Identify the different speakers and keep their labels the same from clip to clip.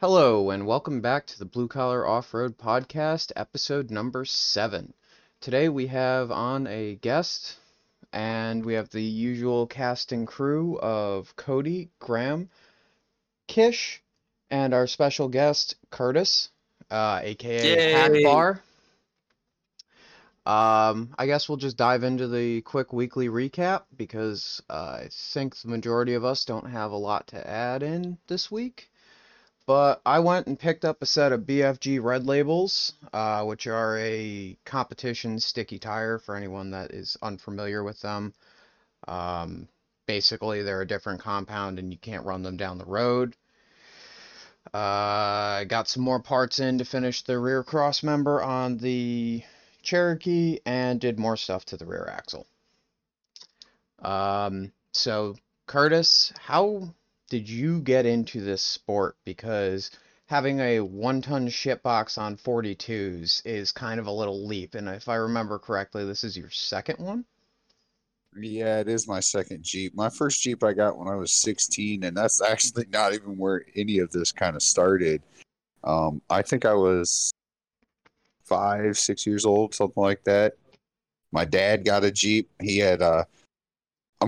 Speaker 1: Hello, and welcome back to the Blue Collar Off Road Podcast, episode number seven. Today we have on a guest, and we have the usual cast and crew of Cody, Graham, Kish, and our special guest, Curtis, uh, aka Hack Bar. Um, I guess we'll just dive into the quick weekly recap because uh, I think the majority of us don't have a lot to add in this week. But I went and picked up a set of BFG Red Labels, uh, which are a competition sticky tire for anyone that is unfamiliar with them. Um, basically, they're a different compound and you can't run them down the road. Uh, got some more parts in to finish the rear cross member on the Cherokee and did more stuff to the rear axle. Um, so Curtis, how did you get into this sport? Because having a one ton ship box on 42s is kind of a little leap. And if I remember correctly, this is your second one?
Speaker 2: Yeah, it is my second Jeep. My first Jeep I got when I was 16, and that's actually not even where any of this kind of started. Um, I think I was five, six years old, something like that. My dad got a Jeep. He had uh um,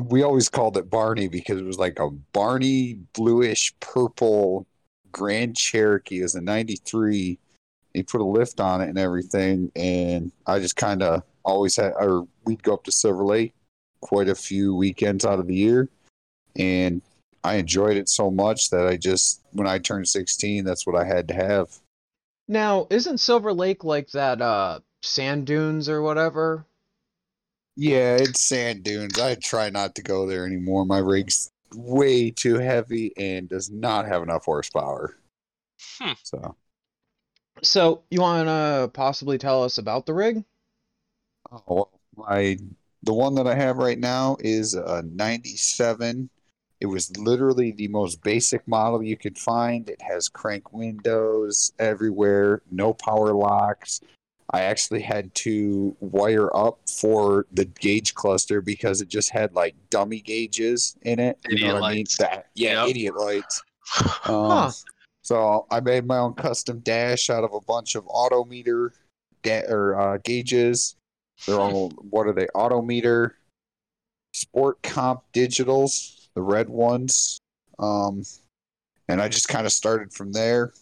Speaker 2: we always called it Barney because it was like a Barney bluish purple Grand Cherokee. It was a 93. He put a lift on it and everything. And I just kind of always had, or we'd go up to Silver Lake quite a few weekends out of the year. And I enjoyed it so much that I just, when I turned 16, that's what I had to have.
Speaker 1: Now, isn't Silver Lake like that uh sand dunes or whatever?
Speaker 2: Yeah, it's sand dunes. I try not to go there anymore. My rig's way too heavy and does not have enough horsepower.
Speaker 3: Hmm.
Speaker 2: So,
Speaker 1: So, you want to possibly tell us about the rig?
Speaker 2: oh, my the one that I have right now is a 97. It was literally the most basic model you could find. It has crank windows everywhere, no power locks. I actually had to wire up for the gauge cluster because it just had like dummy gauges in it. You
Speaker 3: Idiot
Speaker 2: know what I mean?
Speaker 3: lights.
Speaker 2: That, yeah,
Speaker 3: Yep.
Speaker 2: idiot lights.
Speaker 1: Huh.
Speaker 2: Um, So I made my own custom dash out of a bunch of autometer da- or uh, gauges. They're all what are they? Autometer, Sport Comp digitals, the red ones. Um, and I just kind of started from there.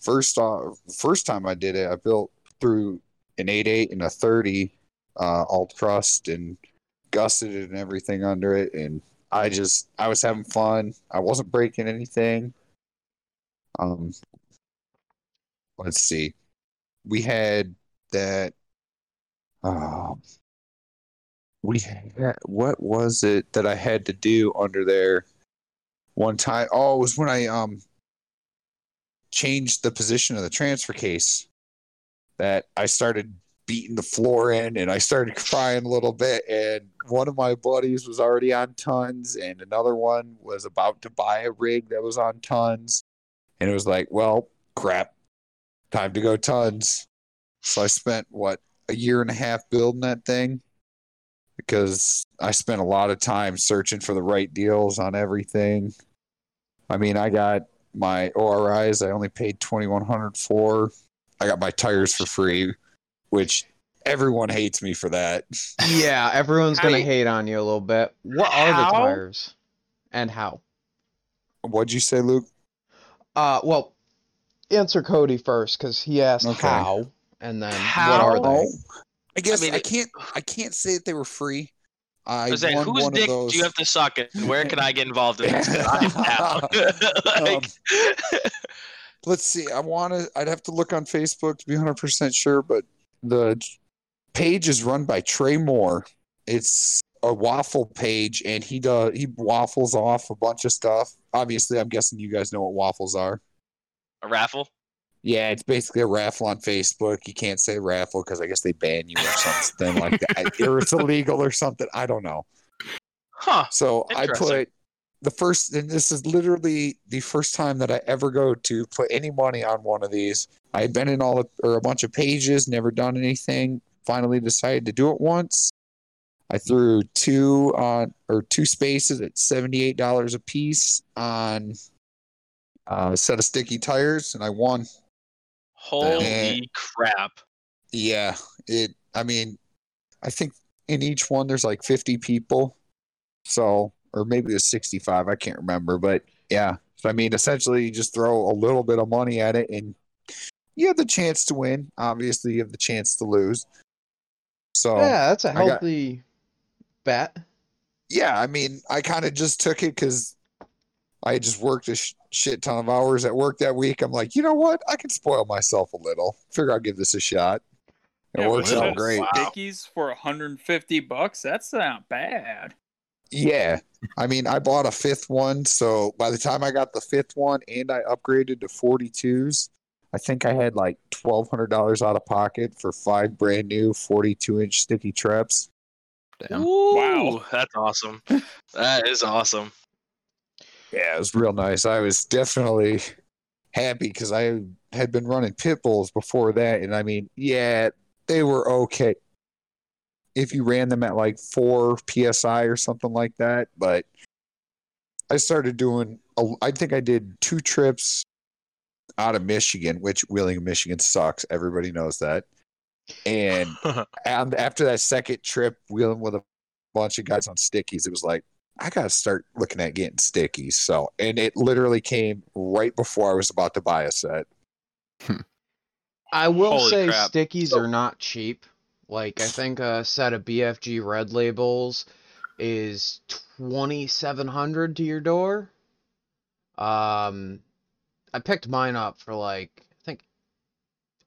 Speaker 2: First, uh, first time I did it, I built through an 8.8 and a 30 uh, alt crust and gusseted and everything under it, and I just I was having fun. I wasn't breaking anything. Um, let's see. We had that. Um, we had what was it that I had to do under there one time? Oh, it was when I um changed the position of the transfer case that I started beating the floor in and I started crying a little bit and one of my buddies was already on tons and another one was about to buy a rig that was on tons and it was like, well, crap, time to go tons. So I spent what a year and a half building that thing because I spent a lot of time searching for the right deals on everything. I mean, I got my ORIs. I only paid twenty one hundred for. I got my tires for free, which everyone hates me for that.
Speaker 1: Yeah, everyone's gonna
Speaker 3: you-
Speaker 1: hate on you a little bit. What are the tires? And how?
Speaker 2: What'd you say, Luke?
Speaker 1: Uh, well, answer Cody first, because he asked
Speaker 2: Okay.
Speaker 1: how, and then what
Speaker 3: How?
Speaker 1: are they?
Speaker 2: I guess I,
Speaker 3: mean, it-
Speaker 2: can't. I can't say that they were free. I
Speaker 3: I was saying,
Speaker 2: won
Speaker 3: whose dick
Speaker 2: those.
Speaker 3: do you have to suck and where can I get involved in this? 'Cause I'm down. like,
Speaker 2: let's see. I want to. I'd have to look on Facebook to be 100 percent sure, but the page is run by Trey Moore. It's a waffle page, and he does he waffles off a bunch of stuff. Obviously, I'm guessing you guys know what waffles are.
Speaker 3: a raffle?
Speaker 2: Yeah, it's basically a raffle on Facebook. You can't say raffle because I guess they ban you or something like that, or it's illegal or something. I don't know.
Speaker 3: Huh.
Speaker 2: So I put the first, and this is literally the first time that I ever go to put any money on one of these. I had been in all of, or a bunch of pages, never done anything. Finally decided to do it once. I threw two on or two spaces at seventy eight dollars a piece on uh, a set of sticky tires, and I won.
Speaker 3: Holy
Speaker 2: And-
Speaker 3: crap!
Speaker 2: Yeah, it. I mean, I think in each one there's like 50 people, so or maybe it was 65. I can't remember, but yeah. So I mean, essentially, you just throw a little bit of money at it, and you have the chance to win. Obviously, you have the chance to lose. So
Speaker 1: Yeah, that's a
Speaker 2: I got-
Speaker 1: healthy bet.
Speaker 2: yeah, I mean, I kind of just took it because I just worked a sh- shit ton of hours at work that week. I'm like, you know what? I can spoil myself a little. Figure I'll give this a shot. It
Speaker 4: Yeah,
Speaker 2: works out
Speaker 4: that's
Speaker 2: great.
Speaker 3: Wow.
Speaker 4: Stickies for 150 bucks. That's not bad.
Speaker 2: Yeah. I mean, I bought a fifth one. So by the time I got the fifth one and I upgraded to 42s, I think I had like $1,200 out of pocket for five brand new 42 inch sticky traps.
Speaker 5: Damn.
Speaker 3: Ooh,
Speaker 4: Wow.
Speaker 3: that's awesome. That is awesome.
Speaker 2: Yeah, it was real nice. I was definitely happy because I had been running pit bulls before that. And I mean, yeah, they were okay if you ran them at like four psi or something like that. But I started doing, a, I think I did two trips out of Michigan, which wheeling Michigan sucks. Everybody knows that. And and after that second trip, wheeling with a bunch of guys on stickies, it was like I gotta start looking at getting stickies. So, and it literally came right before I was about to buy a set.
Speaker 1: I will
Speaker 3: Holy
Speaker 1: say
Speaker 3: crap.
Speaker 1: stickies are not cheap. Like I think a set of BFG red labels is twenty seven hundred to your door. Um, I picked mine up for like I think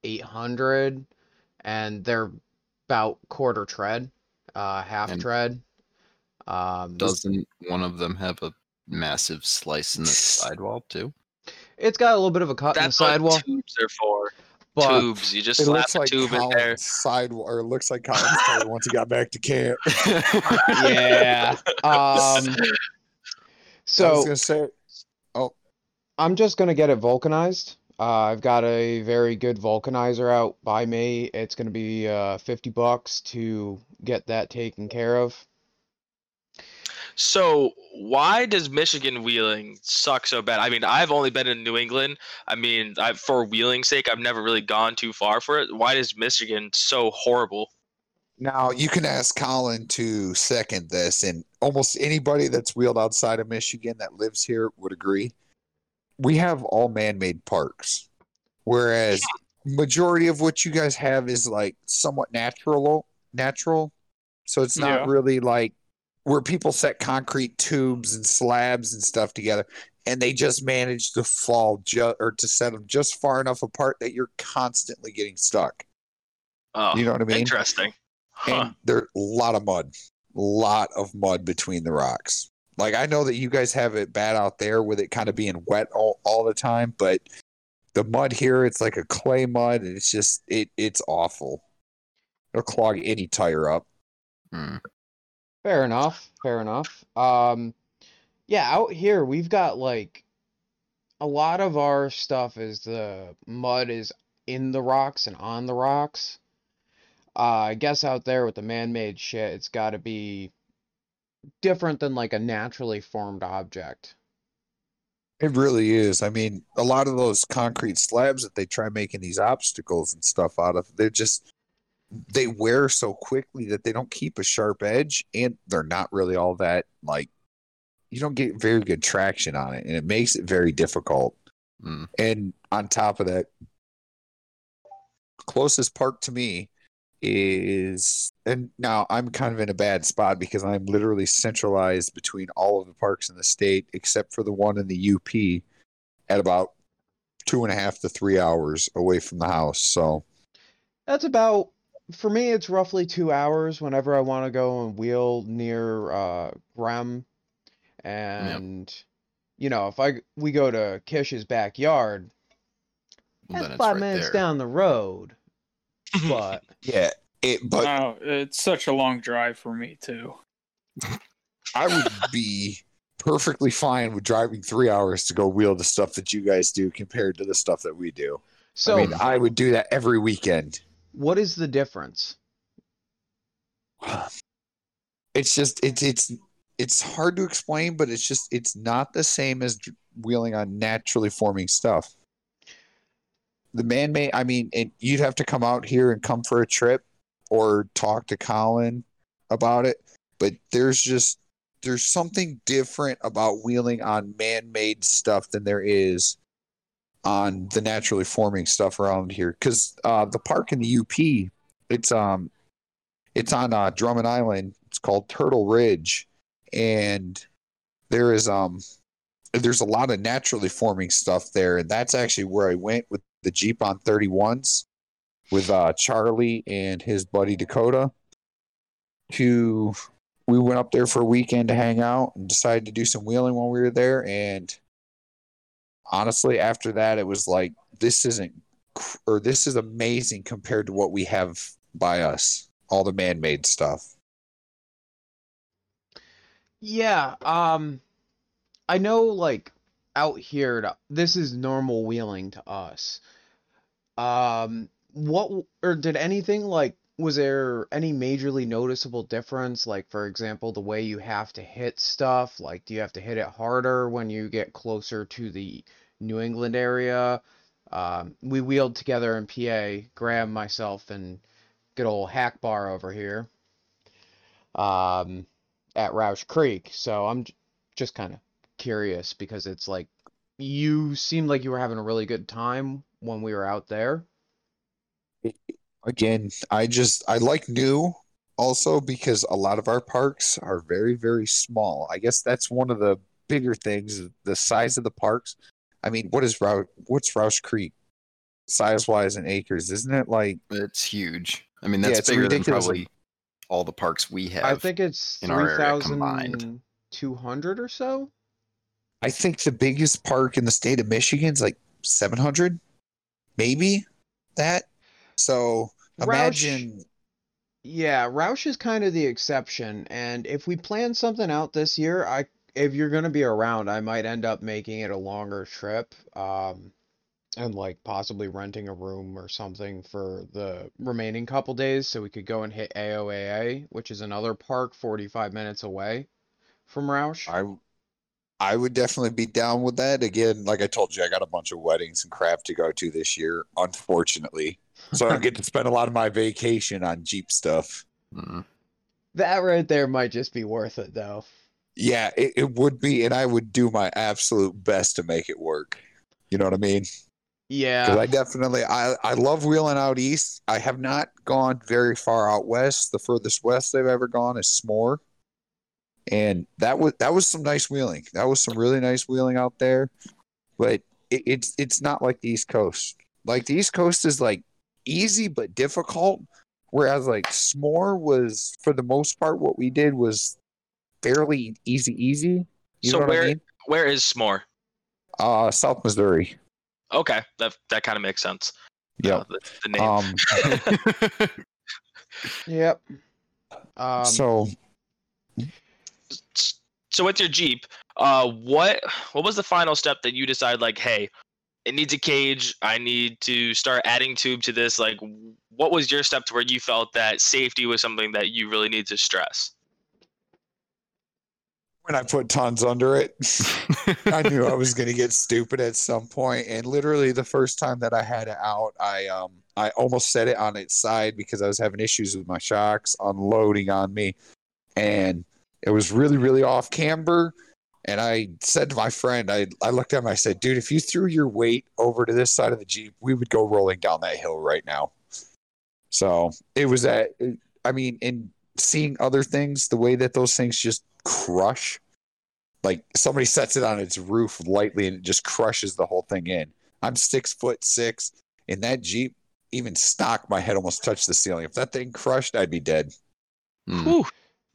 Speaker 1: eight hundred, and they're about quarter tread, uh, half
Speaker 5: And-
Speaker 1: tread. Um,
Speaker 5: Doesn't one of them have a massive slice in the sidewall too?
Speaker 1: it's got a little bit of a cut in the
Speaker 3: That's what
Speaker 1: sidewall,
Speaker 3: tubes are for.
Speaker 1: But
Speaker 3: tubes. You just
Speaker 2: It
Speaker 3: slap
Speaker 2: looks
Speaker 3: a
Speaker 2: like
Speaker 3: tube in there.
Speaker 2: Side, or it looks like Colin's tire once he got back to camp.
Speaker 1: yeah. Um,
Speaker 2: I was
Speaker 1: so
Speaker 2: gonna say,
Speaker 1: I'm just gonna get it vulcanized. Uh, I've got a very good vulcanizer out by me. It's gonna be uh 50 bucks to get that taken care of.
Speaker 3: So why does Michigan wheeling suck so bad? I mean, I've only been in New England. I mean, I, for wheeling's sake, I've never really gone too far for it. Why is Michigan so horrible?
Speaker 2: now you can ask Colin to second this, and almost anybody that's wheeled outside of Michigan that lives here would agree. We have all man-made parks, whereas majority of what you guys have is like somewhat natural, natural. So it's not
Speaker 4: Yeah.
Speaker 2: really like where people set concrete tubes and slabs and stuff together, and they just manage to fall ju- or to set them just far enough apart that you're constantly getting stuck.
Speaker 3: Oh,
Speaker 2: You know what I mean?
Speaker 3: interesting. Huh.
Speaker 2: and there's a lot of mud, a lot of mud between the rocks. Like I know that you guys have it bad out there with it kind of being wet all, all the time, but the mud here, it's like a clay mud, and it's just it it's awful. It'll clog any tire up.
Speaker 5: Hmm.
Speaker 1: Fair enough. Fair enough. Um, yeah, out here we've got like a lot of our stuff is the mud is in the rocks and on the rocks. Uh, I guess out there with the man-made shit, it's got to be different than like a naturally formed object.
Speaker 2: It really is. I mean, a lot of those concrete slabs that they try making these obstacles and stuff out of, they're just they wear so quickly that they don't keep a sharp edge and they're not really all that like you don't get very good traction on it and it makes it very difficult.
Speaker 5: Hmm.
Speaker 2: And on top of that, closest park to me is and now I'm kind of in a bad spot because I'm literally centralized between all of the parks in the state except for the one in the UP at about two and a half to three hours away from the house. So
Speaker 1: That's about, for me, it's roughly two hours whenever I want to go and wheel near uh, Grem. And, you know, if I we go to Kish's backyard,
Speaker 5: Well,
Speaker 1: that's
Speaker 5: then it's
Speaker 1: five
Speaker 5: right
Speaker 1: minutes
Speaker 5: there.
Speaker 1: down the road. But
Speaker 2: yeah, it but
Speaker 4: oh, it's such a long drive for me too.
Speaker 2: I would be perfectly fine with driving three hours to go wheel the stuff that you guys do compared to the stuff that we do.
Speaker 1: so,
Speaker 2: I mean, I would do that every weekend.
Speaker 1: What is the difference?
Speaker 2: It's just it's it's it's hard to explain, but it's just it's not the same as wheeling on naturally forming stuff. The man made, I mean, and you'd have to come out here and come for a trip or talk to Colin about it. But there's just there's something different about wheeling on man-made stuff than there is on the naturally forming stuff around here. Because uh, the park in the UP, it's um, it's on uh, Drummond Island. It's called Turtle Ridge, and there is um, there's a lot of naturally forming stuff there, and that's actually where I went with the Jeep on 31s with uh, Charlie and his buddy Dakota. To we went up there for a weekend to hang out and decided to do some wheeling while we were there, and honestly, after that, it was like this isn't or this is amazing compared to what we have by us, all the man-made stuff.
Speaker 1: Yeah, um I know like out here to, this is normal wheeling to us. Um what or did anything like was there any majorly noticeable difference like for example the way you have to hit stuff like do you have to hit it harder when you get closer to the New England area? Um we wheeled together in PA, Graham, myself and good old Hack Bar over here. Um at Rausch Creek. So I'm just kind of curious because it's like you seemed like you were having a really good time when we were out there.
Speaker 2: Again, I just I like new also because a lot of our parks are very very small. I guess that's one of the bigger things, the size of the parks. I mean, what is Rou- what's Rausch Creek size wise in acres? Isn't it like
Speaker 5: It's huge. I mean, that's
Speaker 2: it's
Speaker 5: bigger than probably all the parks we have.
Speaker 1: I think it's
Speaker 5: in our area combined.
Speaker 1: 3,200 or so.
Speaker 2: I think the biggest park in the state of Michigan is like 700, maybe that. So
Speaker 1: Rausch-
Speaker 2: imagine,
Speaker 1: Yeah, Rausch is kind of the exception, and if we plan something out this year, I if you're gonna be around, I might end up making it a longer trip, um, and like possibly renting a room or something for the remaining couple days so we could go and hit AOAA, which is another park 45 minutes away from Rausch.
Speaker 2: I I would definitely be down with that. Again, like I told you, I got a bunch of weddings and crap to go to this year, unfortunately. So I don't get to spend a lot of my vacation on Jeep stuff.
Speaker 5: Mm.
Speaker 1: That right there might just be worth it though.
Speaker 2: Yeah, it, it would be, and I would do my absolute best to make it work. You know what I mean? Because
Speaker 1: Yeah.
Speaker 2: I definitely I I love wheeling out east. I have not gone very far out west. The furthest west I've ever gone is SMORR, and that was that was some nice wheeling. That was some really nice wheeling out there, but it, it's it's not like the East Coast. Like the East Coast is like easy but difficult, whereas like SMORR was for the most part what we did was fairly easy easy. You
Speaker 3: So
Speaker 2: know what
Speaker 3: where-
Speaker 2: I mean?
Speaker 3: Where is SMORR?
Speaker 2: Uh, South Missouri.
Speaker 3: Okay, that that kind of makes sense.
Speaker 2: Yeah.
Speaker 3: Uh, the, the name.
Speaker 2: Um.
Speaker 1: Yep. Um,
Speaker 2: so
Speaker 3: so with your Jeep, uh, what what was the final step that you decided? like, hey, it needs a cage. I need to start adding tube to this. Like, what was your step to where you felt that safety was something that you really need to stress?
Speaker 2: when I put tons under it, I knew I was going to get stupid at some point. And literally, the first time that I had it out, I um I almost set it on its side because I was having issues with my shocks unloading on me, and it was really really off camber. And I said to my friend, I I looked at him, I said, "Dude, if you threw your weight over to this side of the jeep, we would go rolling down that hill right now." So it was that. I mean, in seeing other things, the way that those things just crush like somebody sets it on its roof lightly and it just crushes the whole thing in. I'm six foot six. In that Jeep, even stock, my head almost touched the ceiling. If that thing crushed, I'd be dead.
Speaker 5: Mm.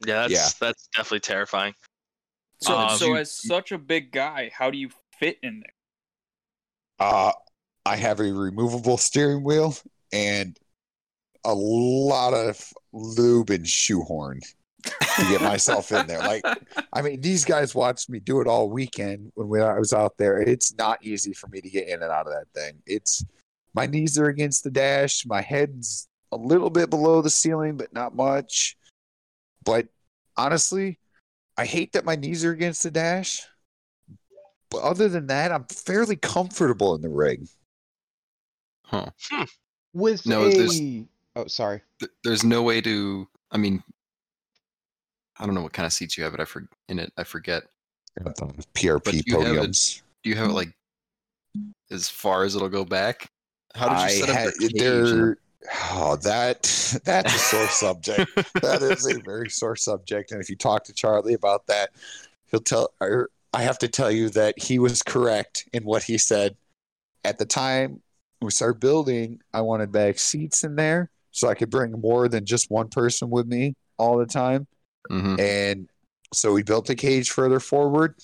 Speaker 3: Yeah, that's
Speaker 2: Yeah.
Speaker 3: that's definitely terrifying.
Speaker 4: So,
Speaker 3: Um,
Speaker 4: so
Speaker 3: you-
Speaker 4: as such a big guy, how do you fit in there?
Speaker 2: Uh, I have a removable steering wheel and a lot of lube and shoehorn to get myself in there. Like, I mean, these guys watched me do it all weekend when we, I was out there. It's not easy for me to get in and out of that thing. It's my knees are against the dash, my head's a little bit below the ceiling, but not much. But honestly, I hate that my knees are against the dash. But other than that, I'm fairly comfortable in the rig.
Speaker 5: Huh.
Speaker 1: With
Speaker 5: No,
Speaker 1: a
Speaker 5: there's-
Speaker 1: oh sorry.
Speaker 5: Th- There's no way to. I mean, I don't know what kind of seats you have, but I for, in it. I forget.
Speaker 2: Got PRP
Speaker 5: you have it-
Speaker 2: podiums.
Speaker 5: Do you have it like as far as it'll go back? How did you
Speaker 2: I
Speaker 5: set up
Speaker 2: had
Speaker 5: your cage? and-
Speaker 2: there. Oh, that that's a sore subject. That is a very sore subject, and if you talk to Charlie about that, he'll tell. Or I have to tell you that he was correct in what he said. At the time we started building, I wanted back seats in there so I could bring more than just one person with me all the time.
Speaker 5: Mhm.
Speaker 2: And so we built the cage further forward.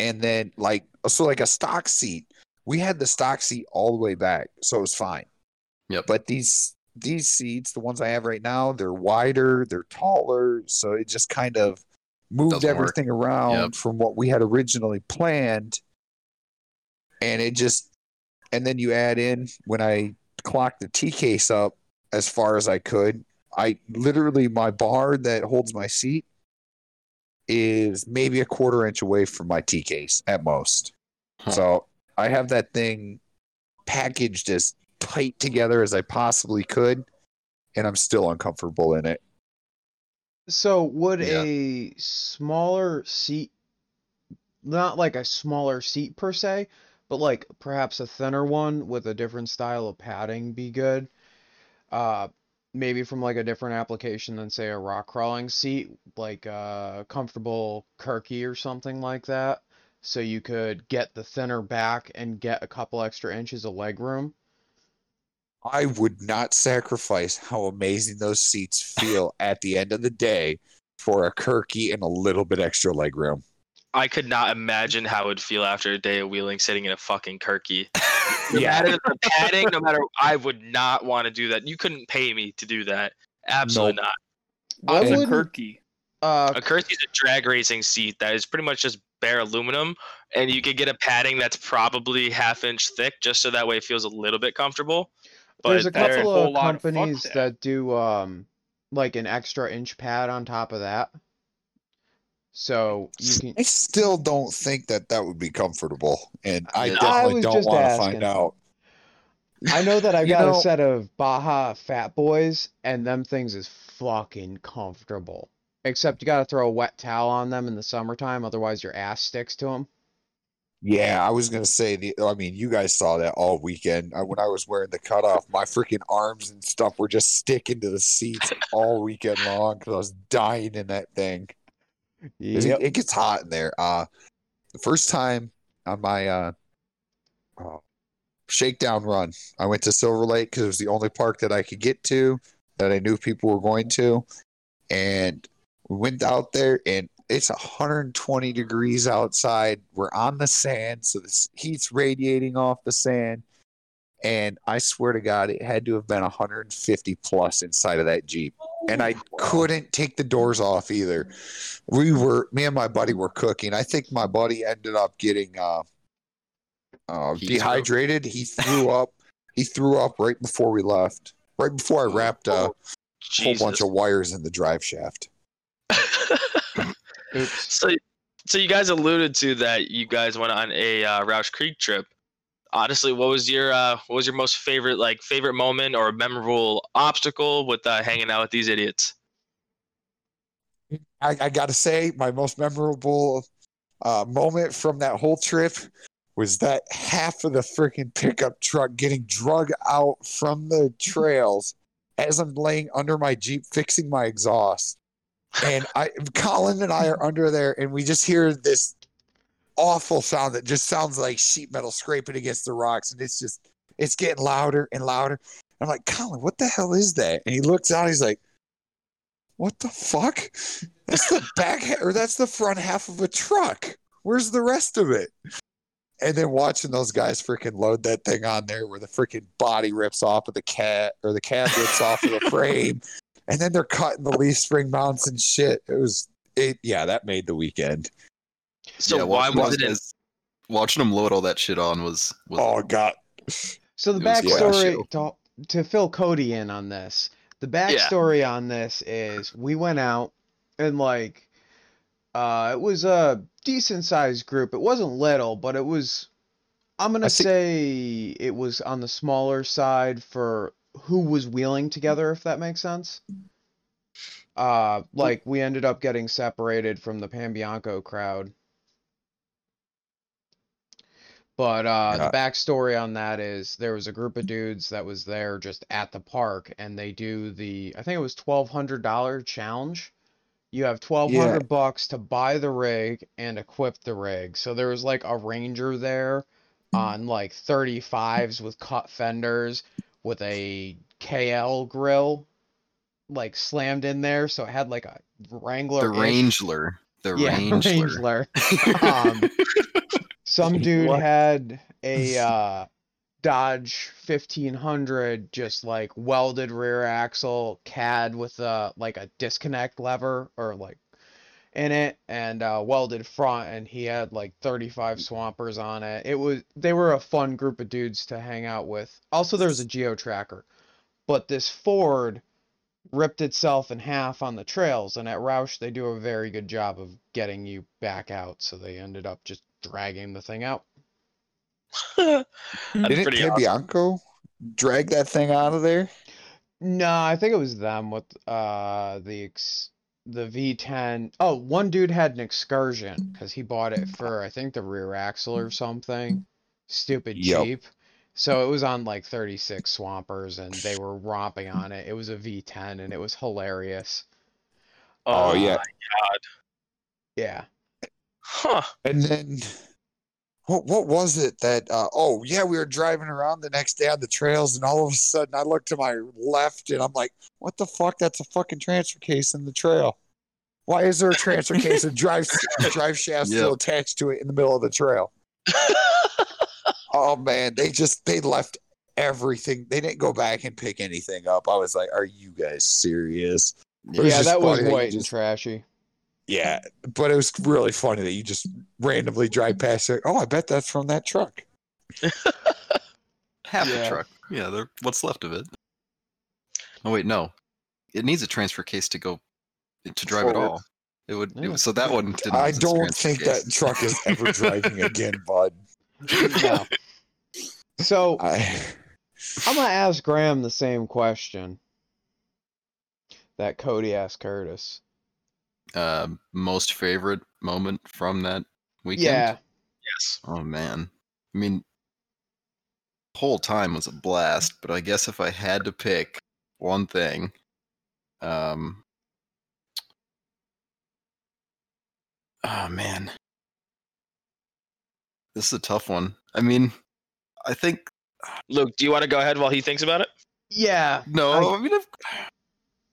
Speaker 2: And then like so like a stock seat. We had the stock seat all the way back, so it was fine.
Speaker 5: Yep.
Speaker 2: But these these seats, the ones I have right now, they're wider, they're taller, so it just kind of moved
Speaker 5: Doesn't work.
Speaker 2: everything around
Speaker 5: Yep.
Speaker 2: from what we had originally planned. And it just and then you add in when I clocked the T case up as far as I could, I literally my bar that holds my seat is maybe a quarter inch away from my T case at most.
Speaker 5: Huh.
Speaker 2: So I have that thing packaged as tight together as I possibly could, and I'm still uncomfortable in it.
Speaker 1: So would
Speaker 5: Yeah.
Speaker 1: a smaller seat, not like a smaller seat per se, but like perhaps a thinner one with a different style of padding be good? Uh, maybe from like a different application than say a rock crawling seat, like a comfortable Kirkey or something like that. So you could get the thinner back and get a couple extra inches of leg room.
Speaker 2: I would not sacrifice how amazing those seats feel at the end of the day for a Kirkey and a little bit extra leg room.
Speaker 3: I could not imagine how it would feel after a day of wheeling sitting in a fucking Kirkey. No
Speaker 2: Yeah.
Speaker 3: matter the padding, no matter, I would not want to do that. You couldn't pay me to do that. Absolutely
Speaker 2: Nope.
Speaker 3: not.
Speaker 1: What
Speaker 4: What's a
Speaker 1: would
Speaker 4: Kirkey?
Speaker 1: uh
Speaker 3: A Kirkey is a drag racing seat that is pretty much just bare aluminum, and you could get a padding that's probably half inch thick, just so that way it feels a little bit comfortable.
Speaker 1: There's
Speaker 3: But
Speaker 1: a
Speaker 4: a
Speaker 1: couple
Speaker 4: whole
Speaker 1: of
Speaker 4: lot of
Speaker 1: companies
Speaker 4: that.
Speaker 1: that do um like an extra inch pad on top of that. So you can
Speaker 2: I still don't think that that would be comfortable, and I
Speaker 5: I
Speaker 2: definitely
Speaker 1: was
Speaker 2: don't want to find out.
Speaker 1: I know that I've got
Speaker 2: know-
Speaker 1: a set of Baja Fat Boys and them things is fucking comfortable. Except you gotta throw a wet towel on them in the summertime, otherwise your ass sticks to them.
Speaker 2: Yeah, I was gonna say the. I mean, you guys saw that all weekend I, when I was wearing the cutoff. My freaking arms and stuff were just sticking to the seats all weekend long because I was dying in that thing. 'Cause It, it gets hot in there. Uh, the first time on my uh, uh, shakedown run, I went to Silver Lake because it was the only park that I could get to that I knew people were going to, and we went out there and it's 120 degrees outside. We're on the sand, so the heat's radiating off the sand. And I swear to God, it had to have been 150 plus inside of that Jeep. And I couldn't take the doors off either. We were, me and my buddy were cooking. I think my buddy ended up getting uh, uh, dehydrated. He threw up. He threw up right before we left. Right before I wrapped a whole bunch of wires in the drive shaft.
Speaker 1: Oops.
Speaker 3: so, so you guys alluded to that you guys went on a uh, Rausch Creek trip. Honestly, what was your uh, what was your most favorite like favorite moment or memorable obstacle with uh, hanging out with these idiots?
Speaker 2: I, I got to say, my most memorable uh, moment from that whole trip was that half of the freaking pickup truck getting drug out from the trails as I'm laying under my Jeep fixing my exhaust. And I, Colin and I are under there, and we just hear this awful sound that just sounds like sheet metal scraping against the rocks, and it's just it's getting louder and louder. I'm like, Colin, what the hell is that? And he looks out, he's like, What the fuck? That's the back or that's the front half of a truck. Where's the rest of it? And then watching those guys freaking load that thing on there where the freaking body rips off of the cat or the cab rips off of the frame. And then they're cutting the leaf spring mounts and shit. It was it yeah, that made the weekend.
Speaker 3: So
Speaker 5: Yeah,
Speaker 3: why was it? In,
Speaker 5: guys- watching them load all that shit on was was
Speaker 2: Oh god.
Speaker 1: So the
Speaker 5: It was quite a
Speaker 1: backstory
Speaker 5: show.
Speaker 1: to, to fill Cody in on this. The backstory on this is we went out and like Uh, it was a decent sized group. It wasn't little, but it was. I'm gonna
Speaker 2: I see-
Speaker 1: say it was on the smaller side for who was wheeling together, if that makes sense. Uh, like we ended up getting separated from the Pambianco crowd. But uh, the backstory on that is there was a group of dudes that was there just at the park, and they do the I think it was twelve hundred dollar challenge. You have twelve hundred bucks to buy the rig and equip the rig. So there was like a Ranger there on like 35s with cut fenders with a KL grill like slammed in there, so it had like a Wrangler.
Speaker 5: The Rangler. The
Speaker 1: yeah,
Speaker 5: Rangler.
Speaker 1: Rangler. um, some dude
Speaker 4: What?
Speaker 1: had a uh, Dodge 1500, just like welded rear axle, CAD with a like a disconnect lever or like in it, and uh, welded front, and he had like 35 swampers on it. It was they were a fun group of dudes to hang out with. Also, there was a geo tracker, but this Ford ripped itself in half on the trails, and at Rausch they do a very good job of getting you back out. So they ended up just dragging the thing out.
Speaker 2: Didn't
Speaker 3: pretty awesome.
Speaker 2: Bianco drag that thing out of there?
Speaker 1: No, I think it was them with uh the ex the V10. Oh, one dude had an excursion because he bought it for I think the rear axle or something. Stupid
Speaker 2: Yep.
Speaker 1: cheap. So it was on like 36 swampers and they were romping on it. It was a V10 and it was hilarious.
Speaker 2: Oh, yeah.
Speaker 1: Oh, yeah.
Speaker 3: Huh.
Speaker 2: And then what what was it that uh, oh yeah, we were driving around the next day on the trails and all of a sudden I look to my left and I'm like, what the fuck? That's a fucking transfer case in the trail. Why is there a transfer case and drive drive shaft still attached to it in the middle of the trail? Oh man, they just they left everything. They didn't go back and pick anything up. I was like, are you guys serious? It was
Speaker 1: Yeah, that was
Speaker 2: funny that you
Speaker 1: white and trashy.
Speaker 2: Yeah, but it was really funny that you just randomly drive past it. Oh, I bet that's from that truck.
Speaker 5: Half the
Speaker 1: Yeah.
Speaker 5: truck. Yeah, they're, what's left of it. Oh wait, no. It needs a transfer case to go to drive it
Speaker 2: Forward.
Speaker 5: all. It would
Speaker 1: Yeah.
Speaker 5: it, so that one didn't
Speaker 2: I don't think
Speaker 5: case.
Speaker 2: that truck is ever driving again, bud.
Speaker 1: No. So
Speaker 2: I,
Speaker 1: I'm gonna ask Graham the same question that Cody asked Curtis.
Speaker 5: Uh, most favorite moment from that weekend.
Speaker 1: Yeah.
Speaker 3: Yes.
Speaker 5: Oh man. I mean whole time was a blast, but I guess if I had to pick one thing, um Oh man. This is a tough one. I mean, I think
Speaker 3: Luke, do you want to go ahead while he thinks about it?
Speaker 1: Yeah.
Speaker 5: no,
Speaker 1: I-
Speaker 5: I, mean I've,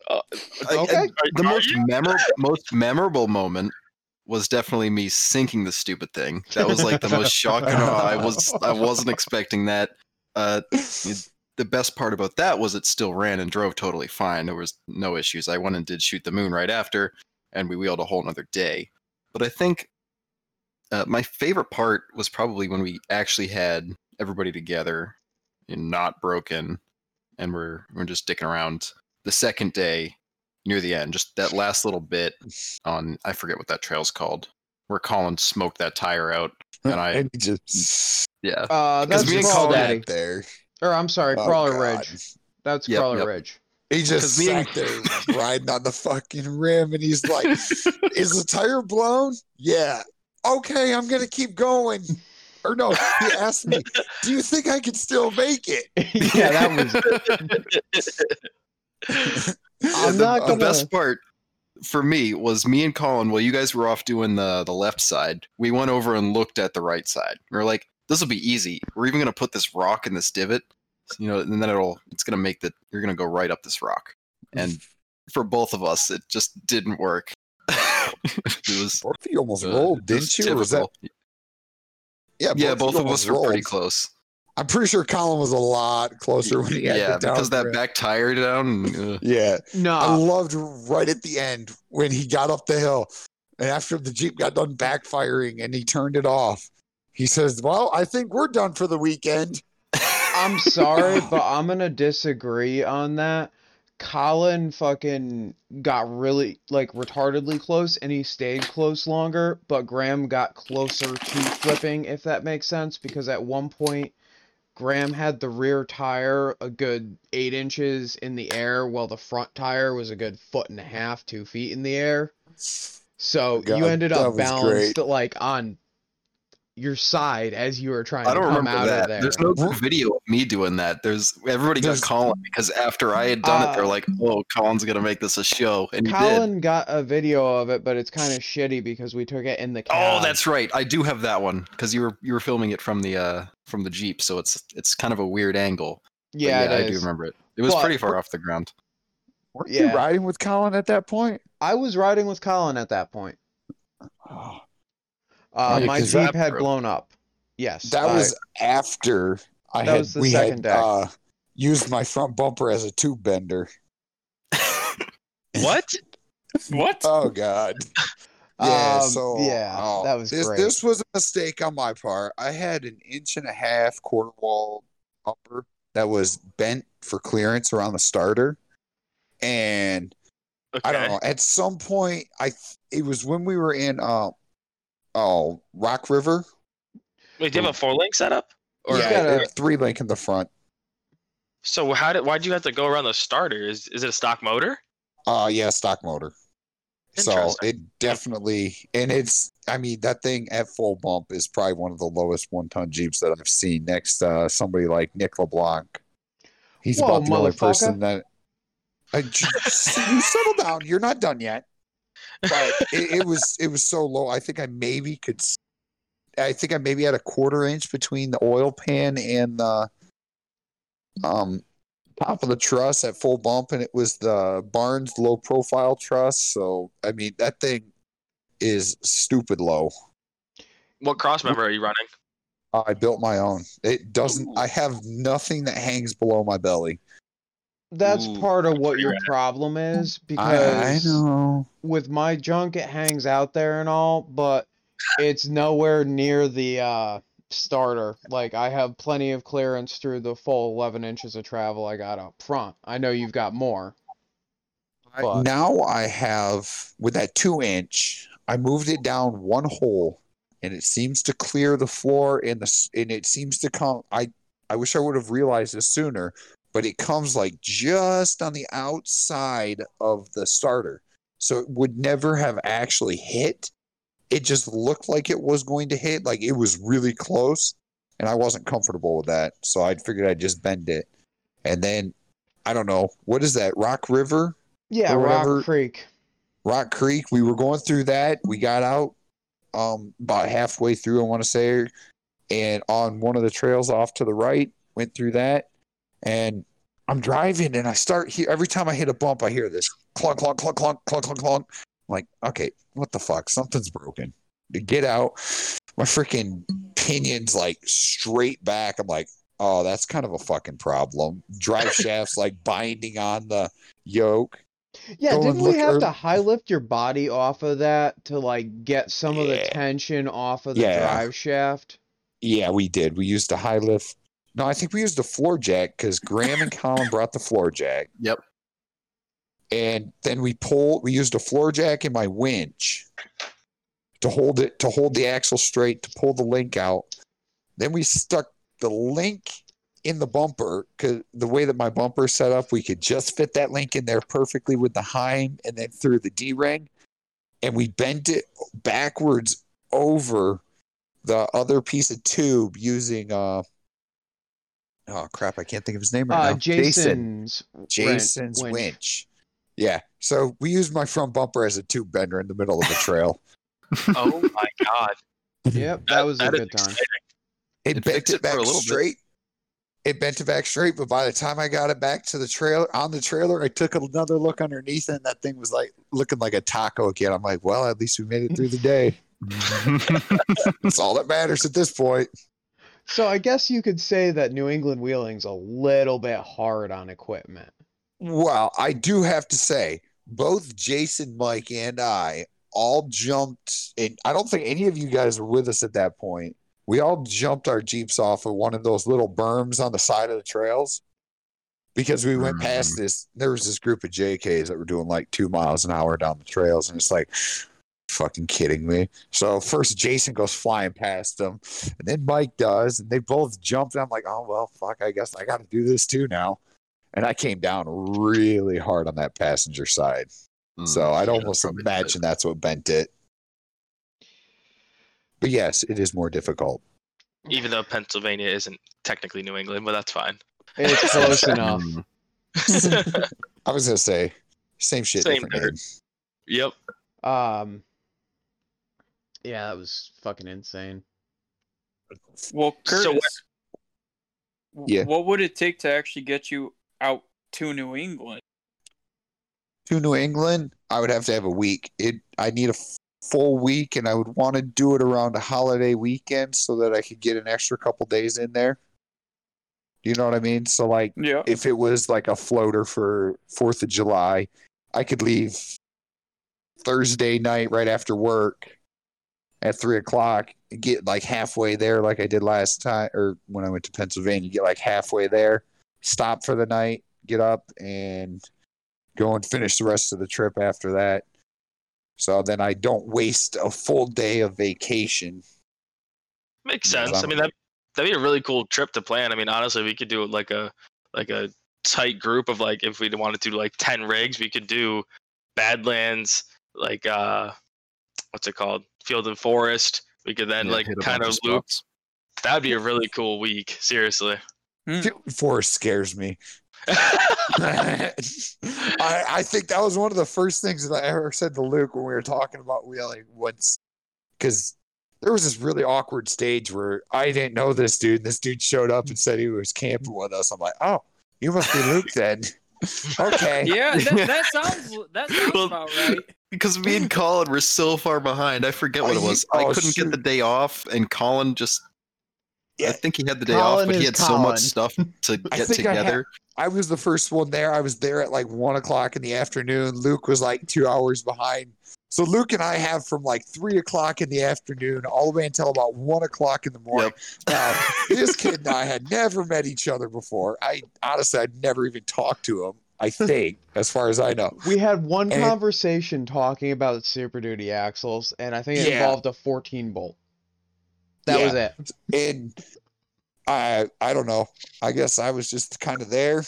Speaker 3: Uh,
Speaker 5: I- I- the
Speaker 3: Are
Speaker 5: most memorable most memorable moment was definitely me sinking the stupid thing. That was like the most shocking. oh, I was I wasn't expecting that. Uh, the best part about that was it still ran and drove totally fine. There was no issues. I went and did shoot the moon right after, and we wheeled a whole another day. But I think uh, my favorite part was probably when we actually had everybody together and not broken, and we're we're just dicking around. The second day, near the end, just that last little bit on I forget what that trail's called, where Colin smoked that tire out, and I
Speaker 2: and he just
Speaker 5: yeah.
Speaker 1: Uh, that's
Speaker 5: me and
Speaker 1: Crawl
Speaker 5: Colin-
Speaker 1: Daddy.
Speaker 2: there.
Speaker 1: Or I'm sorry,
Speaker 2: Oh,
Speaker 1: Crawler
Speaker 2: God.
Speaker 1: Ridge. That's
Speaker 5: Yep,
Speaker 1: Crawler
Speaker 5: yep.
Speaker 1: Ridge.
Speaker 2: He just
Speaker 5: me and-
Speaker 2: sat there riding on the fucking rim, and he's like, "Is the tire blown? Yeah. Okay, I'm gonna keep going." Or no, he asked me, "Do you think I can still make it?"
Speaker 1: yeah, that was. I'm
Speaker 5: the,
Speaker 1: not gonna.
Speaker 5: best part for me was me and Colin. While you guys were off doing the the left side, we went over and looked at the right side. We were like, "This will be easy. We're even gonna put this rock in this divot, you know, and then it'll it's gonna make that you're gonna go right up this rock." And for both of us, it just didn't work. it was
Speaker 2: Both of you almost
Speaker 5: uh,
Speaker 2: rolled, didn't
Speaker 5: was
Speaker 2: you? Or was that
Speaker 5: typical.
Speaker 2: yeah?
Speaker 5: yeah, both of
Speaker 2: almost
Speaker 5: us were pretty close.
Speaker 2: I'm pretty sure Colin was a lot closer when he had
Speaker 5: Yeah,
Speaker 2: the
Speaker 5: because that back tire down.
Speaker 2: Yeah,
Speaker 1: no, I
Speaker 2: loved right at the end when he got up the hill, and after the jeep got done backfiring and he turned it off. He says, "Well, I think we're done for the weekend."
Speaker 1: I'm sorry, but I'm gonna disagree on that. Colin fucking got really like retardedly close and he stayed close longer, but Graham got closer to flipping, if that makes sense, because at one point Graham had the rear tire a good eight inches in the air while the front tire was a good foot and a half, two feet in the air. So
Speaker 2: God,
Speaker 1: you ended up balanced like on your side as you were trying
Speaker 5: I don't
Speaker 1: come
Speaker 5: remember
Speaker 1: out
Speaker 5: that.
Speaker 1: of there.
Speaker 5: There's no video of me doing that. There's everybody
Speaker 2: There's-
Speaker 5: got Colin because after I had done it, they're
Speaker 1: Uh,
Speaker 5: like, "Oh, Colin's gonna make this a show," and he did.
Speaker 1: Colin got a video of it, but it's kind of shitty because we took it in the cab.
Speaker 5: Oh, that's right. I do have that one because you were you were filming it from the uh from the jeep, so it's it's kind of a weird angle. But
Speaker 1: yeah,
Speaker 5: I
Speaker 1: it
Speaker 5: do remember it. It was
Speaker 1: But-
Speaker 5: pretty far off the ground.
Speaker 2: Weren't
Speaker 1: Yeah.
Speaker 2: you riding with Colin at that point?
Speaker 1: I was riding with Colin at that point.
Speaker 2: Oh,
Speaker 1: Uh,
Speaker 2: Yeah,
Speaker 1: my
Speaker 2: 'cause
Speaker 1: Jeep
Speaker 5: that-
Speaker 1: had blown up. Yes,
Speaker 2: that
Speaker 1: I-
Speaker 2: was after I had
Speaker 1: was
Speaker 2: we had uh, used my front bumper as a tube bender.
Speaker 3: What?
Speaker 4: What?
Speaker 2: Oh God. Yeah,
Speaker 1: Um,
Speaker 2: so
Speaker 1: yeah,
Speaker 2: oh,
Speaker 1: that was
Speaker 2: this.
Speaker 1: great.
Speaker 2: This was a mistake on my part. I had an inch and a half quarter wall bumper that was bent for clearance around the starter, and
Speaker 3: Okay.
Speaker 2: I don't know. At some point, I th- it was when we were in uh oh Rock River.
Speaker 3: Wait, do you have a four link setup? Or
Speaker 2: yeah,
Speaker 1: got a-
Speaker 2: three link in the front.
Speaker 3: so how did why'd you have to go around the starter? Is is it a stock motor?
Speaker 2: Uh yeah, stock motor. So it definitely, and it's, I mean, that thing at full bump is probably one of the lowest one ton Jeeps that I've seen next to somebody like Nick LeBlanc. He's
Speaker 1: Whoa,
Speaker 2: about the only person that. I, j- you settle down. You're not done yet. But it, it was it was so low. I think I maybe could. I think I maybe had a quarter inch between the oil pan and the um top of the truss at full bump, and it was the Barnes low profile truss. So I mean that thing is stupid low.
Speaker 3: What cross member are you running?
Speaker 2: I built my own. It doesn't. I have nothing that hangs below my belly.
Speaker 1: That's
Speaker 3: Ooh,
Speaker 1: part of what your
Speaker 3: rad.
Speaker 1: problem is
Speaker 2: I, I
Speaker 1: because
Speaker 2: know.
Speaker 1: with my junk it hangs out there and all, but it's nowhere near the uh starter. Like I have plenty of clearance through the full 11 inches of travel I got up front. I know you've got more. But-
Speaker 2: now I have with that two inch. I moved it down one hole, and it seems to clear the floor. And the and it seems to come. I I wish I would have realized this sooner, but it comes like just on the outside of the starter, so it would never have actually hit. It just looked like it was going to hit, like it was really close, and I wasn't comfortable with that. So I figured I'd just bend it, and then I don't know what is that Rock River.
Speaker 1: Yeah, Rock. Creek.
Speaker 2: Rock Creek. We were going through that. We got out um about halfway through, I want to say, and on one of the trails off to the right, went through that, and I'm driving and I start here every time I hit a bump, I hear this clunk, clunk, clunk, clunk, clunk, clunk, clunk. I'm like, okay, what the fuck? Something's broken. To get out, my freaking pinion's like straight back. I'm like, oh, that's kind of a fucking problem. Drive shafts like binding on the yoke.
Speaker 1: Yeah,
Speaker 2: Go
Speaker 1: didn't we have
Speaker 2: ear-
Speaker 1: to high lift your body off of that to like get some of the tension off of the
Speaker 2: Yeah.
Speaker 1: drive shaft?
Speaker 2: Yeah, we did. We used a high lift. No, I think we used the floor jack because Graham and Colin brought the floor jack.
Speaker 5: Yep.
Speaker 2: And then we pulled. We used a floor jack and my winch to hold it to hold the axle straight to pull the link out. Then we stuck the link in the bumper because the way that my bumper is set up, we could just fit that link in there perfectly with the Heim and then through the D ring, and we bent it backwards over the other piece of tube using uh oh crap, I can't think of his name right
Speaker 1: Uh,
Speaker 2: now.
Speaker 1: Jason's
Speaker 2: Jason's
Speaker 1: winch.
Speaker 2: winch. Yeah. So we used my front bumper as a tube bender in the middle of the trail.
Speaker 3: Oh my god.
Speaker 1: Yep, that was a good time.
Speaker 2: It,
Speaker 5: It
Speaker 2: bent it
Speaker 5: it
Speaker 2: back
Speaker 5: a little bit.
Speaker 2: straight. It bent it back straight, but by the time I got it back to the trailer on the trailer, I took another look underneath and that thing was like looking like a taco again. I'm like, well, at least we made it through the day. That's all that matters at this point.
Speaker 1: So I guess you could say that New England wheeling's a little bit hard on equipment.
Speaker 2: Well, I do have to say, both Jason, Mike, and I all jumped, and I don't think any of you guys were with us at that point. We all jumped our Jeeps off of one of those little berms on the side of the trails. because we went
Speaker 5: Mm.
Speaker 2: past this. There was this group of JKs that were doing like two miles an hour down the trails, and it's like, fucking kidding me. So first Jason goes flying past them, and then Mike does, and they both jumped. And I'm like, oh well, fuck. I guess I got to do this too now. And I came down really hard on that passenger side,
Speaker 5: Mm,
Speaker 2: so I'd
Speaker 5: yeah,
Speaker 2: almost
Speaker 5: probably not.
Speaker 2: imagine that's what bent it. But yes, it is more difficult.
Speaker 3: Even though Pennsylvania isn't technically New England, but that's fine.
Speaker 1: It's close enough.
Speaker 5: Mm,
Speaker 2: I was gonna say same shit,
Speaker 3: Same
Speaker 2: different name.
Speaker 3: yep.
Speaker 1: Um, yeah, that was fucking insane.
Speaker 4: Well, Curtis,
Speaker 3: So
Speaker 4: w-
Speaker 2: Yeah.
Speaker 4: what would it take to actually get you out to New England?
Speaker 2: to New England, I would have to have a week. It I need a full week, and I would want to do it around a holiday weekend so that I could get an extra couple days in there. You know what I mean? So like,
Speaker 4: Yeah.
Speaker 2: if it was like a floater for Fourth of July, I could leave Thursday night right after work at three o'clock, get like halfway there, like I did last time, or when I went to Pennsylvania, get like halfway there, stop for the night, get up, and go and finish the rest of the trip after that. So then I don't waste a full day of vacation.
Speaker 3: Makes sense. I mean that that'd be a really cool trip to plan. I mean, honestly, we could do like a like a tight group of like if we wanted to do like ten rigs, we could do Badlands, like uh what's it called? Field and Forest. We could then
Speaker 5: yeah,
Speaker 3: like kind of loop. That'd be a really cool week, seriously.
Speaker 4: Hmm.
Speaker 2: Forest scares me. I, I think that was one of the first things that I ever said to Luke when we were talking about wheeling once, because there was this really awkward stage where I didn't know this dude. And this dude showed up and said he was camping with us. I'm like, oh, you must be Luke then. okay.
Speaker 4: Yeah, that, that sounds that sounds
Speaker 5: Well,
Speaker 4: about right.
Speaker 5: Because me and Colin were so far behind, I forget what
Speaker 2: Oh,
Speaker 5: it
Speaker 2: you-
Speaker 5: was. I
Speaker 2: oh,
Speaker 5: couldn't get the day off, and Colin just. I think he had the day
Speaker 1: Colin
Speaker 5: off, but he
Speaker 1: is
Speaker 5: had so much stuff to
Speaker 2: I
Speaker 5: get
Speaker 2: think I had-
Speaker 5: together.
Speaker 2: I was the first one there. I was there at like one o'clock in the afternoon. Luke was like two hours behind. So Luke and I have from like three o'clock in the afternoon all the way until about one o'clock in the morning. Now, uh, this kid and I had never met each other before. I honestly, I'd never even talked to him. I think, as far as I know.
Speaker 1: We had one
Speaker 2: And-
Speaker 1: conversation talking about Super Duty axles, and I think it
Speaker 2: Yeah.
Speaker 1: involved a 14 bolt. That was it.
Speaker 2: And I, I don't know. I guess I was just kind of there.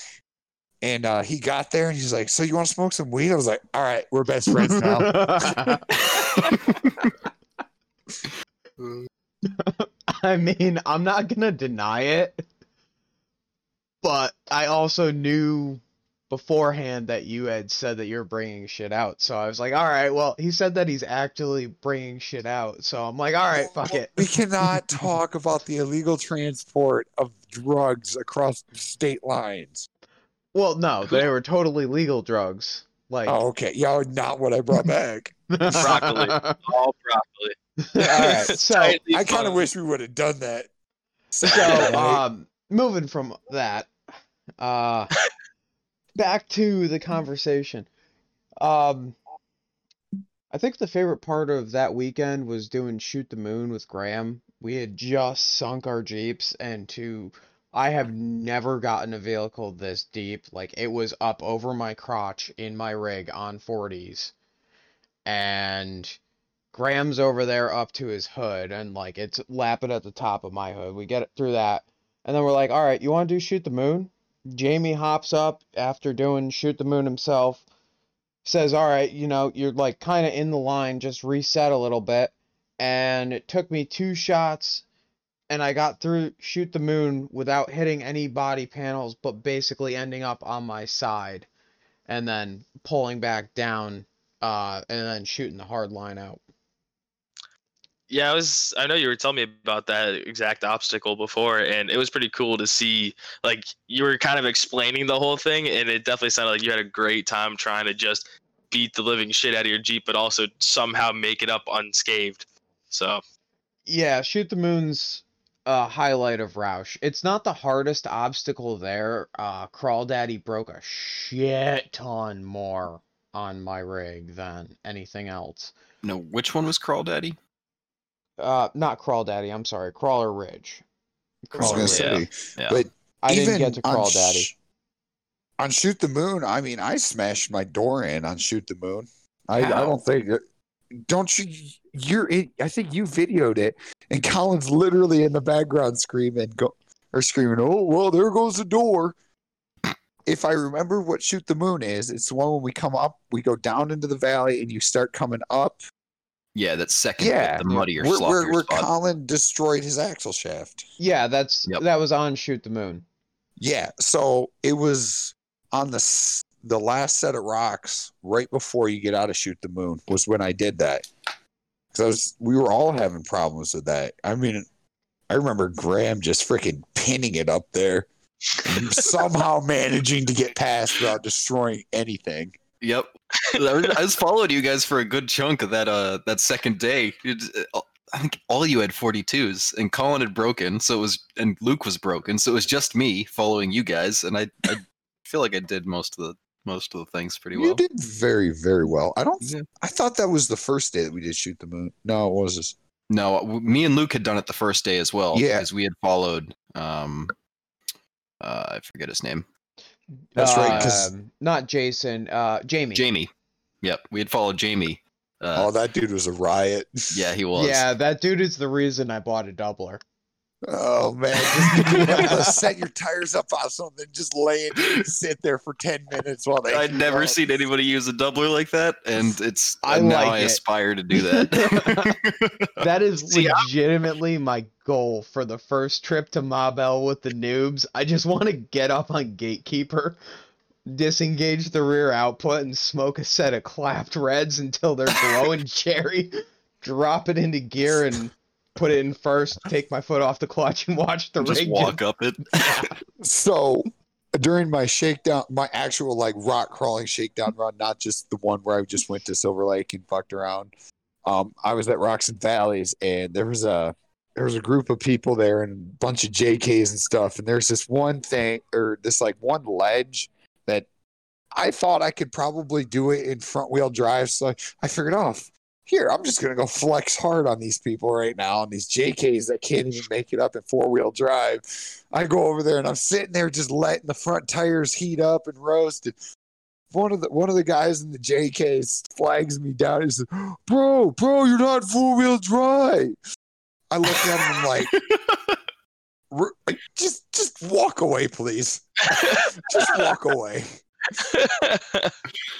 Speaker 2: And uh, he got there and he's like, "So you want to smoke some weed?" I was like, "All right, we're best friends now."
Speaker 1: I mean, I'm not gonna deny it, but I also knew beforehand that you had said that you're bringing shit out. So I was like, all right, well, he said that he's actually bringing shit out. So I'm like, all right, fuck it.
Speaker 2: We cannot talk about the illegal transport of drugs across state lines.
Speaker 1: Well, no, they were totally legal drugs. Like,
Speaker 2: Oh, okay. Yeah, not what I brought back.
Speaker 3: Broccoli. All broccoli.
Speaker 1: all right, so
Speaker 2: I kind of wish we would have done that.
Speaker 1: So,
Speaker 2: Saturday.
Speaker 1: um, moving from that, uh, back to the conversation. Um, I think the favorite part of that weekend was doing Shoot the Moon with Graham. We had just sunk our Jeeps, and to, I have never gotten a vehicle this deep. Like, it was up over my crotch in my rig on 40s. And Graham's over there up to his hood and like it's lapping at the top of my hood. We get it through that. And then we're like, all right, you want to do shoot the moon? Jamie hops up after doing shoot the moon himself, says, all right, you know, you're like kind of in the line, just reset a little bit. And it took me two shots and I got through shoot the moon without hitting any body panels, but basically ending up on my side and then pulling back down uh, and then shooting the hard line out.
Speaker 3: Yeah, I was. I know you were telling me about that exact obstacle before, and it was pretty cool to see. Like you were kind of explaining the whole thing, and it definitely sounded like you had a great time trying to just beat the living shit out of your Jeep, but also somehow make it up unscathed. So
Speaker 1: Yeah, shoot the moon's a highlight of Rausch. It's not the hardest obstacle there. Uh, Crawl Daddy broke a shit ton more on my rig than anything else.
Speaker 5: No, which one was Crawl Daddy?
Speaker 1: Uh, not Crawl Daddy. I'm sorry, Crawler Ridge.
Speaker 2: I was
Speaker 1: Crawler
Speaker 2: gonna
Speaker 1: Ridge.
Speaker 2: say,
Speaker 5: Yeah.
Speaker 2: but
Speaker 1: I didn't
Speaker 2: even
Speaker 1: get to
Speaker 2: on
Speaker 1: Crawl Daddy.
Speaker 2: sh- on Shoot the Moon, I mean, I smashed my door in on Shoot the Moon. I, I don't think it, don't you you're it, I think you videoed it and Colin's literally in the background screaming go or screaming, Oh well there goes the door. If I remember what Shoot the Moon is, it's the one when we come up, we go down into the valley and you start coming up.
Speaker 5: Yeah, that second
Speaker 2: Yeah.
Speaker 5: bit, the muddier,
Speaker 2: Where, where, where
Speaker 5: spot.
Speaker 2: Colin destroyed his axle shaft.
Speaker 1: Yeah, that's
Speaker 5: Yep.
Speaker 1: that was on Shoot the Moon.
Speaker 2: Yeah, so it was on the the last set of rocks right before you get out of shoot the moon was when I did that. Because we were all having problems with that. I mean, I remember Graham just freaking pinning it up there, somehow managing to get past without destroying anything.
Speaker 5: Yep. I was- following you guys for a good chunk of that uh that second day. It- uh, I think all you had 42s and Colin had broken, so it was and Luke was broken, so it was just me following you guys and I I feel like I did most of the most of the things pretty well.
Speaker 2: You did very, very well. I don't.
Speaker 5: Yeah.
Speaker 2: I thought that was the first day that we did shoot the moon. No, it was this.
Speaker 5: No, me and Luke had done it the first day as well
Speaker 2: Yeah.
Speaker 5: because we had followed um uh I forget his name.
Speaker 2: That's right, 'cause-
Speaker 1: Um, not Jason, uh, Jamie.
Speaker 5: Jamie. Yep, we had followed Jamie. Uh,
Speaker 2: oh, that dude was a riot.
Speaker 5: yeah, he was.
Speaker 1: Yeah, that dude is the reason I bought a doubler.
Speaker 2: Oh man, just be to set your tires up on something, just lay it and sit there for ten minutes while they.
Speaker 5: I'd never
Speaker 2: up.
Speaker 5: seen anybody use a doubler like that, and it's
Speaker 1: I
Speaker 5: and now
Speaker 1: like
Speaker 5: I
Speaker 1: it.
Speaker 5: aspire to do that.
Speaker 1: That is
Speaker 3: See, I-
Speaker 1: legitimately my goal for the first trip to Mabel with the noobs. I just want to get up on Gatekeeper, disengage the rear output, and smoke a set of clapped reds until they're glowing cherry. Drop it into gear and put it in first. Take my foot off the clutch and watch the
Speaker 5: Just
Speaker 1: rig.
Speaker 5: walk up it.
Speaker 2: So during my shakedown, my actual like rock crawling shakedown run, not just the one where I just went to Silver Lake and fucked around. Um, I was at Rocks and Valleys, and there was a there was a group of people there and a bunch of JKs and stuff. And there's this one thing or this like one ledge that I thought I could probably do it in front wheel drive. So I figured, oh, here I'm just gonna go flex hard on these people right now, on these JKs that can't even make it up in four wheel drive. I go over there and I'm sitting there just letting the front tires heat up and roast. And one of the one of the guys in the JKs flags me down. He says, "Bro, bro, you're not four wheel drive." I look at him and I'm like, like, "Just, just walk away, please. just walk away."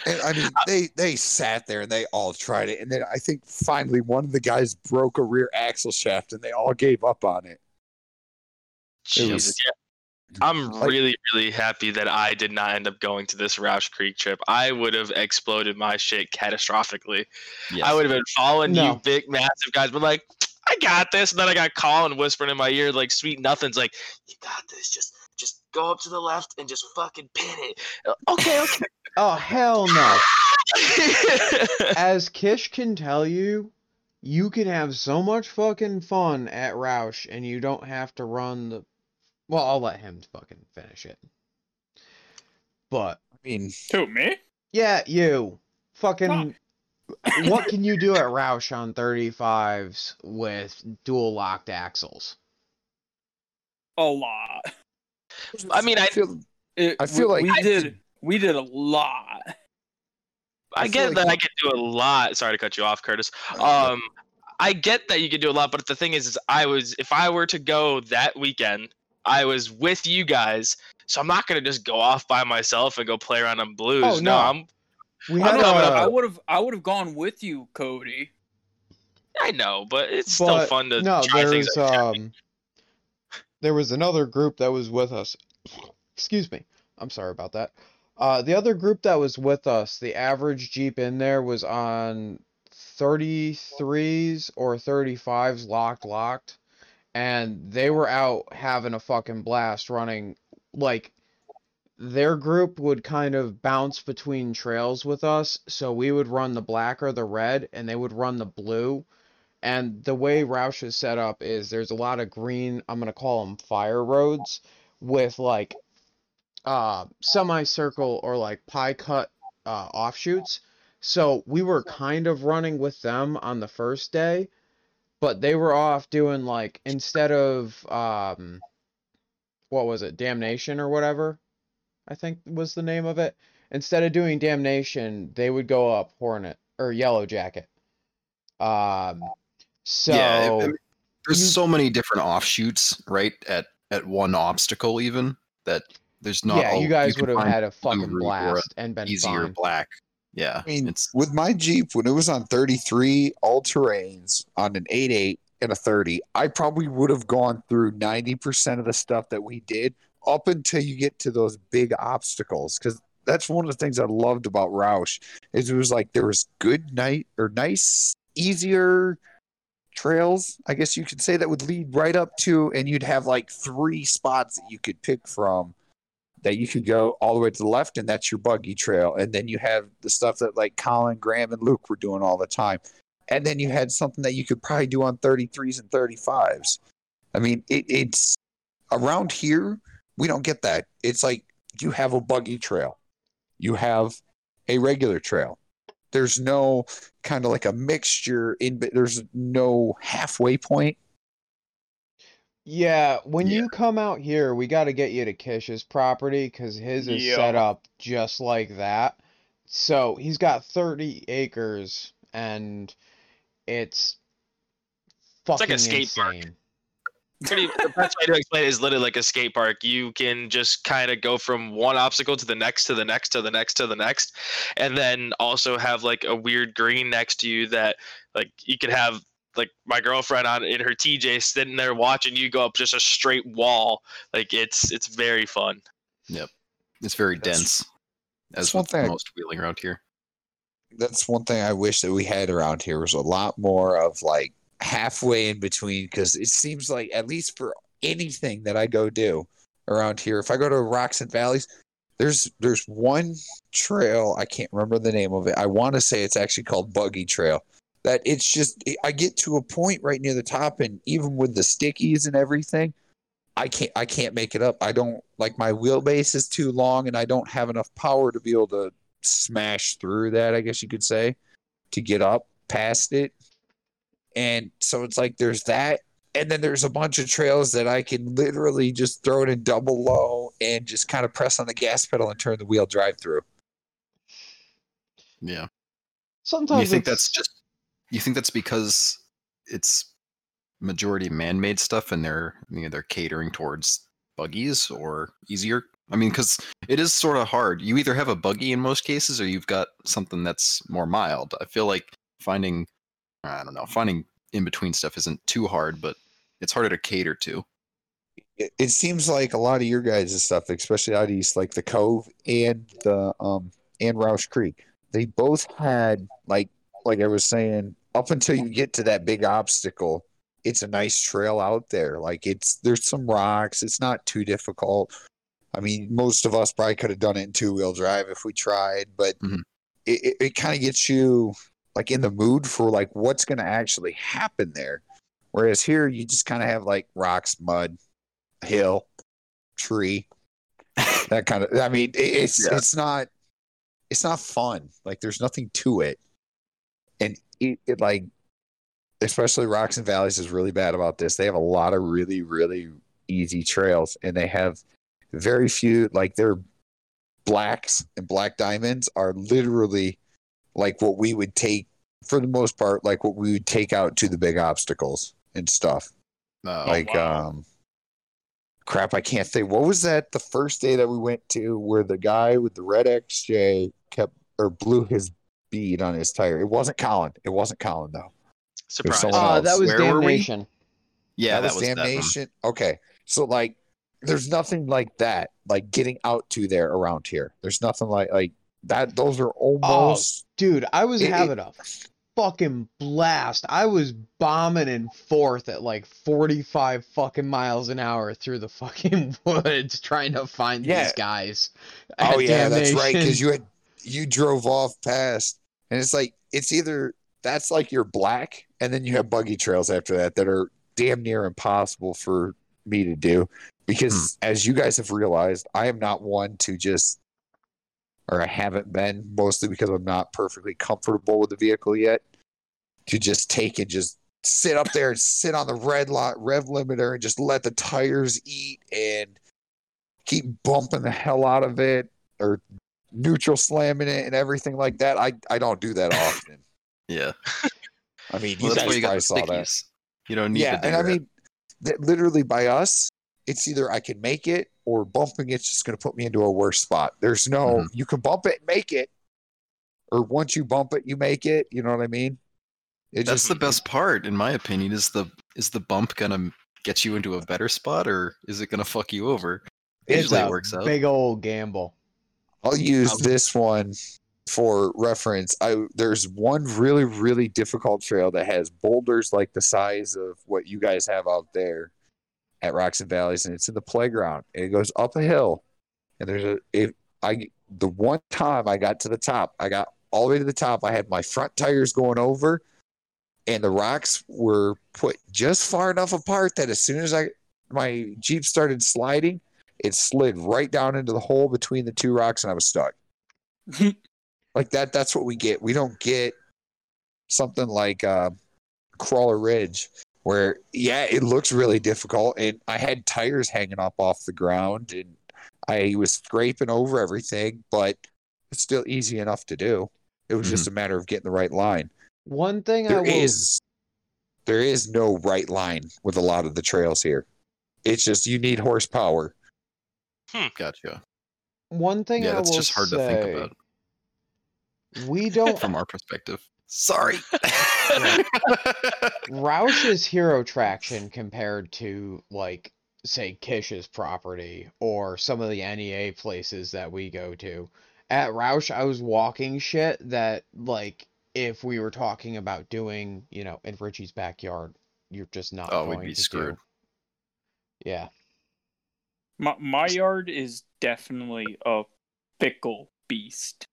Speaker 2: And I mean, they they sat there and they all tried it, and then I think finally one of the guys broke a rear axle shaft, and they all gave up on it. It was-
Speaker 3: Jesus. Yeah. I'm
Speaker 2: Like-
Speaker 3: really, really happy that I did not end up going to this Rausch Creek trip. I would have exploded my shit catastrophically.
Speaker 5: Yes.
Speaker 3: I would have been following
Speaker 1: No.
Speaker 3: you big, massive guys, but like, I got this. And then I got Colin whispering in my ear, like sweet nothings, like, you got this. Just just go up to the left and just fucking pin it. Okay, okay.
Speaker 1: Oh hell no! As Kish can tell you, you can have so much fucking fun at Rausch and you don't have to run the. Well, I'll let him fucking finish it. But
Speaker 2: I mean,
Speaker 4: Who, me?
Speaker 1: yeah, you fucking. what can you do at Rausch on 35s with dual locked axles?
Speaker 4: A lot.
Speaker 3: I mean, I-
Speaker 2: feel
Speaker 4: It-
Speaker 2: I feel
Speaker 4: we-
Speaker 2: like-
Speaker 4: we did we did a lot.
Speaker 3: I,
Speaker 2: I
Speaker 3: get
Speaker 2: like
Speaker 3: that
Speaker 2: you-
Speaker 3: I can do a lot. Sorry to cut you off, Curtis. Um, I get that you can do a lot, but the thing is, is I was if I were to go that weekend, I was with you guys, so I'm not gonna just go off by myself and go play around on blues.
Speaker 1: Oh, no.
Speaker 3: I'm.
Speaker 1: We
Speaker 3: I
Speaker 1: had
Speaker 3: know, but
Speaker 4: I
Speaker 1: a,
Speaker 4: would have I would have gone with you, Cody.
Speaker 3: I know, but it's still fun to
Speaker 1: no,
Speaker 3: try things.
Speaker 1: there's
Speaker 3: like that.
Speaker 1: um, there was another group that was with us. Excuse me, I'm sorry about that. Uh, the other group that was with us, the average Jeep in there was on 33s or 35s locked locked, and they were out having a fucking blast running like their group would kind of bounce between trails with us, so we would run the black or the red, and they would run the blue. And the way Rausch is set up is there's a lot of green, I'm gonna call them fire roads, with like uh semicircle or like pie cut uh offshoots. So we were kind of running with them on the first day, but they were off doing like instead of um what was it, damnation or whatever? I think was the name of it. Instead of doing Damnation, they would go up Hornet or Yellow Jacket. Um, so
Speaker 5: yeah, I mean, there's
Speaker 1: you-
Speaker 5: so many different offshoots, right? At at one obstacle, even that there's not.
Speaker 1: yeah,
Speaker 5: a-
Speaker 1: you guys
Speaker 5: can
Speaker 1: would have had a fucking
Speaker 5: route or a
Speaker 1: blast and been
Speaker 5: easier
Speaker 1: fine.
Speaker 5: black. Yeah,
Speaker 2: I mean,
Speaker 5: it's
Speaker 2: with my Jeep, when it was on 33 all terrains on an 8.8 and a 30, I probably would have gone through 90% of the stuff that we did up until you get to those big obstacles. Because that's one of the things I loved about Rausch is it was like there was good night or nice, easier trails, I guess you could say that would lead right up to, and you'd have like three spots that you could pick from that you could go all the way to the left, and that's your buggy trail. And then you have the stuff that like Colin, Graham, and Luke were doing all the time. And then you had something that you could probably do on 33s and 35s. I mean, it, it's around here, we don't get that. It's like you have a buggy trail, you have a regular trail. There's no kind of like a mixture in, but there's no halfway point.
Speaker 1: Yeah, when
Speaker 5: Yeah.
Speaker 1: you come out here, we got to get you to Kish's property because his is
Speaker 4: Yeah.
Speaker 1: set up just like that. So he's got 30 acres and it's
Speaker 3: like a
Speaker 1: fucking
Speaker 3: skate park.
Speaker 1: Insane.
Speaker 3: Pretty, the best way to explain it is literally like a skate park. You can just kind of go from one obstacle to the next, to the next, to the next, to the next, and then also have like a weird green next to you that like you could have like my girlfriend on in her TJ sitting there watching you go up just a straight wall. Like it's it's very fun.
Speaker 5: Yep, it's very
Speaker 2: That's-
Speaker 5: dense.
Speaker 2: that's
Speaker 5: As
Speaker 2: one thing
Speaker 5: most wheeling around here.
Speaker 2: that's one thing I wish that we had around here was a lot more of like halfway in between because it seems like at least for anything that I go do around here, if I go to Rocks and Valleys, there's there's one trail I can't remember the name of it. I want to say it's actually called Buggy Trail. That it's just I get to a point right near the top, and even with the stickies and everything, I can't I can't make it up. I don't like my wheelbase is too long, and I don't have enough power to be able to smash through that, I guess you could say, to get up past it. And so it's like there's that. And then there's a bunch of trails that I can literally just throw it in double low and just kind of press on the gas pedal and turn the wheel drive through.
Speaker 5: Yeah.
Speaker 1: Sometimes
Speaker 5: you think
Speaker 1: it's-
Speaker 5: that's just you think that's because it's majority man-made stuff and they're you know, they're catering towards buggies or easier i mean because it is sort of hard you either have a buggy in most cases or you've got something that's more mild i feel like finding i don't know finding in between stuff isn't too hard but it's harder to cater to
Speaker 2: It, it seems like a lot of your guys' stuff, especially out east, like the Cove and the um and Rausch Creek, they both had like like I was saying, up until you get to that big obstacle, it's a nice trail out there. Like it's there's some rocks. It's not too difficult. I mean, most of us probably could have done it in two wheel drive if we tried, but
Speaker 5: Mhm.
Speaker 2: it, it, it kind of gets you like in the mood for like what's going to actually happen there. Whereas here, you just kind of have like rocks, mud, hill, tree, that kind of. I mean, it's
Speaker 5: Yeah.
Speaker 2: it's not it's not fun. Like there's nothing to it, and it, it like especially rocks and valleys is really bad about this. They have a lot of really really easy trails, and they have very few like their blacks and black diamonds are literally like what we would take for the most part like what we would take out to the big obstacles and stuff
Speaker 5: uh,
Speaker 2: like
Speaker 3: wow.
Speaker 2: um crap i can't think what was that the first day that we went to where the guy with the red xj kept or blew his bead on his tire it wasn't colin it wasn't colin though
Speaker 3: Surprise.
Speaker 2: someone
Speaker 1: Uh, that was
Speaker 5: Where were we?
Speaker 1: Damnation.
Speaker 5: yeah
Speaker 2: that was
Speaker 5: that one.
Speaker 2: damnation okay so like there's nothing like that like getting out to there around here there's nothing like like that those are oh, almost
Speaker 1: Dude, I was
Speaker 2: It- it-
Speaker 1: having a fucking blast. I was bombing in fourth at like 45 fucking miles an hour through the fucking woods trying to find
Speaker 2: Yeah.
Speaker 1: these guys.
Speaker 2: Oh yeah, that's right. Because you had you drove off past, and it's like it's either that's like your black, and then you have buggy trails after that that are damn near impossible for me to do. Because hmm. as you guys have realized, I am not one to just, or I haven't been mostly because I'm not perfectly comfortable with the vehicle yet. To just take and just sit up there and sit on the red lot rev limiter and just let the tires eat and keep bumping the hell out of it or neutral slamming it and everything like that. I I don't do that often.
Speaker 5: Yeah.
Speaker 2: I mean,
Speaker 5: Well,
Speaker 2: you guys
Speaker 5: you got
Speaker 2: probably saw that.
Speaker 5: You don't need
Speaker 2: Yeah, and I mean, that literally by us, it's either I can make it or bumping it's just going to put me into a worse spot. There's no
Speaker 5: Mhm.
Speaker 2: you can bump it and make it, or once you bump it, you make it. You know what I mean? It
Speaker 5: That's
Speaker 2: just
Speaker 5: the best part, in my opinion. Is the is the bump gonna get you into a better spot, or is it gonna fuck you over?
Speaker 1: It's
Speaker 5: Usually
Speaker 1: a
Speaker 5: it works out.
Speaker 1: big old gamble.
Speaker 2: I'll use
Speaker 3: Um,
Speaker 2: this one for reference. I there's one really really difficult trail that has boulders like the size of what you guys have out there at Rocks and Valleys, and it's in the playground. And it goes up a hill, and there's a if I the one time I got to the top, I got all the way to the top. I had my front tires going over, and the rocks were put just far enough apart that as soon as I my Jeep started sliding, it slid right down into the hole between the two rocks, and I was stuck. like that. That's what we get. We don't get something like uh, Crawler Ridge, where yeah, it looks really difficult, and I had tires hanging up off the ground, and I was scraping over everything, but it's still easy enough to do. It was just mm-hmm. a matter of getting the right line.
Speaker 1: One thing I
Speaker 2: There
Speaker 1: will
Speaker 2: is there is no right line with a lot of the trails here. It's just you need horsepower.
Speaker 5: Hmm, gotcha.
Speaker 1: one thing
Speaker 5: Yeah,
Speaker 1: I
Speaker 5: that's
Speaker 1: will
Speaker 5: just hard to think about
Speaker 1: We don't
Speaker 5: from our perspective. Sorry.
Speaker 1: Rausch's hero traction compared to like say Kish's property or some of the NEA places that we go to. At Rausch I was walking shit that like if we were talking about doing, you know, in Richie's backyard, you're just not
Speaker 5: oh,
Speaker 1: going
Speaker 5: we'd be
Speaker 1: to
Speaker 5: screwed.
Speaker 1: do. Yeah.
Speaker 4: My, my yard is definitely a fickle beast.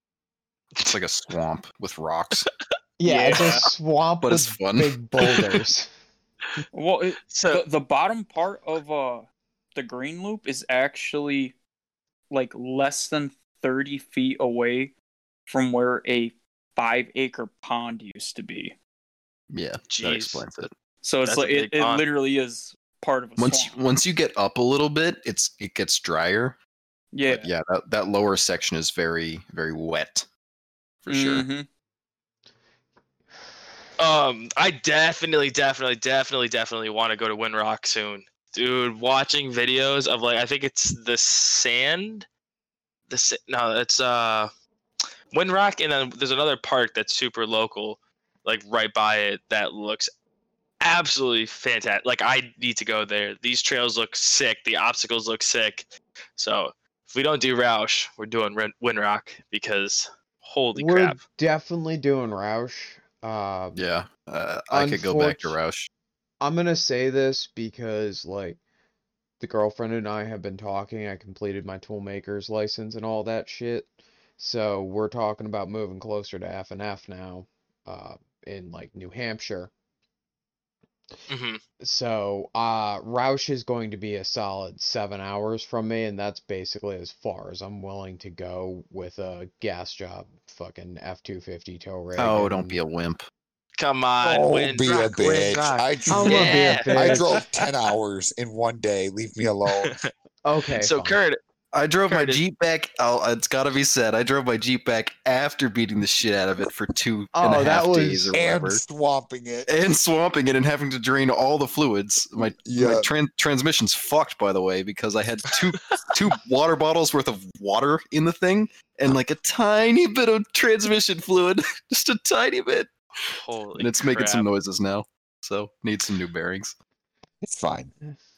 Speaker 5: It's like a swamp with rocks.
Speaker 1: Yeah, it's a swamp
Speaker 5: But
Speaker 1: with
Speaker 5: it's fun.
Speaker 1: big boulders.
Speaker 4: Well, it,
Speaker 3: So
Speaker 4: the, the bottom part of uh the green loop is actually like less than 30 feet away from where a five acre pond used to be.
Speaker 5: Yeah, that explains it.
Speaker 4: So it's
Speaker 3: That's
Speaker 4: like it, it literally is part of a
Speaker 5: Once you,
Speaker 4: swamp.
Speaker 5: once you get up a little bit, it's it gets drier.
Speaker 4: yeah.
Speaker 5: But yeah, that, that lower section is very very wet, for sure.
Speaker 3: Um, I definitely, definitely, definitely, definitely want to go to Windrock soon, dude. Watching videos of like, I think it's the sand, the sa- no, it's uh, Windrock, and then there's another park that's super local, like right by it, that looks absolutely fantastic. Like, I need to go there. These trails look sick. The obstacles look sick. So if we don't do Rausch, we're doing Windrock because holy
Speaker 1: We're
Speaker 3: crap.
Speaker 1: definitely doing Rausch. Um,
Speaker 5: Yeah, uh, I could go back to Rausch.
Speaker 1: I'm gonna say this because like the girlfriend and I have been talking. I completed my toolmaker's license and all that shit. So we're talking about moving closer to F and F now, uh, in like New Hampshire.
Speaker 3: Hmm
Speaker 1: So uh Rausch is going to be a solid seven hours from me, and that's basically as far as I'm willing to go with a gas job fucking F two fifty tow rig.
Speaker 5: Oh, don't be a wimp.
Speaker 3: Come on,
Speaker 2: Oh,
Speaker 3: Windrock,
Speaker 2: be a bitch.
Speaker 3: Windrock.
Speaker 2: I drove,
Speaker 3: Yeah.
Speaker 1: be a
Speaker 2: I
Speaker 1: bitch.
Speaker 2: drove ten hours in one day. Leave me alone.
Speaker 1: Okay,
Speaker 3: so
Speaker 1: fine.
Speaker 3: Kurt,
Speaker 5: I drove my Jeep back. Oh, it's got to be said. I drove my Jeep back after beating the shit out of it for two oh, and
Speaker 1: Oh,
Speaker 5: a
Speaker 1: that
Speaker 5: half
Speaker 1: was-
Speaker 5: days or whatever,
Speaker 2: and swamping it.
Speaker 5: and swamping it and having to drain all the fluids. My,
Speaker 2: Yeah.
Speaker 5: my tran- transmission's fucked, by the way, because I had two two water bottles worth of water in the thing and like a tiny bit of transmission fluid, just a tiny bit,
Speaker 3: holy
Speaker 5: and it's making some noises now. So need some new bearings.
Speaker 2: It's fine.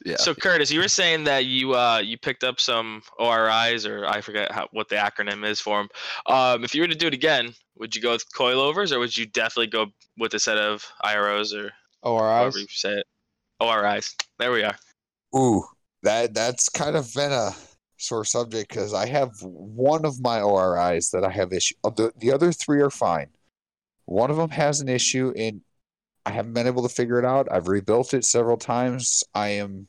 Speaker 5: Yeah.
Speaker 3: So Curtis, you were saying that you uh you picked up some ORIs or I forget how, what the acronym is for them. Um, if you were to do it again, would you go with coilovers or would you definitely go with a set of IROs or however
Speaker 1: ORIs.
Speaker 3: you say it? ORIs. There we are.
Speaker 2: Ooh, that that's kind of been a sore subject because I have one of my ORIs that I have issue. The the other three are fine. One of them has an issue, and I haven't been able to figure it out. I've rebuilt it several times. I am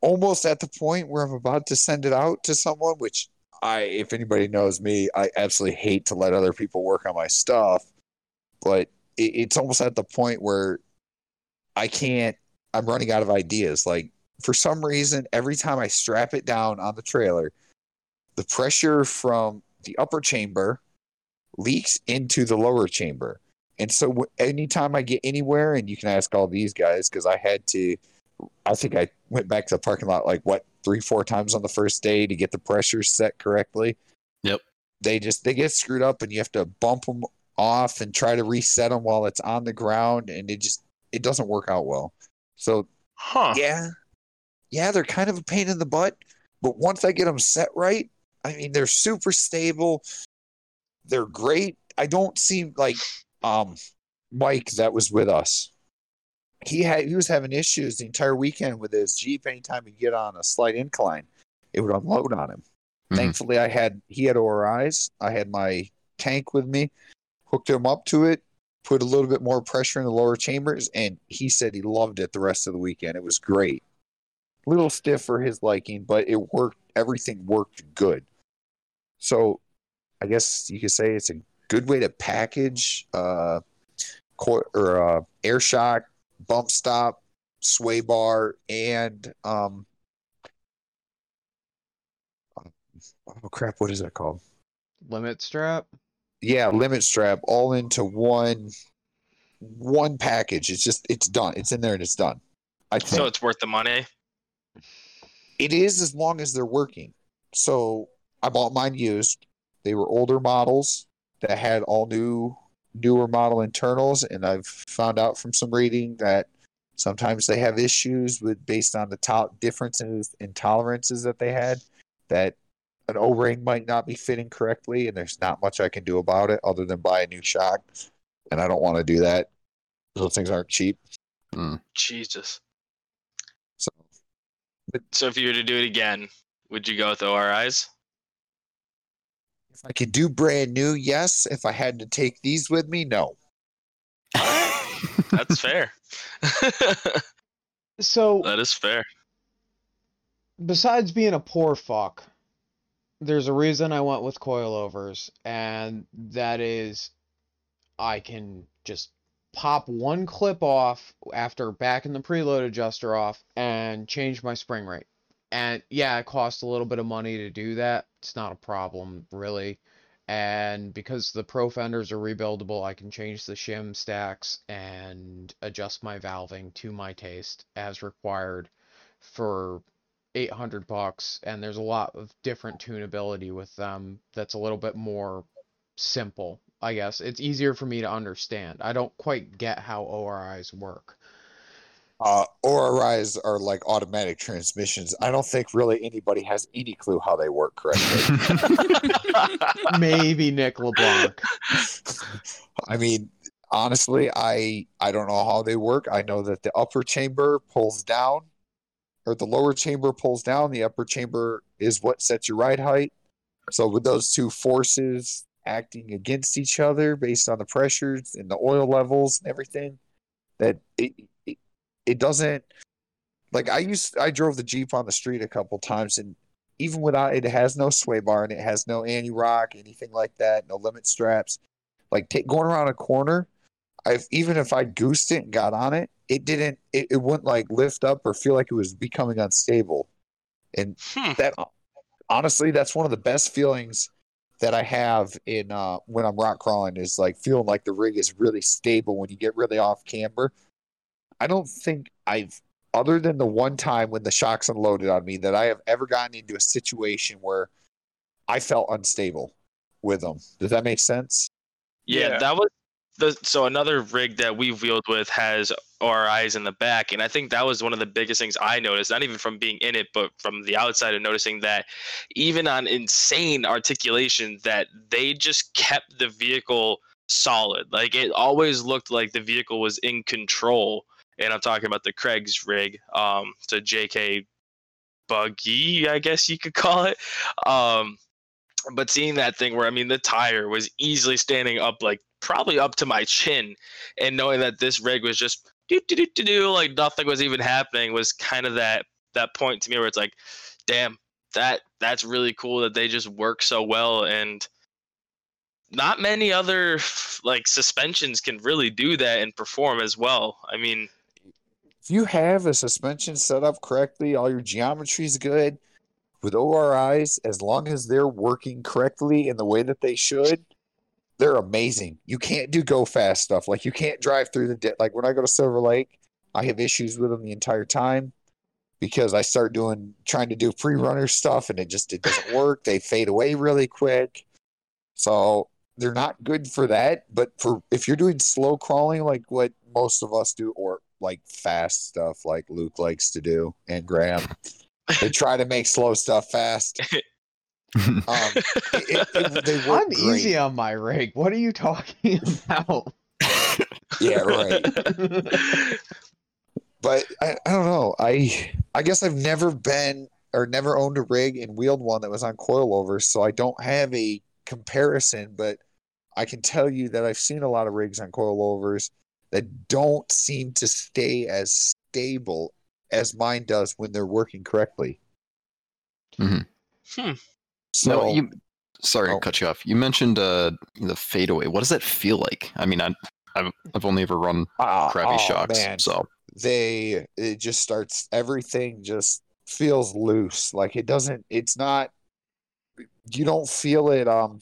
Speaker 2: almost at the point where I'm about to send it out to someone, which I, if anybody knows me, I absolutely hate to let other people work on my stuff. But it, it's almost at the point where I can't. I'm running out of ideas. Like for some reason, every time I strap it down on the trailer, the pressure from the upper chamber leaks into the lower chamber. And so anytime I get anywhere, and you can ask all these guys because I had to, I think I went back to the parking lot like what three, four times on the first day to get the pressure set correctly.
Speaker 5: Yep.
Speaker 2: They just they get screwed up, and you have to bump them off and try to reset them while it's on the ground, and it just it doesn't work out well. So
Speaker 3: Huh.
Speaker 2: yeah, yeah, they're kind of a pain in the butt, but once I get them set right, I mean they're super stable. They're great. I don't seem like um Mike that was with us. He had he was having issues the entire weekend with his Jeep. Anytime he get on a slight incline, it would unload on him.
Speaker 5: Mhm.
Speaker 2: Thankfully, I had he had ORIs. I had my tank with me, hooked him up to it, put a little bit more pressure in the lower chambers, and he said he loved it the rest of the weekend. It was great. A little stiff for his liking, but it worked. Everything worked good. So, I guess you could say it's a good way to package uh, co- or uh, air shock, bump stop, sway bar, and um, oh crap, what is that called?
Speaker 1: Limit strap.
Speaker 2: yeah limit strap all into one one package it's just it's done it's in there and it's done i think
Speaker 3: So it's worth the money.
Speaker 2: it is as long as they're working so i bought mine used they were older models that had all new newer model internals and i've found out from some reading that sometimes they have issues with based on the top differences in tolerances that they had that an o-ring might not be fitting correctly and there's not much i can do about it other than buy a new shock and i don't want to do that those things aren't cheap hmm.
Speaker 3: Jesus.
Speaker 2: so
Speaker 3: So if you were to do it again, would you go with ORIs?
Speaker 2: If i could do brand new yes if i had to take these with me no
Speaker 3: That's fair.
Speaker 1: So
Speaker 3: that is fair.
Speaker 1: besides being a poor fuck, there's a reason I went with coilovers, and that is I can just pop one clip off after backing the preload adjuster off and change my spring rate. And yeah, it costs a little bit of money to do that. It's not a problem, really. And because the pro fenders are rebuildable, I can change the shim stacks and adjust my valving to my taste as required for 800 bucks and there's a lot of different tunability with them that's a little bit more simple i guess it's easier for me to understand i don't quite get how oris work
Speaker 2: uh oris are like automatic transmissions i don't think really anybody has any clue how they work correctly
Speaker 1: maybe nick leblanc
Speaker 2: I mean, honestly, I I don't know how they work. I know that the upper chamber pulls down, or the lower chamber pulls down. The upper chamber is what sets your ride height. So with those two forces acting against each other based on the pressures and the oil levels and everything, that it it, doesn't like I used I drove the Jeep on the street a couple times and even without it has no sway bar and it has no anti rock, anything like that, no limit straps. Like take, going around a corner i've even if i goosed it and got on it it didn't it, it wouldn't like lift up or feel like it was becoming unstable. And
Speaker 3: Hmm.
Speaker 2: that honestly that's one of the best feelings that i have in uh when i'm rock crawling is like feeling like the rig is really stable when you get really off camber i don't think i've other than the one time when the shocks unloaded on me that i have ever gotten into a situation where i felt unstable with them does that make sense
Speaker 3: Yeah,
Speaker 4: Yeah.
Speaker 3: that was the so another rig that we've wheeled with has RIs in the back, and I think that was one of the biggest things I noticed, not even from being in it, but from the outside and noticing that even on insane articulation, that they just kept the vehicle solid. Like it always looked like the vehicle was in control. And I'm talking about the Craig's rig, um, JK buggy, I guess you could call it. Um, but seeing that thing where I mean the tire was easily standing up like probably up to my chin, and knowing that this rig was just do do do do do like nothing was even happening was kind of that that point to me where it's like, damn, that that's really cool that they just work so well and not many other like suspensions can really do that and perform as well. I mean,
Speaker 2: if you have a suspension set up correctly, all your geometry is good with ORIs, as long as they're working correctly in the way that they should, they're amazing. You can't do go fast stuff. Like you can't drive through the di- like when I go to Silver Lake, I have issues with them the entire time because I start doing trying to do pre runner stuff and it just it doesn't work. They fade away really quick. So they're not good for that. But for if you're doing slow crawling like what most of us do, or like fast stuff like Luke likes to do and Graham, they try to make slow stuff fast. Um, it, it, they work
Speaker 1: I'm
Speaker 2: great.
Speaker 1: easy on my rig. What are you talking about?
Speaker 2: Yeah, right. but I, I don't know. I I guess I've never been or never owned a rig and wheeled one that was on coilovers, so I don't have a comparison. But I can tell you that I've seen a lot of rigs on coilovers that don't seem to stay as stable as mine does when they're working correctly.
Speaker 5: Mhm.
Speaker 3: Hmm.
Speaker 2: So
Speaker 5: no, you. Sorry
Speaker 2: Oh.
Speaker 5: to cut you off. You mentioned uh, the fadeaway. What does that feel like? I mean, I, I've I've only ever run
Speaker 2: ah,
Speaker 5: crappy
Speaker 2: oh,
Speaker 5: shocks,
Speaker 2: man.
Speaker 5: so
Speaker 2: they it just starts everything just feels loose like it doesn't it's not you don't feel it um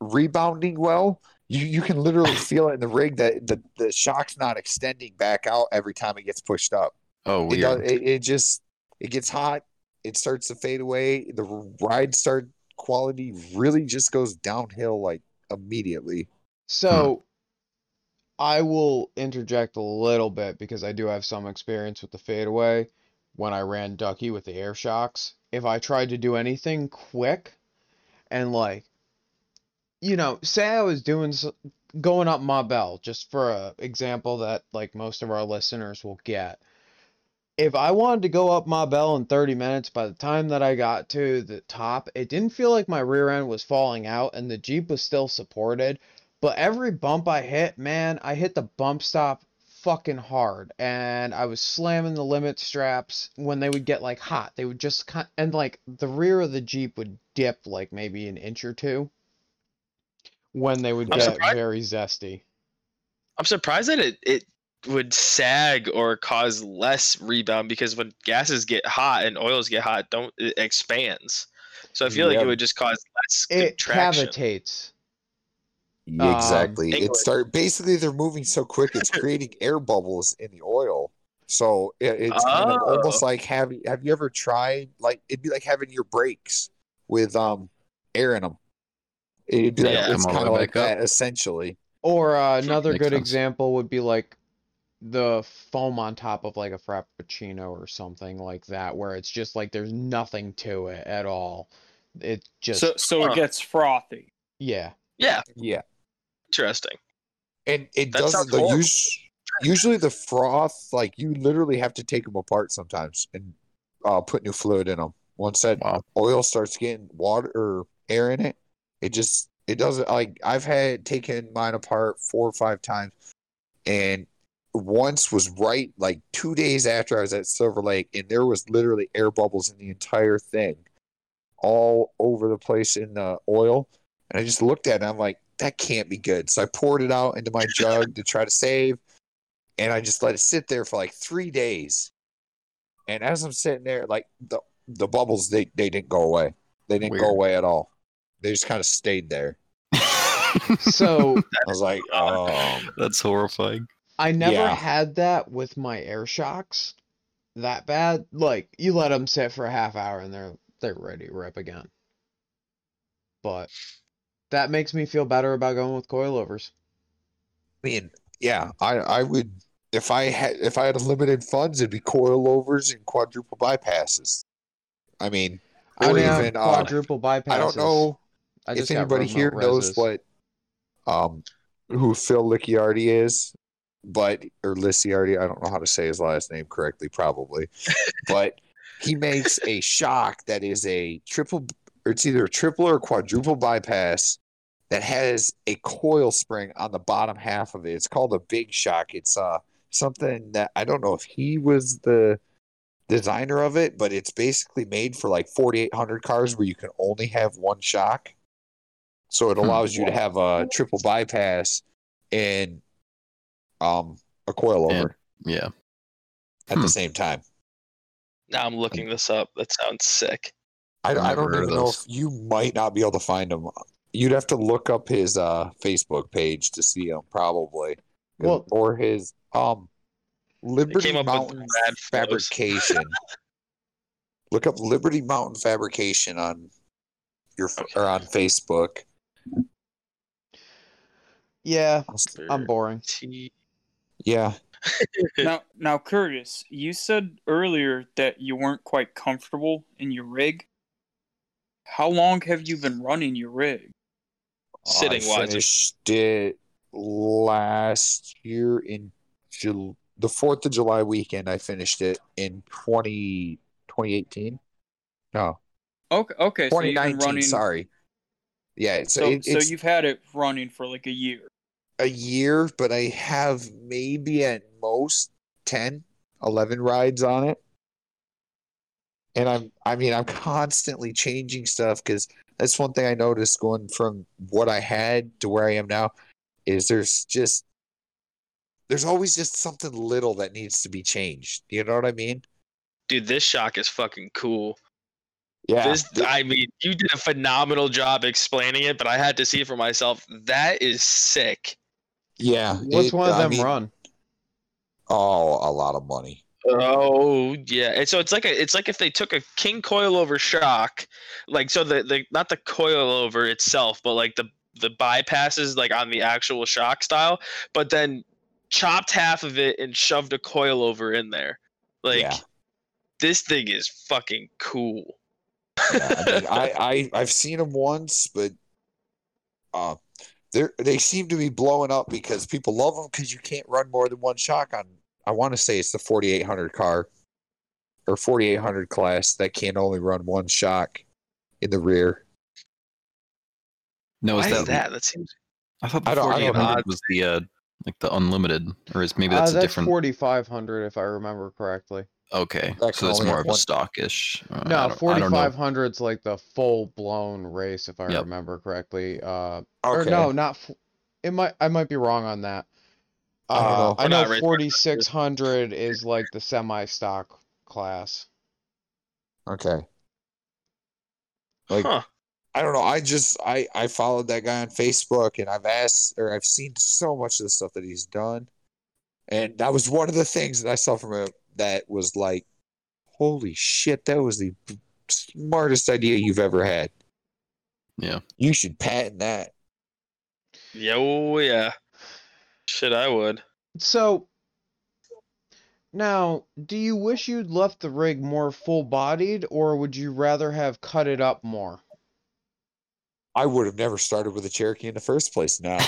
Speaker 2: rebounding well you you can literally feel it in the rig that the the shock's not extending back out every time it gets pushed up
Speaker 5: oh
Speaker 2: it,
Speaker 5: weird.
Speaker 2: does, it, it just it gets hot it starts to fade away the ride start quality really just goes downhill like immediately
Speaker 1: So, hmm. I will interject a little bit because I do have some experience with the fadeaway when I ran Ducky with the air shocks. If I tried to do anything quick and like, you know, say I was doing going up my bell, just for a example that like most of our listeners will get. If I wanted to go up my bell in 30 minutes, by the time that I got to the top, it didn't feel like my rear end was falling out and the Jeep was still supported. But every bump I hit, man, I hit the bump stop fucking hard. And I was slamming the limit straps when they would get like hot. They would just and like the rear of the Jeep would dip like maybe an inch or two when they would
Speaker 3: I'm
Speaker 1: get
Speaker 3: surprised-
Speaker 1: very zesty.
Speaker 3: I'm surprised that it, it would sag or cause less rebound because when gases get hot and oils get hot, don't it expands. So I feel like it would just cause less
Speaker 1: It
Speaker 3: contraction.
Speaker 1: cavitates.
Speaker 2: Yeah,
Speaker 1: Um,
Speaker 2: exactly. It start basically they're moving so quick it's creating air bubbles in the oil. So it, it's kind of almost
Speaker 3: Oh.
Speaker 2: like having have you ever tried like it'd be like having your brakes with um air in them. It'd be like
Speaker 3: Yeah,
Speaker 2: it's kind of like
Speaker 5: back up.
Speaker 2: that essentially.
Speaker 1: Or uh, another
Speaker 5: Makes
Speaker 1: good
Speaker 5: sense.
Speaker 1: example would be like the foam on top of like a frappuccino or something like that, where it's just like there's nothing to it at all. It just
Speaker 4: So so
Speaker 3: Huh.
Speaker 4: it gets frothy.
Speaker 1: yeah.
Speaker 3: Yeah,
Speaker 2: Yeah.
Speaker 3: interesting.
Speaker 2: And it
Speaker 3: That
Speaker 2: doesn't the us- usually the froth like you literally have to take them apart sometimes and uh put new fluid in them. Once that
Speaker 5: Wow.
Speaker 2: oil starts getting water or air in it, it just it doesn't like I've had taken mine apart four or five times and once was right like two days after I was at Silver Lake and there was literally air bubbles in the entire thing all over the place in the oil. And I just looked at it and I'm like, that can't be good. So I poured it out into my jug to try to save. And I just let it sit there for like three days. And as I'm sitting there, like the the bubbles they, they didn't go away. They didn't go away at all. They just kind of stayed there.
Speaker 1: So
Speaker 2: I was like, oh
Speaker 5: That's horrifying.
Speaker 1: I never
Speaker 2: Yeah.
Speaker 1: had that with my air shocks that bad. Like you let them sit for a half hour and they're they're ready to rip again. But that makes me feel better about going with coilovers.
Speaker 2: I mean, yeah, I I would if I had if I had unlimited funds, it'd be coilovers and quadruple bypasses. I mean,
Speaker 1: I
Speaker 2: or
Speaker 1: don't have
Speaker 2: even uh,
Speaker 1: quadruple bypasses.
Speaker 2: I don't know
Speaker 1: I
Speaker 2: if anybody here
Speaker 1: mount
Speaker 2: knows what um who Phil Licciardi is, but or Licciardi, I don't know how to say his last name correctly, probably, but he makes a shock that is a triple, or it's either a triple or quadruple bypass that has a coil spring on the bottom half of it. It's called a big shock. It's uh something that I don't know if he was the designer of it, but it's basically made for like 4800 cars where you can only have one shock. So it
Speaker 5: Hmm.
Speaker 2: allows you to have a triple bypass and um a coilover.
Speaker 5: Yeah.
Speaker 2: at
Speaker 5: Hmm.
Speaker 2: the same time.
Speaker 3: Now I'm looking this up. That sounds sick.
Speaker 2: I,
Speaker 5: I've
Speaker 2: I
Speaker 5: never
Speaker 2: don't even know if you might not be able to find him. You'd have to look up his uh, Facebook page to see him, probably.
Speaker 1: Well-
Speaker 2: or his um Liberty
Speaker 3: came up with
Speaker 2: Mountain. Fabrication. look up Liberty Mountain Fabrication on your f or on Facebook.
Speaker 1: Yeah, I'm boring.
Speaker 2: Yeah,
Speaker 4: now, now, Curtis, you said earlier that you weren't quite comfortable in your rig. How long have you been running your rig?
Speaker 3: Sitting
Speaker 2: I
Speaker 3: wise.
Speaker 2: finished it last year in Jul- the Fourth of July weekend. I finished it in 20, 2018. No,
Speaker 4: Okay, okay, so
Speaker 2: 2019.
Speaker 4: running.
Speaker 2: Sorry. Yeah, so,
Speaker 4: So,
Speaker 2: it,
Speaker 4: so you've had it running for like a year.
Speaker 2: A year, but I have maybe at most 10, 11 rides on it. And I'm, I mean, I'm constantly changing stuff because that's one thing I noticed going from what I had to where I am now is there's just, there's always just something little that needs to be changed. You know what I mean?
Speaker 3: Dude, this shock is fucking cool.
Speaker 2: Yeah.
Speaker 3: This, I mean, you did a phenomenal job explaining it, but I had to see it for myself. That is sick.
Speaker 2: Yeah.
Speaker 1: What's
Speaker 2: it-
Speaker 1: one of
Speaker 2: I
Speaker 1: them
Speaker 2: mean,
Speaker 1: run?
Speaker 2: Oh, a lot of money.
Speaker 3: Oh yeah, and so it's like a, it's like if they took a king coilover shock, like so the the not the coilover itself, but like the the bypasses like on the actual shock style, but then chopped half of it and shoved a coilover in there. Like
Speaker 2: Yeah.
Speaker 3: this thing is fucking cool.
Speaker 2: Yeah, I mean, I, I I've seen them once, but uh, they they seem to be blowing up because people love them because you can't run more than one shock on. I want to say it's the 4800 car or 4800 class that can only run one shock in the rear.
Speaker 5: No, is
Speaker 3: Why
Speaker 5: that,
Speaker 3: is that? That seems
Speaker 5: I thought the
Speaker 2: I don't- I don't
Speaker 5: 4800 was the uh like the unlimited, or is maybe
Speaker 1: Uh,
Speaker 5: that's
Speaker 1: that's
Speaker 5: a different.
Speaker 1: 4500 if I remember correctly.
Speaker 5: Okay,
Speaker 2: That
Speaker 5: so
Speaker 2: can
Speaker 5: it's
Speaker 2: only
Speaker 5: more
Speaker 2: have
Speaker 5: of a
Speaker 2: one-
Speaker 5: stockish. Uh, I
Speaker 1: No,
Speaker 5: don't- I don't know.
Speaker 1: 4500 is like the full blown race if I
Speaker 5: Yep.
Speaker 1: remember correctly. Uh, or
Speaker 2: Okay.
Speaker 1: no, not. f- It might. I might be wrong on that.
Speaker 2: I don't
Speaker 1: Uh,
Speaker 2: know.
Speaker 1: I
Speaker 3: We're
Speaker 1: know
Speaker 3: not racing.
Speaker 1: 4600 is like the semi stock class.
Speaker 2: Okay. Like
Speaker 3: huh.
Speaker 2: I don't know. I just I I followed that guy on Facebook and I've asked or I've seen so much of the stuff that he's done, and that was one of the things that I saw from him that was like, holy shit, that was the smartest idea you've ever had.
Speaker 5: Yeah.
Speaker 2: You should patent that.
Speaker 3: Yeah, oh, yeah. Shit, I would.
Speaker 1: So now, do you wish you'd left the rig more full bodied, or would you rather have cut it up more?
Speaker 2: I would have never started with a Cherokee in the first place. Now,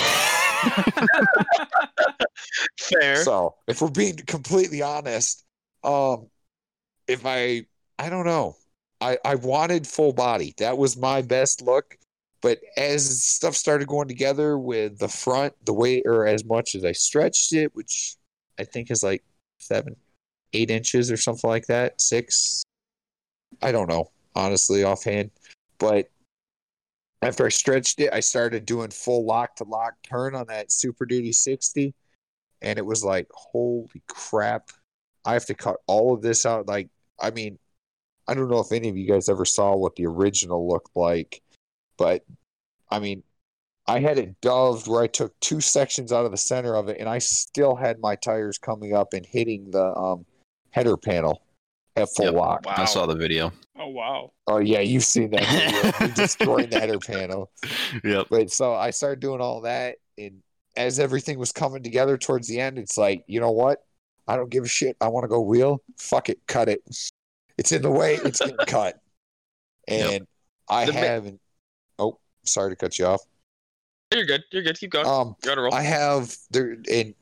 Speaker 3: Fair.
Speaker 2: so if we're being completely honest, um, if I I don't know, I I wanted full body. That was my best look. But as stuff started going together with the front, the way or as much as I stretched it, which I think is like seven, eight inches or something like that, six. I don't know, honestly, offhand. But after I stretched it, I started doing full lock to lock turn on that Super Duty 60. And it was like, holy crap. I have to cut all of this out. Like, I mean, I don't know if any of you guys ever saw what the original looked like, but I mean, I had it doved where I took two sections out of the center of it, and I still had my tires coming up and hitting the um, header panel at full
Speaker 5: Yep.
Speaker 2: lock.
Speaker 3: Wow.
Speaker 5: I saw the video.
Speaker 4: Oh wow.
Speaker 2: Oh yeah, you've seen that video. Destroying the header panel.
Speaker 5: Yep.
Speaker 2: But so I started doing all that, and as everything was coming together towards the end, it's like, you know what? I don't give a shit. I want to go wheel. Fuck it, cut it. It's in the way. It's getting cut.
Speaker 5: Yep.
Speaker 2: And I
Speaker 3: The
Speaker 2: haven't. Oh, sorry to cut you off.
Speaker 3: You're good. You're good. Keep going.
Speaker 2: Um,
Speaker 3: You're on a roll.
Speaker 2: I have there, and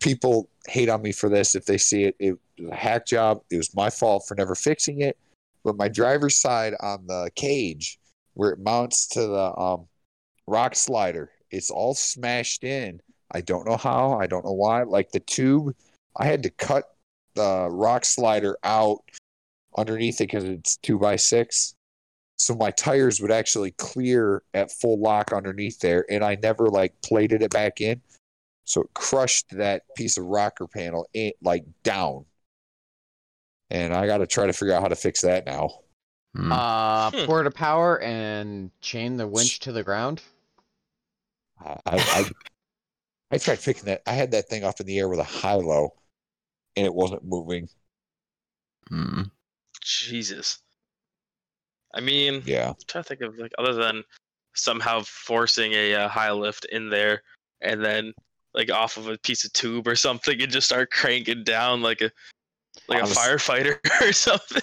Speaker 2: people hate on me for this if they see it. It was a hack job. It was my fault for never fixing it. But my driver's side on the cage, where it mounts to the um, rock slider, it's all smashed in. I don't know how. I don't know why. Like the tube, I had to cut the rock slider out underneath it because it's two by six. So my tires would actually clear at full lock underneath there, and I never like plated it back in. so it crushed that piece of rocker panel in, like down. And I got to try to figure out how to fix that now.
Speaker 5: Hmm.
Speaker 1: Uh,
Speaker 3: Hmm.
Speaker 1: pour to power and chain the winch to the ground.
Speaker 2: I, I, I, I tried fixing that. I had that thing up in the air with a high low, and it wasn't moving.
Speaker 5: Hmm.
Speaker 3: Jesus. I mean,
Speaker 2: Yeah,
Speaker 3: I'm trying to think of like other than somehow forcing a uh, high lift in there and then like off of a piece of tube or something and just start cranking down like a like
Speaker 2: Honest-
Speaker 3: a firefighter or something.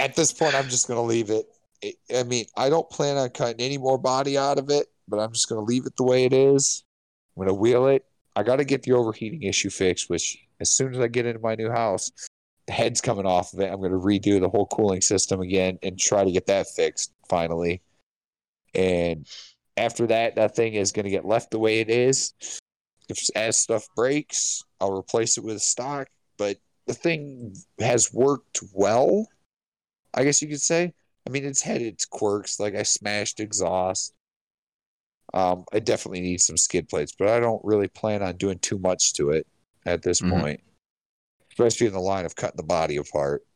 Speaker 2: at this point, I'm just gonna leave it. it. I mean, I don't plan on cutting any more body out of it, but I'm just gonna leave it the way it is. I'm gonna wheel it. I got to get the overheating issue fixed, which as soon as I get into my new house, the head's coming off of it. I'm gonna redo the whole cooling system again and try to get that fixed finally. And after that, that thing is gonna get left the way it is. If as stuff breaks, I'll replace it with stock. But the thing has worked well. I guess you could say. I mean, it's had its quirks. Like I smashed exhaust. Um, I definitely need some skid plates, but I don't really plan on doing too much to it at this
Speaker 5: Mhm.
Speaker 2: point, especially in the line of cutting the body apart.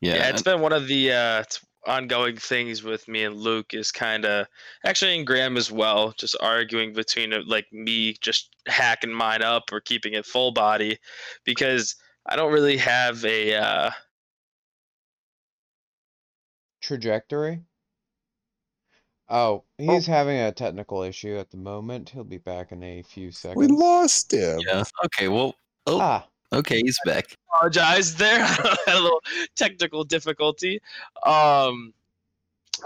Speaker 5: Yeah.
Speaker 3: Yeah, it's been one of the uh, ongoing things with me and Luke is kind of actually and Graham as well, just arguing between uh, like me just hacking mine up or keeping it full body because I don't really have a uh,
Speaker 1: Trajectory. Oh, he's having a technical issue at the moment. He'll be back in a few seconds.
Speaker 2: We lost him.
Speaker 5: yeah. Okay. Well. Oh.
Speaker 1: Ah,
Speaker 5: Okay. He's back.
Speaker 3: apologize there. I had a little technical difficulty. Um,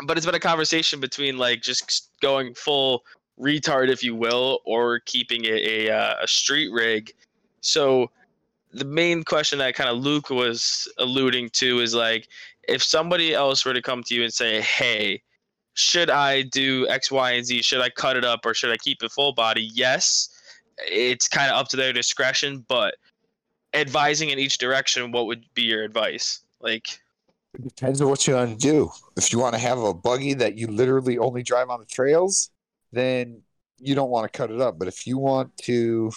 Speaker 3: but it's been a conversation between like just going full retard, if you will, or keeping it a, uh, a street rig. So the main question that kind of Luke was alluding to is like, if somebody else were to come to you and say, "Hey, should I do X, Y, and Z? Should I cut it up or should I keep it full body?" Yes, it's kind of up to their discretion, but advising in each direction, what would be your advice? Like,
Speaker 2: It depends on what you want to do. If you want to have a buggy that you literally only drive on the trails, then you don't want to cut it up. But if you want to,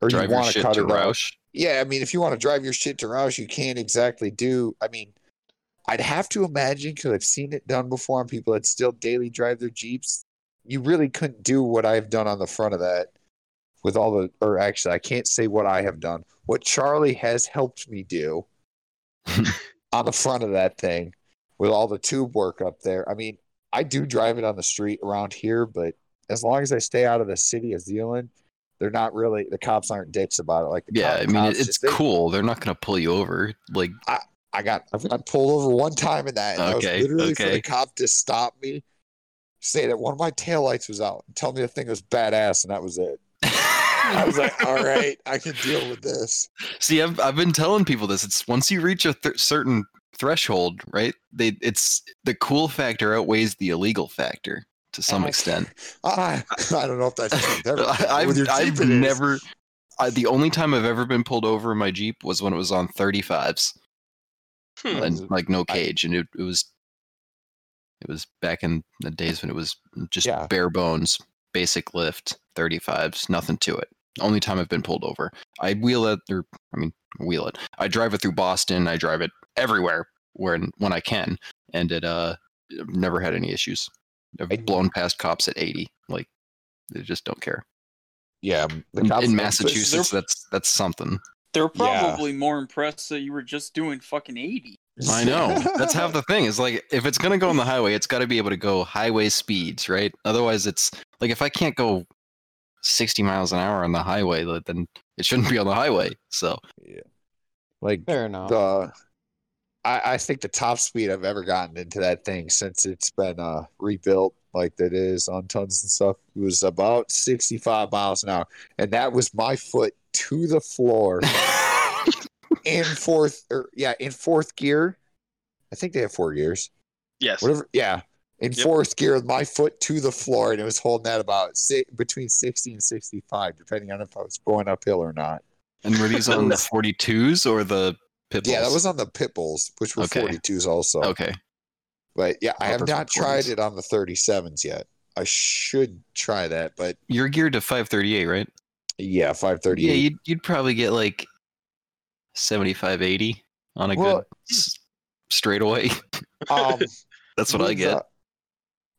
Speaker 2: or
Speaker 5: Drive
Speaker 2: you want to cut
Speaker 5: to
Speaker 2: it up, yeah, I mean, if you want to drive your shit to Rausch, you can't exactly do. I mean, I'd have to imagine because I've seen it done before on people that still daily drive their Jeeps. You really couldn't do what I've done on the front of that with all the, or actually, I can't say what I have done. What Charlie has helped me do on the front of that thing with all the tube work up there. I mean, I do drive it on the street around here, but as long as I stay out of the city of Zealand, they're not really the cops aren't dicks about it. Like
Speaker 5: Yeah.
Speaker 2: cop-
Speaker 5: I mean,
Speaker 2: cops
Speaker 5: it's
Speaker 2: they-
Speaker 5: cool. They're not gonna pull you over. Like.
Speaker 2: I got I've got pulled over one time in that. And that
Speaker 5: Okay,
Speaker 2: was literally for the cop to stop me, say that one of my taillights was out, and tell me the thing was badass, and that was it. I was like, all right, I can deal with this.
Speaker 5: See, I've I've been telling people this. It's once you reach a th- certain threshold, right? They it's the cool factor outweighs the illegal factor to some
Speaker 2: I-
Speaker 5: extent.
Speaker 2: I, ah, I don't know if that's true.
Speaker 5: I, I've
Speaker 2: your
Speaker 5: I've
Speaker 2: Jeep it is.
Speaker 5: never. I, the only time I've ever been pulled over in my Jeep was when it was on 35s
Speaker 3: hmm,
Speaker 5: and like no cage, and it, it was it was back in the days when it was just
Speaker 2: Yeah.
Speaker 5: bare bones, basic lift, 35s, nothing to it. Only time I've been pulled over. I wheel it, or I mean, wheel it. I drive it through Boston. I drive it everywhere when when I can, and it uh never had any issues. I've
Speaker 2: I-
Speaker 5: blown past cops at 80. Like they just don't care.
Speaker 2: Yeah, the
Speaker 5: In,
Speaker 2: cops
Speaker 5: in
Speaker 2: don't-
Speaker 5: Massachusetts, that's that's something.
Speaker 4: They're
Speaker 2: Yeah.
Speaker 4: probably more impressed that you were just doing fucking 80.
Speaker 5: I know. That's half the thing. Is like if it's gonna go on the highway, it's got to be able to go highway speeds, right? Otherwise, it's like if I can't go 60 miles an hour on the highway, then it shouldn't be on the highway. So yeah,
Speaker 2: like
Speaker 1: fair enough.
Speaker 2: the I, I think the top speed I've ever gotten into that thing since it's been uh rebuilt like that is on tons and stuff was about 65 miles an hour. And that was my foot to the floor in fourth or yeah in fourth gear. I think they have four gears.
Speaker 3: Yes.
Speaker 2: whatever yeah. In
Speaker 3: Yep.
Speaker 2: fourth gear with my foot to the floor and it was holding that about si between 60 and 65 depending on if i was going uphill or not.
Speaker 5: And were these on the 42s or the pit
Speaker 2: yeah that was on the pit bulls which were
Speaker 5: Okay.
Speaker 2: 42s also
Speaker 5: okay.
Speaker 2: But yeah, I have not tried it on the 37s yet. I should try that, but
Speaker 5: You're geared to 538, right?
Speaker 2: yeah, five thirty
Speaker 5: Yeah, you'd, you'd probably get like 75, 80 on a
Speaker 2: Well-
Speaker 5: good s- straightaway.
Speaker 2: um,
Speaker 5: That's what I get.
Speaker 2: uh,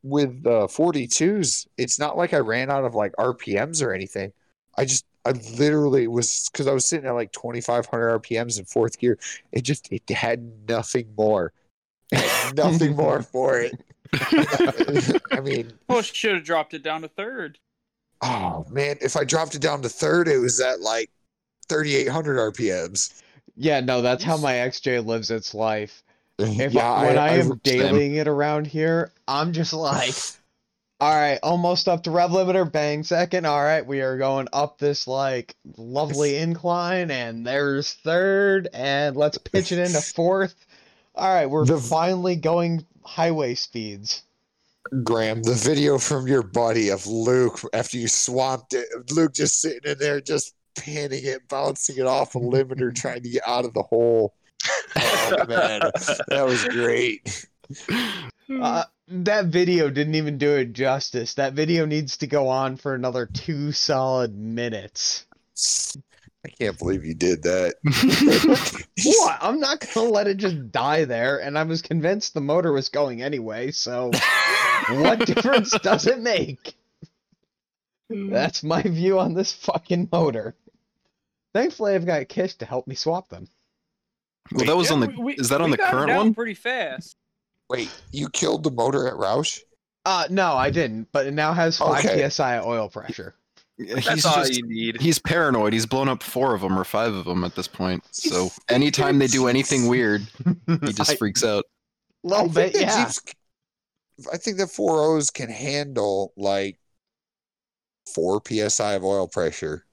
Speaker 2: with the 42s, it's not like I ran out of like RPMs or anything. I just, I literally was because I was sitting at like 2,500 RPMs in fourth gear. It just, it had nothing more, had nothing more for it. I mean,
Speaker 4: Well, should have dropped it down to third.
Speaker 2: oh man, if I dropped it down to third, it was at like 3,800 RPMs.
Speaker 1: Yeah, no, that's how my XJ lives its life. If
Speaker 2: yeah,
Speaker 1: I, when I, am
Speaker 2: same.
Speaker 1: dailying it around here, I'm just like, all right, almost up to rev limiter, bang, second. All right, we are going up this like lovely incline, and there's third, and let's pitch it into fourth. All right, we're
Speaker 2: The-
Speaker 1: finally going highway speeds.
Speaker 2: Graham, the video from your buddy of Luke after you swamped it, Luke just sitting in there, just panning it, bouncing it off a limiter, trying to get out of the hole. Oh man, that was great.
Speaker 1: Uh, that video didn't even do it justice. That video needs to go on for another two solid minutes.
Speaker 2: I can't believe you did that.
Speaker 1: What? I'm not gonna let it just die there, and I was convinced the motor was going anyway, so what difference does it make? Hmm. That's my view on this fucking motor. Thankfully, I've got Kish to help me swap them.
Speaker 5: well, that was
Speaker 4: Yeah,
Speaker 5: on the.
Speaker 4: we- we-
Speaker 5: is that on the current one?
Speaker 4: Pretty fast.
Speaker 2: Wait, you killed the motor at Rausch?
Speaker 1: Uh, no, I didn't, but it now has 5
Speaker 2: Okay.
Speaker 1: psi oil pressure.
Speaker 5: He's
Speaker 3: That's all
Speaker 5: just.
Speaker 3: you need.
Speaker 5: He's paranoid. He's blown up four of them or five of them at this point. So anytime they do anything weird, he just
Speaker 1: I-
Speaker 5: freaks out.
Speaker 1: little
Speaker 2: I
Speaker 1: bit,
Speaker 2: think
Speaker 1: yeah.
Speaker 2: Jeeps, I think the four O's can handle like four psi of oil pressure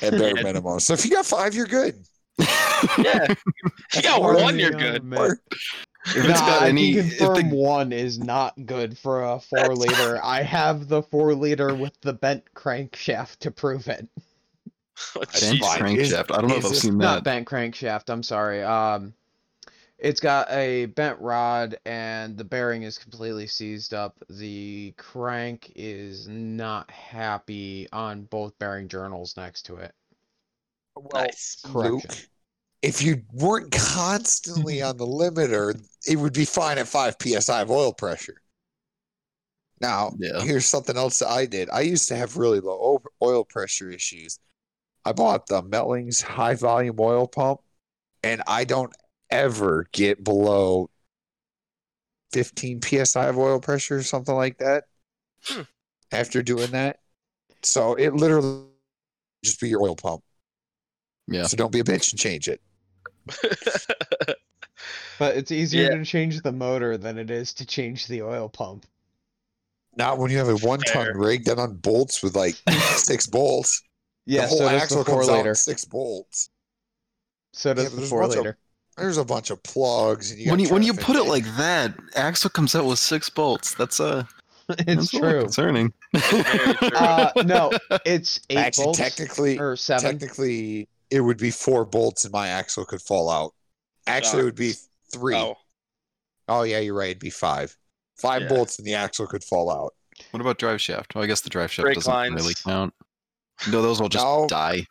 Speaker 2: at bare
Speaker 3: Yeah.
Speaker 2: minimum. So if you got five, you're good.
Speaker 3: yeah. If you got one, you're good.
Speaker 2: Or-
Speaker 5: If it's
Speaker 1: Nah,
Speaker 5: got any,
Speaker 1: can
Speaker 5: if
Speaker 1: confirm
Speaker 5: the,
Speaker 1: one is not good for a four liter. I have the four liter with the bent crankshaft to prove it.
Speaker 3: Oh,
Speaker 5: bent
Speaker 3: jeez.
Speaker 2: Is-
Speaker 5: crankshaft. I don't know if I've
Speaker 2: this
Speaker 5: seen
Speaker 1: Not
Speaker 5: that.
Speaker 1: bent crankshaft. I'm sorry. Um, it's got a bent rod and the bearing is completely seized up. The crank is not happy on both bearing journals next to it.
Speaker 2: Well,
Speaker 3: Nice.
Speaker 1: Correction.
Speaker 2: Luke, if you weren't constantly on the limiter, it would be fine at 5 psi of oil pressure. Now,
Speaker 5: Yeah.
Speaker 2: here's something else that I did. I used to have really low oil pressure issues. I bought the Mellings high volume oil pump, and I don't ever get below 15 psi of oil pressure or something like that
Speaker 3: Hmm.
Speaker 2: after doing that. So it literally just be your oil pump.
Speaker 5: Yeah.
Speaker 2: So don't be a bitch and change it.
Speaker 1: But it's easier
Speaker 3: Yeah.
Speaker 1: to change the motor than it is to change the oil pump.
Speaker 2: Not when you have a one ton rig done on bolts with like six bolts.
Speaker 1: Yeah,
Speaker 2: the whole
Speaker 1: so
Speaker 2: axle
Speaker 1: the four
Speaker 2: comes out six bolts.
Speaker 1: So does
Speaker 2: but
Speaker 1: the
Speaker 2: there's a
Speaker 1: four
Speaker 2: bunch of- There's a bunch of plugs. And you
Speaker 5: when you when you put it
Speaker 2: in.
Speaker 5: like that, Axel comes out with six bolts. That's uh,
Speaker 1: It's
Speaker 5: that's
Speaker 1: true.
Speaker 5: concerning.
Speaker 3: Very true.
Speaker 1: Uh, no, it's eight
Speaker 2: actually
Speaker 1: bolts
Speaker 2: technically,
Speaker 1: or seven.
Speaker 2: technically, it would be four bolts, and my axle could fall out. Actually, it would be three.
Speaker 3: oh,
Speaker 2: Oh yeah, you're right. It'd be five. Five
Speaker 3: Yeah.
Speaker 2: bolts, and the axle could fall out.
Speaker 5: What about drive shaft? Well, I guess the drive shaft
Speaker 3: Brake
Speaker 5: doesn't
Speaker 3: lines.
Speaker 5: really count. No, those will just
Speaker 2: No.
Speaker 5: die.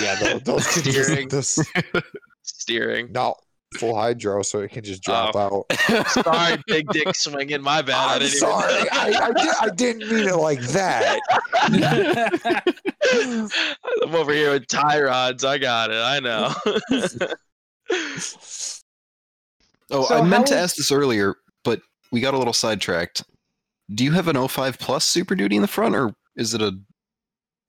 Speaker 2: Yeah, those, those
Speaker 3: Steering.
Speaker 2: just this,
Speaker 3: steering.
Speaker 2: no full hydro, so it can just oh. drop
Speaker 3: Oh.
Speaker 2: out.
Speaker 3: Sorry, big dick swinging. My bad. I
Speaker 2: I'm
Speaker 3: didn't
Speaker 2: sorry.
Speaker 3: Even...
Speaker 2: I, I, did, I didn't mean it like that.
Speaker 3: I'm over here with tie rods. I got it. I know.
Speaker 5: Oh,
Speaker 1: So
Speaker 5: I meant to
Speaker 1: how is-
Speaker 5: ask this earlier, but we got a little sidetracked. Do you have an 05 Plus Super Duty in the front, or is it a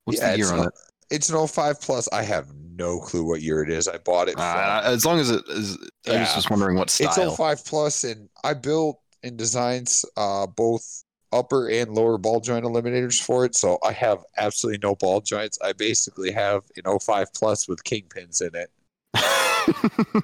Speaker 5: what's
Speaker 2: Yeah,
Speaker 5: the year on
Speaker 2: an-
Speaker 5: it?
Speaker 2: It's an 05 plus. I have no clue what year it is. I bought it.
Speaker 5: Uh,
Speaker 2: from,
Speaker 5: as long as it is, I was just wondering what style.
Speaker 2: it's
Speaker 5: style.
Speaker 2: 05 plus, and I built and designed uh, both upper and lower ball joint eliminators for it. So I have absolutely no ball joints. I basically have an 05 plus with kingpins in it.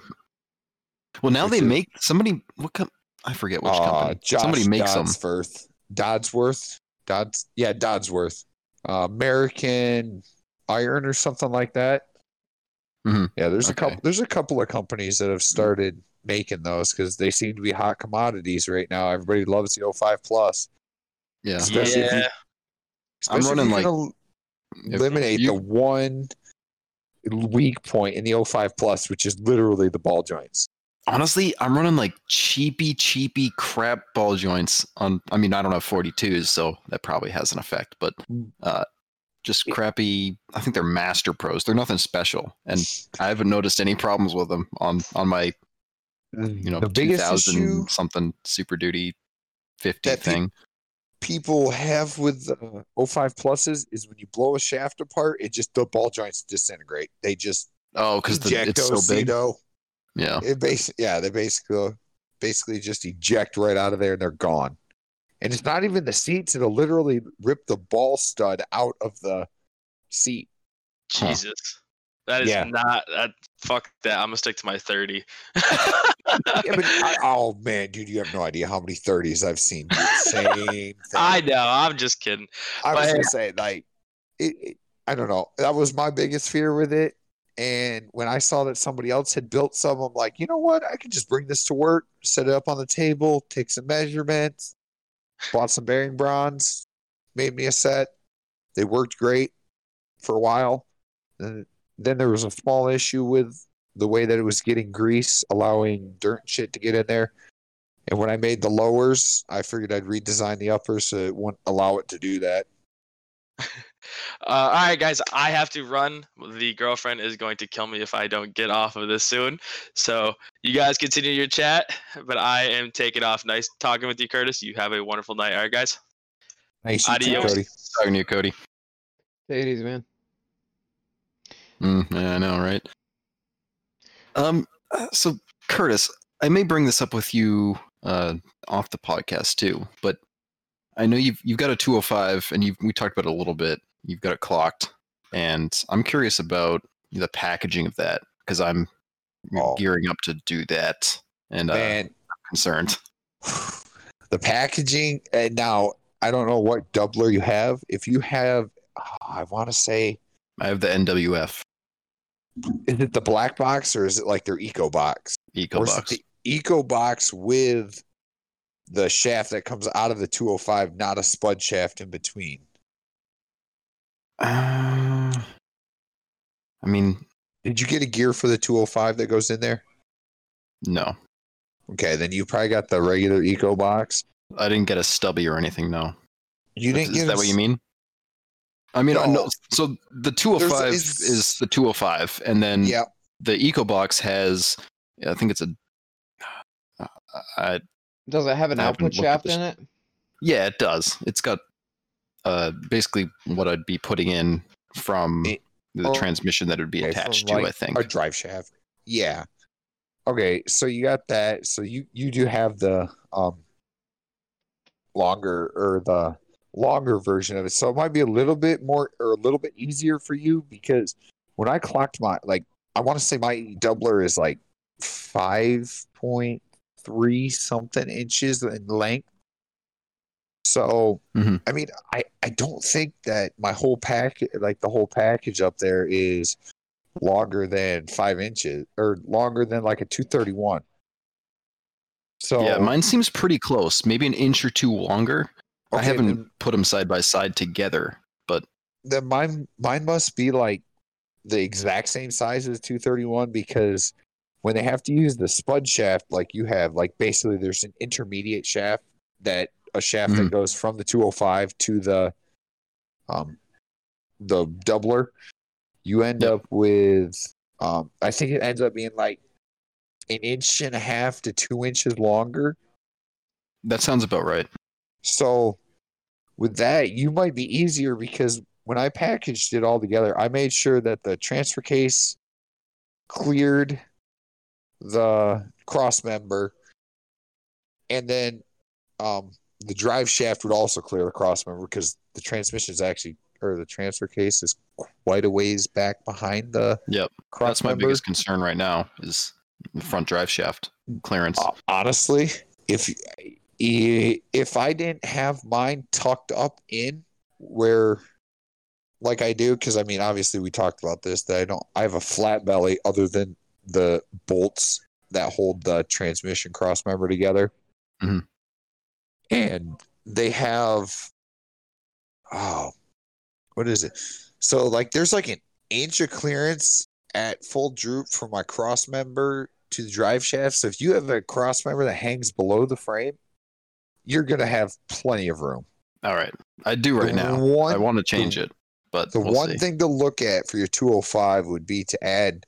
Speaker 5: well, now
Speaker 2: Which
Speaker 5: they
Speaker 2: is-
Speaker 5: make somebody. What com- I forget which
Speaker 2: Uh,
Speaker 5: company.
Speaker 2: Josh
Speaker 5: somebody makes them.
Speaker 2: Dodsworth. Dodsworth. Dodds. Yeah, Dodsworth. Uh, American Iron or something like that.
Speaker 5: Mhm.
Speaker 2: Yeah, there's a couple. There's a couple of companies that have started making those because they seem to be hot commodities right now. Everybody loves the 05 plus.
Speaker 5: Yeah.
Speaker 2: Especially if you-
Speaker 3: Yeah.
Speaker 5: I'm
Speaker 2: especially if
Speaker 5: running, like,
Speaker 2: eliminate
Speaker 5: you-
Speaker 2: the one weak point in the 05 plus, which is literally the ball joints.
Speaker 5: Honestly, I'm running like cheapy, cheapy crap ball joints on. I mean, I don't have 42s, so that probably has an effect. But uh, just crappy. I think they're Master Pros. They're nothing special, and I haven't noticed any problems with them on on my you know
Speaker 2: the biggest
Speaker 5: 2000
Speaker 2: issue
Speaker 5: something Super Duty 50
Speaker 2: That pe-
Speaker 5: thing.
Speaker 2: people have with uh, 05 pluses is when you blow a shaft apart, it just the ball joints disintegrate. They just
Speaker 5: oh, because it's so big. Yeah.
Speaker 2: It bas- yeah, they basically basically just eject right out of there and they're gone. And it's not even the seats; it'll literally rip the ball stud out of the seat.
Speaker 5: Huh.
Speaker 3: Jesus. That is
Speaker 2: Yeah.
Speaker 3: not that. Fuck that. I'm gonna stick to my 30.
Speaker 2: Yeah, but I, oh man, dude, you have no idea how many 30s I've seen do same thing.
Speaker 3: I know. I'm just kidding.
Speaker 2: I was
Speaker 3: but-
Speaker 2: gonna say like it, it- I don't know. That was my biggest fear with it. And when I saw that somebody else had built some, I'm like, you know what? I could just bring this to work, set it up on the table, take some measurements, bought some bearing bronze, made me a set. They worked great for a while. Then, then there was a small issue with the way that it was getting grease, allowing dirt and shit to get in there. And when I made the lowers, I figured I'd redesign the uppers so it wouldn't allow it to do that.
Speaker 3: Uh, all right, guys, I have to run. The girlfriend is going to kill me if I don't get off of this soon. So you guys continue your chat, but I am taking off. Nice talking with you, Curtis. You have a wonderful night. All right, guys.
Speaker 2: Nice you too,
Speaker 3: Adios.
Speaker 2: Cody.
Speaker 5: Talking to you, Cody.
Speaker 1: Take it easy, man.
Speaker 5: Mm, yeah, I know, right? Um, uh, so Curtis, I may bring this up with you uh, off the podcast too, but I know you've you've got a 205, and you we talked about it a little bit. You've got it clocked, and I'm curious about the packaging of that because I'm
Speaker 2: Oh.
Speaker 5: gearing up to do that, and uh, I'm concerned.
Speaker 2: the packaging, and now I don't know what doubler you have. If you have, oh, I want to say,
Speaker 5: I have the NWF
Speaker 2: is it the black box or is it like their eco box?
Speaker 5: Eco
Speaker 2: or is it
Speaker 5: Box.
Speaker 2: the eco box with the shaft that comes out of the 205, not a spud shaft in between?
Speaker 5: Uh, I mean,
Speaker 2: Did you get a gear for the 205 that goes in there?
Speaker 5: no,
Speaker 2: Okay, then you probably got the regular eco box.
Speaker 5: I didn't get a stubby or anything. No.
Speaker 2: You didn't
Speaker 5: is
Speaker 2: get
Speaker 5: that
Speaker 2: a
Speaker 5: what you mean? I mean,
Speaker 2: No.
Speaker 5: no. So the 205
Speaker 2: is-
Speaker 5: is the 205, and then
Speaker 2: Yeah,
Speaker 5: the EcoBox has, I think it's a,
Speaker 1: Does it have an
Speaker 5: I
Speaker 1: output shaft in it?
Speaker 5: yeah, it does. It's got uh, basically what I'd be putting in from
Speaker 2: It-
Speaker 5: the
Speaker 2: oh,
Speaker 5: transmission that would be
Speaker 2: okay,
Speaker 5: attached to.
Speaker 2: like,
Speaker 5: I think.
Speaker 2: a drive shaft. Yeah. Okay, so you got that. So you you do have the um longer or the longer version of it. So it might be a little bit more or a little bit easier for you because when I clocked my like I want to say my doubler is like five point three something inches in length. So
Speaker 5: Mhm.
Speaker 2: I mean I I don't think that my whole pack like the whole package up there is longer than five inches or longer than like a 231 so
Speaker 5: yeah, mine seems pretty close. Maybe an inch or two longer. I haven't
Speaker 2: then,
Speaker 5: put them side by side together, but
Speaker 2: then mine mine must be like the exact same size as 231 because when they have to use the spud shaft like you have like basically there's an intermediate shaft that a shaft that goes from the 205 to the um the doubler you end
Speaker 5: Yep.
Speaker 2: up with um i think it ends up being like an inch and a half to two inches longer
Speaker 5: that sounds about right.
Speaker 2: so with that, you might be easier because when I packaged it all together, I made sure that the transfer case cleared the cross member and then um, the drive shaft would also clear the cross member because the transmission is actually or the transfer case is quite a ways back behind the
Speaker 5: Yep.
Speaker 2: cross
Speaker 5: That's my
Speaker 2: member.
Speaker 5: biggest concern right now is the front drive shaft clearance.
Speaker 2: Uh, honestly, if if I didn't have mine tucked up in where like I do, because I mean, obviously we talked about this that I don't I have a flat belly other than the bolts that hold the transmission cross member together.
Speaker 5: Mhm.
Speaker 2: And they have oh, what is it? So like, there's like an inch of clearance at full droop from my cross member to the drive shaft. So if you have a cross member that hangs below the frame, you're gonna have plenty of room.
Speaker 5: All right, I do right
Speaker 2: The
Speaker 5: now.
Speaker 2: one-
Speaker 5: I want to change it, but
Speaker 2: The
Speaker 5: we'll
Speaker 2: one
Speaker 5: see.
Speaker 2: thing to look at for your 205 would be to add,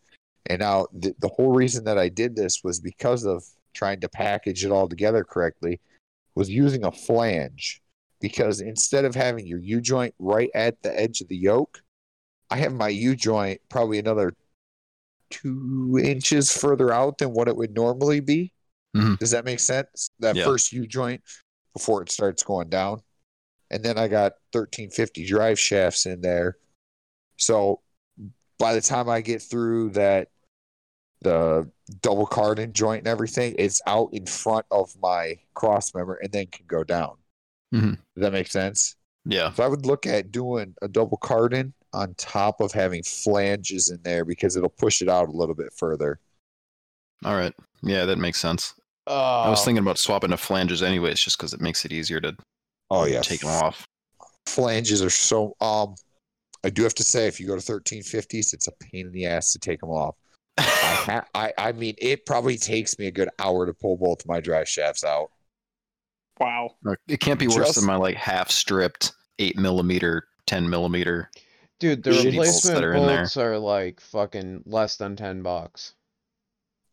Speaker 2: and now the, the whole reason that I did this was because of trying to package it all together correctly, was using a flange. Because instead of having your U joint right at the edge of the yoke, I have my U joint probably another two inches further out than what it would normally be.
Speaker 5: Mhm.
Speaker 2: Does that make sense? That
Speaker 5: Yeah.
Speaker 2: first U joint before it starts going down. And then I got 1350 drive shafts in there. So by the time I get through that, the double cardan joint and everything, it's out in front of my cross member and then can go down.
Speaker 5: Mhm.
Speaker 2: Does that make sense?
Speaker 5: Yeah,
Speaker 2: So I would look at doing a double cardan on top of having flanges in there because it'll push it out a little bit further.
Speaker 5: all right. Yeah, that makes sense.
Speaker 1: Oh,
Speaker 5: I was thinking about swapping to flanges anyways, just because it makes it easier to
Speaker 2: Oh yeah,
Speaker 5: take them off.
Speaker 2: flanges are so um I do have to say if you go to 1350s it's a pain in the ass to take them off. I, ha- I I mean it probably takes me a good hour to pull both my drive shafts out.
Speaker 4: Wow.
Speaker 5: it can't be worse
Speaker 2: Just-
Speaker 5: than my like half stripped eight millimeter, ten millimeter.
Speaker 1: dude, the
Speaker 5: shitty bolts
Speaker 1: replacement
Speaker 5: that are in there.
Speaker 1: bolts are like fucking less than ten bucks.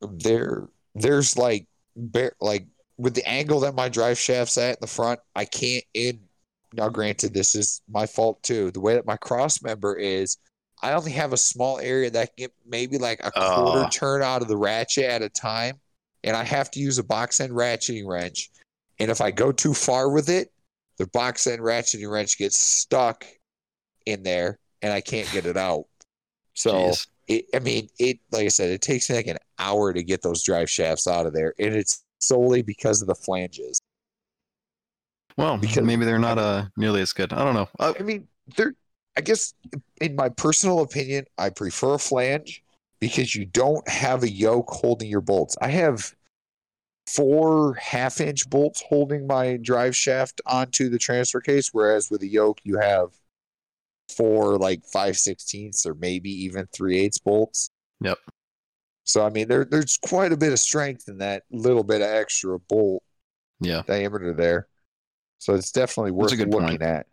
Speaker 2: There there's like bare like with the angle that my drive shaft's at in the front, I can't in now granted this is my fault too. The way that my cross member is I only have a small area that can get maybe like a quarter
Speaker 5: Ah.
Speaker 2: turn out of the ratchet at a time. And I have to use a box end ratcheting wrench. And if I go too far with it, the box end ratcheting wrench gets stuck in there and I can't get it out. So
Speaker 5: Jeez.
Speaker 2: it, I mean, it, like I said, it takes me like an hour to get those drive shafts out of there. And it's solely because of the flanges.
Speaker 5: Well,
Speaker 2: because-
Speaker 5: maybe they're not uh nearly as good. I don't know. Uh,
Speaker 2: I mean, they're, I guess, in my personal opinion, I prefer a flange because you don't have a yoke holding your bolts. I have four half inch bolts holding my drive shaft onto the transfer case, whereas with a yoke, you have four like five sixteenths or maybe even three eighths bolts.
Speaker 5: Yep.
Speaker 2: So I mean, there there's quite a bit of strength in that little bit of extra bolt
Speaker 5: yeah.
Speaker 2: diameter there. So it's definitely worth looking
Speaker 5: point.
Speaker 2: at.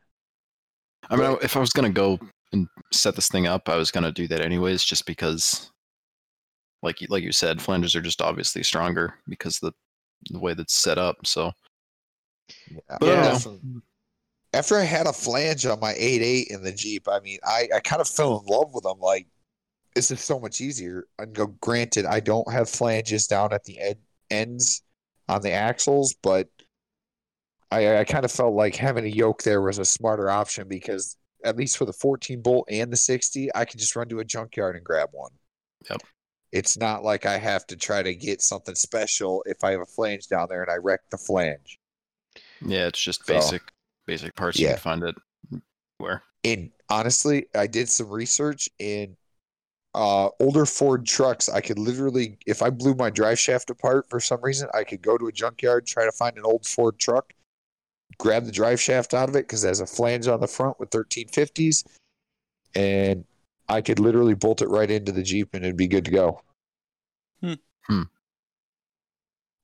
Speaker 5: I mean, I- if I was gonna go and set this thing up, I was gonna do that anyways, just because, like you- like you said, flanges are just obviously stronger because the the way that's set up. So
Speaker 2: Yeah.
Speaker 5: But I don't know.
Speaker 2: Definitely. After I had a flange on my 8.8 in the Jeep, I mean, I, I kind of fell in love with them. Like, this is so much easier. And go, granted, I don't have flanges down at the ed- ends on the axles, but I, I kind of felt like having a yoke there was a smarter option because at least for the 14 bolt and the 60, I could just run to a junkyard and grab one.
Speaker 5: Yep.
Speaker 2: It's not like I have to try to get something special if I have a flange down there and I wreck the flange.
Speaker 5: yeah, it's just
Speaker 2: So,
Speaker 5: basic basic parts. You
Speaker 2: yeah.
Speaker 5: can find it where.
Speaker 2: And honestly, I did some research in uh, older Ford trucks. I could literally, if I blew my drive shaft apart for some reason, I could go to a junkyard, try to find an old Ford truck, grab the drive shaft out of it because it has a flange on the front with 1350s, and I could literally bolt it right into the Jeep and it'd be good to go.
Speaker 4: Hmm.
Speaker 5: Hmm.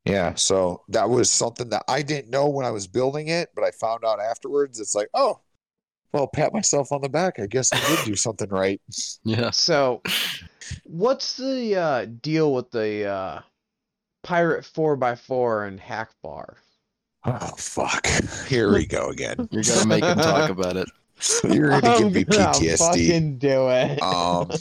Speaker 2: Yeah, so that was something that I didn't know when I was building it, but I found out afterwards. It's like, oh, well, pat myself on the back. I guess I did do something right.
Speaker 5: Yes.
Speaker 1: So, what's the uh, deal with the uh, Pirate 4x4 and Hack Bar?
Speaker 2: Oh fuck! Here we go again.
Speaker 5: You're gonna make him talk about it.
Speaker 2: You're gonna give me
Speaker 1: I'm gonna
Speaker 2: PTSD.
Speaker 1: Fucking do it.
Speaker 2: Um,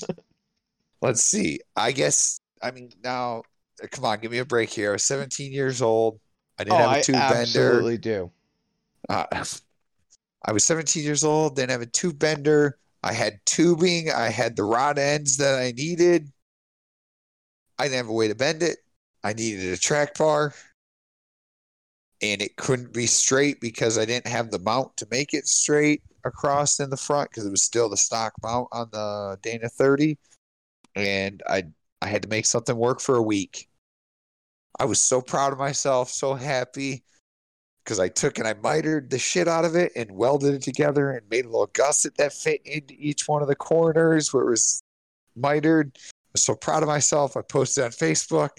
Speaker 2: let's see. I guess I mean now. uh, Come on, give me a break here. I was 17 years old. I
Speaker 1: oh,
Speaker 2: didn't have a tube bender.
Speaker 1: I absolutely do.
Speaker 2: Uh, I was 17 years old. Didn't have a tube bender. I had tubing. I had the rod ends that I needed. I didn't have a way to bend it. I needed a track bar. And it couldn't be straight because I didn't have the mount to make it straight across in the front because it was still the stock mount on the Dana 30. And I I had to make something work for a week. I was so proud of myself, so happy. because I took and I mitered the shit out of it and welded it together and made a little gusset that fit into each one of the corners where it was mitered. I'm so proud of myself. I posted on Facebook,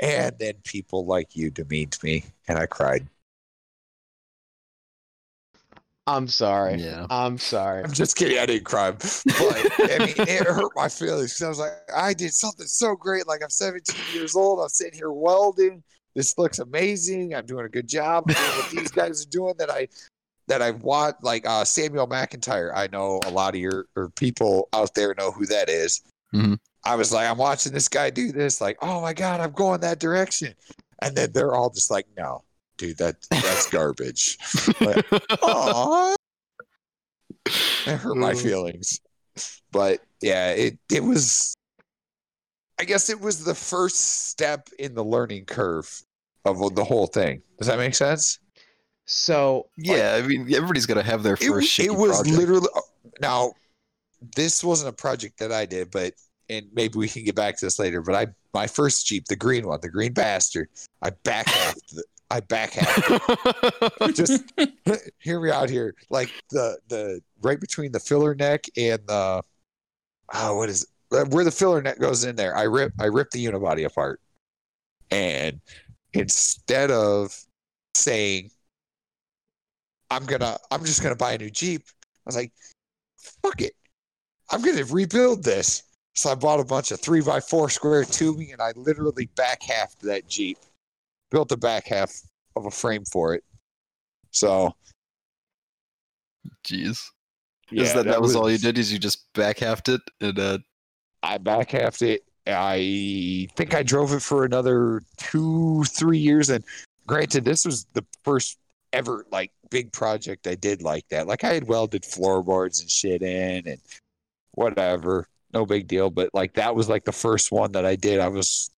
Speaker 2: and then people like you demeaned me, and I cried.
Speaker 1: I'm sorry.
Speaker 5: Yeah.
Speaker 1: I'm sorry.
Speaker 2: I'm just kidding. I didn't cry, but I mean, it hurt my feelings I was like, I did something so great. Like I'm 17 years old. I'm sitting here welding. This looks amazing. I'm doing a good job. What these guys are doing that I that I want. Like uh, Samuel McIntyre. I know a lot of your or people out there know who that is.
Speaker 5: Mhm.
Speaker 2: I was like, I'm watching this guy do this. Like, oh my god, I'm going that direction. And then they're all just like, no, dude, that that's garbage. Like, Aw. It hurt my feelings. But yeah, it it was I guess it was the first step in the learning curve of the whole thing. Does that make sense?
Speaker 1: So
Speaker 5: yeah, I mean, everybody's got to have their first
Speaker 2: it
Speaker 5: shitty
Speaker 2: was
Speaker 5: project.
Speaker 2: literally oh, now this wasn't a project that I did, but and maybe we can get back to this later, but I my first Jeep, the green one, the green bastard, I back half the I back half just hear me out here. Like the the right between the filler neck and the oh, what is it? where the filler neck goes in there? I rip I rip the unibody apart, and instead of saying I'm gonna I'm just gonna buy a new Jeep, I was like, fuck it, I'm gonna rebuild this. So I bought a bunch of three by four square tubing, and I literally back half that Jeep, built the back half of a frame for it. So
Speaker 5: Jeez.
Speaker 2: yeah,
Speaker 5: is that, that was all you did? Is you just back halved it and uh,
Speaker 2: I back halved it. I think I drove it for another two, three years. And granted, this was the first ever like big project I did like that. Like I had welded floorboards and shit in and whatever. No big deal. But like that was like the first one that I did. I was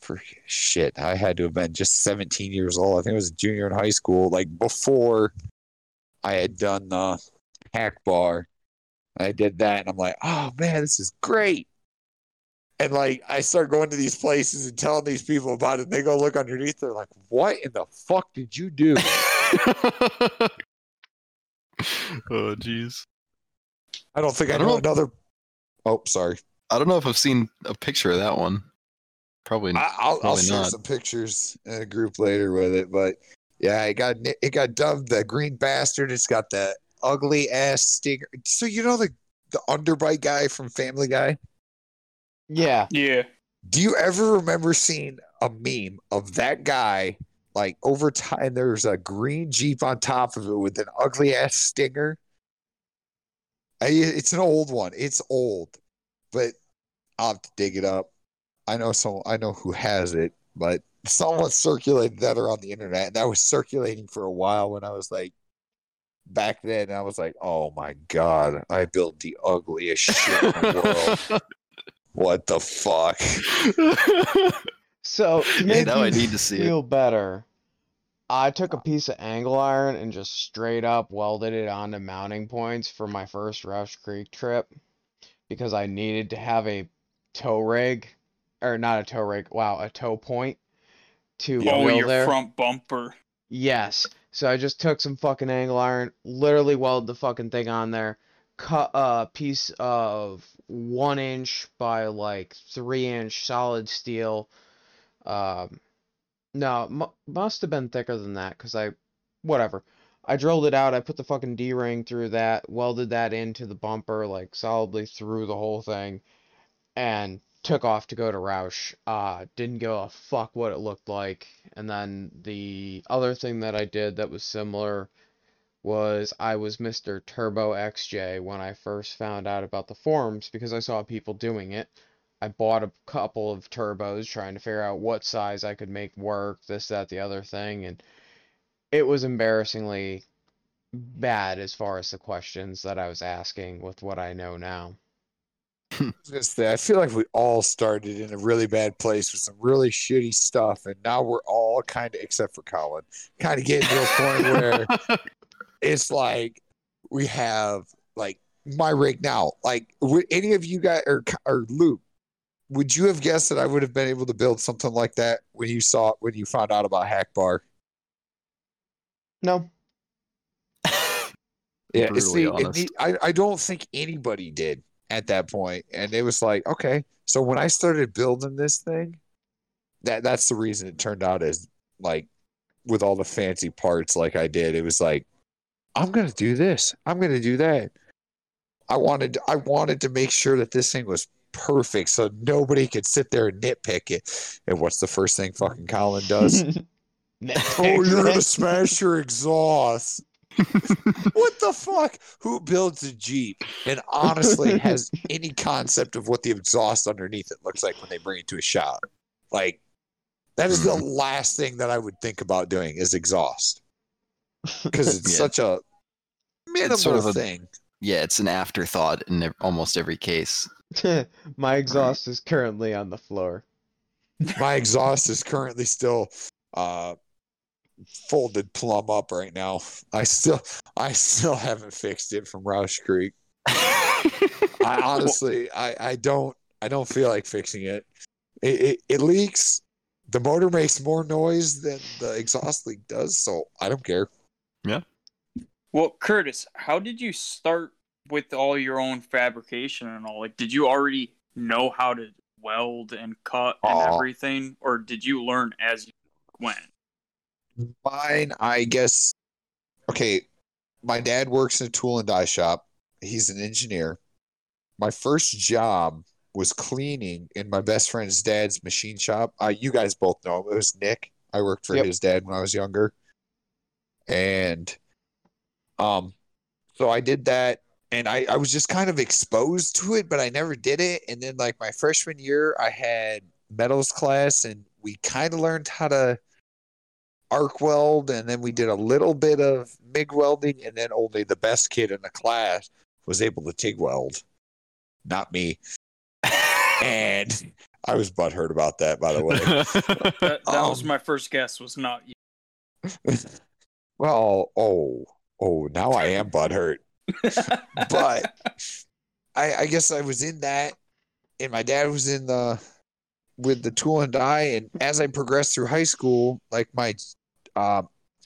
Speaker 2: for shit. I had to have been just 17 years old. I think I was a junior in high school, like before I had done the hack bar. I did that and I'm like, oh man, this is great. And like I start going to these places and telling these people about it, and they go look underneath, they're like, What in the fuck did you do?
Speaker 5: oh, jeez.
Speaker 2: I don't think I,
Speaker 5: I don't
Speaker 2: know
Speaker 5: know.
Speaker 2: another Oh, sorry.
Speaker 5: I don't know if I've seen a picture of that one. Probably.
Speaker 2: I, I'll, I'll share
Speaker 5: not.
Speaker 2: some pictures in a group later with it, but yeah, it got it got dubbed the green bastard. It's got the ugly ass stinger. So you know the the underbite guy from Family Guy.
Speaker 1: yeah,
Speaker 4: Yeah.
Speaker 2: Do you ever remember seeing a meme of that guy like over time? There's a green Jeep on top of it with an ugly ass stinger. I, it's an old one. It's old, but I'll have to dig it up. I know some. I know who has it, but someone circulated that around the internet, and that was circulating for a while when I was like back then. I was like, "Oh my god, I built the ugliest shit in the world. What the fuck?"
Speaker 1: So to
Speaker 5: Yeah,
Speaker 1: make
Speaker 5: now I need to see it.
Speaker 1: feel better, I took a piece of angle iron and just straight up welded it onto mounting points for my first Rausch Creek trip because I needed to have a tow rig, or not a tow rig, wow, a tow point to
Speaker 4: oh, your
Speaker 1: there.
Speaker 4: front bumper.
Speaker 1: Yes. So I just took some fucking angle iron, literally welded the fucking thing on there, cut a piece of one inch by like three inch solid steel. Um, no, mu must have been thicker than that because I, whatever. I drilled it out. I put the fucking D ring through that, welded that into the bumper, like solidly through the whole thing, and took off to go to Rausch. Uh, didn't give a fuck what it looked like. And then the other thing that I did that was similar was I was Mr. Turbo XJ when I first found out about the forums because I saw people doing it. I bought a couple of turbos trying to figure out what size I could make work, this, that, the other thing, and it was embarrassingly bad as far as the questions that I was asking with what I know now.
Speaker 2: I was gonna say, I feel like we all started in a really bad place with some really shitty stuff, and now we're all kind of, except for Colin, kind of getting to a point where it's like we have like my rig now. Like, would any of you guys or or Luke, would you have guessed that I would have been able to build something like that when you saw it, when you found out about Hackbar?
Speaker 1: No.
Speaker 2: Yeah,
Speaker 5: Brutally
Speaker 2: see, it I, I don't think anybody did at that point. And it was like, okay. So when I started building this thing, that that's the reason it turned out as like with all the fancy parts like I did. It was like, I'm gonna do this. I'm gonna do that. I wanted I wanted to make sure that this thing was perfect so nobody could sit there and nitpick it. And what's the first thing fucking Colin does? oh, you're gonna smash your exhaust. what the fuck? Who builds a Jeep and honestly has any concept of what the exhaust underneath it looks like when they bring it to a shop? Like, that is the mm-hmm. last thing that I would think about doing is exhaust because it's
Speaker 5: Yeah.
Speaker 2: such a minimal
Speaker 5: sort of a-
Speaker 2: thing.
Speaker 5: Yeah, it's an afterthought in almost every case.
Speaker 1: My exhaust is currently on the floor.
Speaker 2: My exhaust is currently still uh, folded plumb up right now. I still, I still haven't fixed it from Rausch Creek. I honestly, I, I don't, I don't feel like fixing it. It, it. it leaks. The motor makes more noise than the exhaust leak does, so I don't care. Yeah.
Speaker 4: Well, Curtis, how did you start with all your own fabrication and all? Like, did you already know how to weld and cut and
Speaker 2: Aw.
Speaker 4: everything, or did you learn as you went?
Speaker 2: Mine, I guess. Okay, my dad works in a tool and die shop. He's an engineer. My first job was cleaning in my best friend's dad's machine shop. Uh, you guys both know him. It was Nick. I worked for
Speaker 1: Yep.
Speaker 2: his dad when I was younger, and um, so I did that, and I I was just kind of exposed to it, but I never did it. And then like my freshman year, I had metals class, and we kind of learned how to arc weld and then we did a little bit of MIG welding and then only the best kid in the class was able to TIG weld. Not me. And I was butthurt about that, by the way.
Speaker 4: That, that was
Speaker 2: Um,
Speaker 4: my first guess. Was not you.
Speaker 2: well, oh, oh, now I am butthurt. But I, I guess I was in that, and my dad was in the with the tool and die. And as I progressed through high school, like my uh,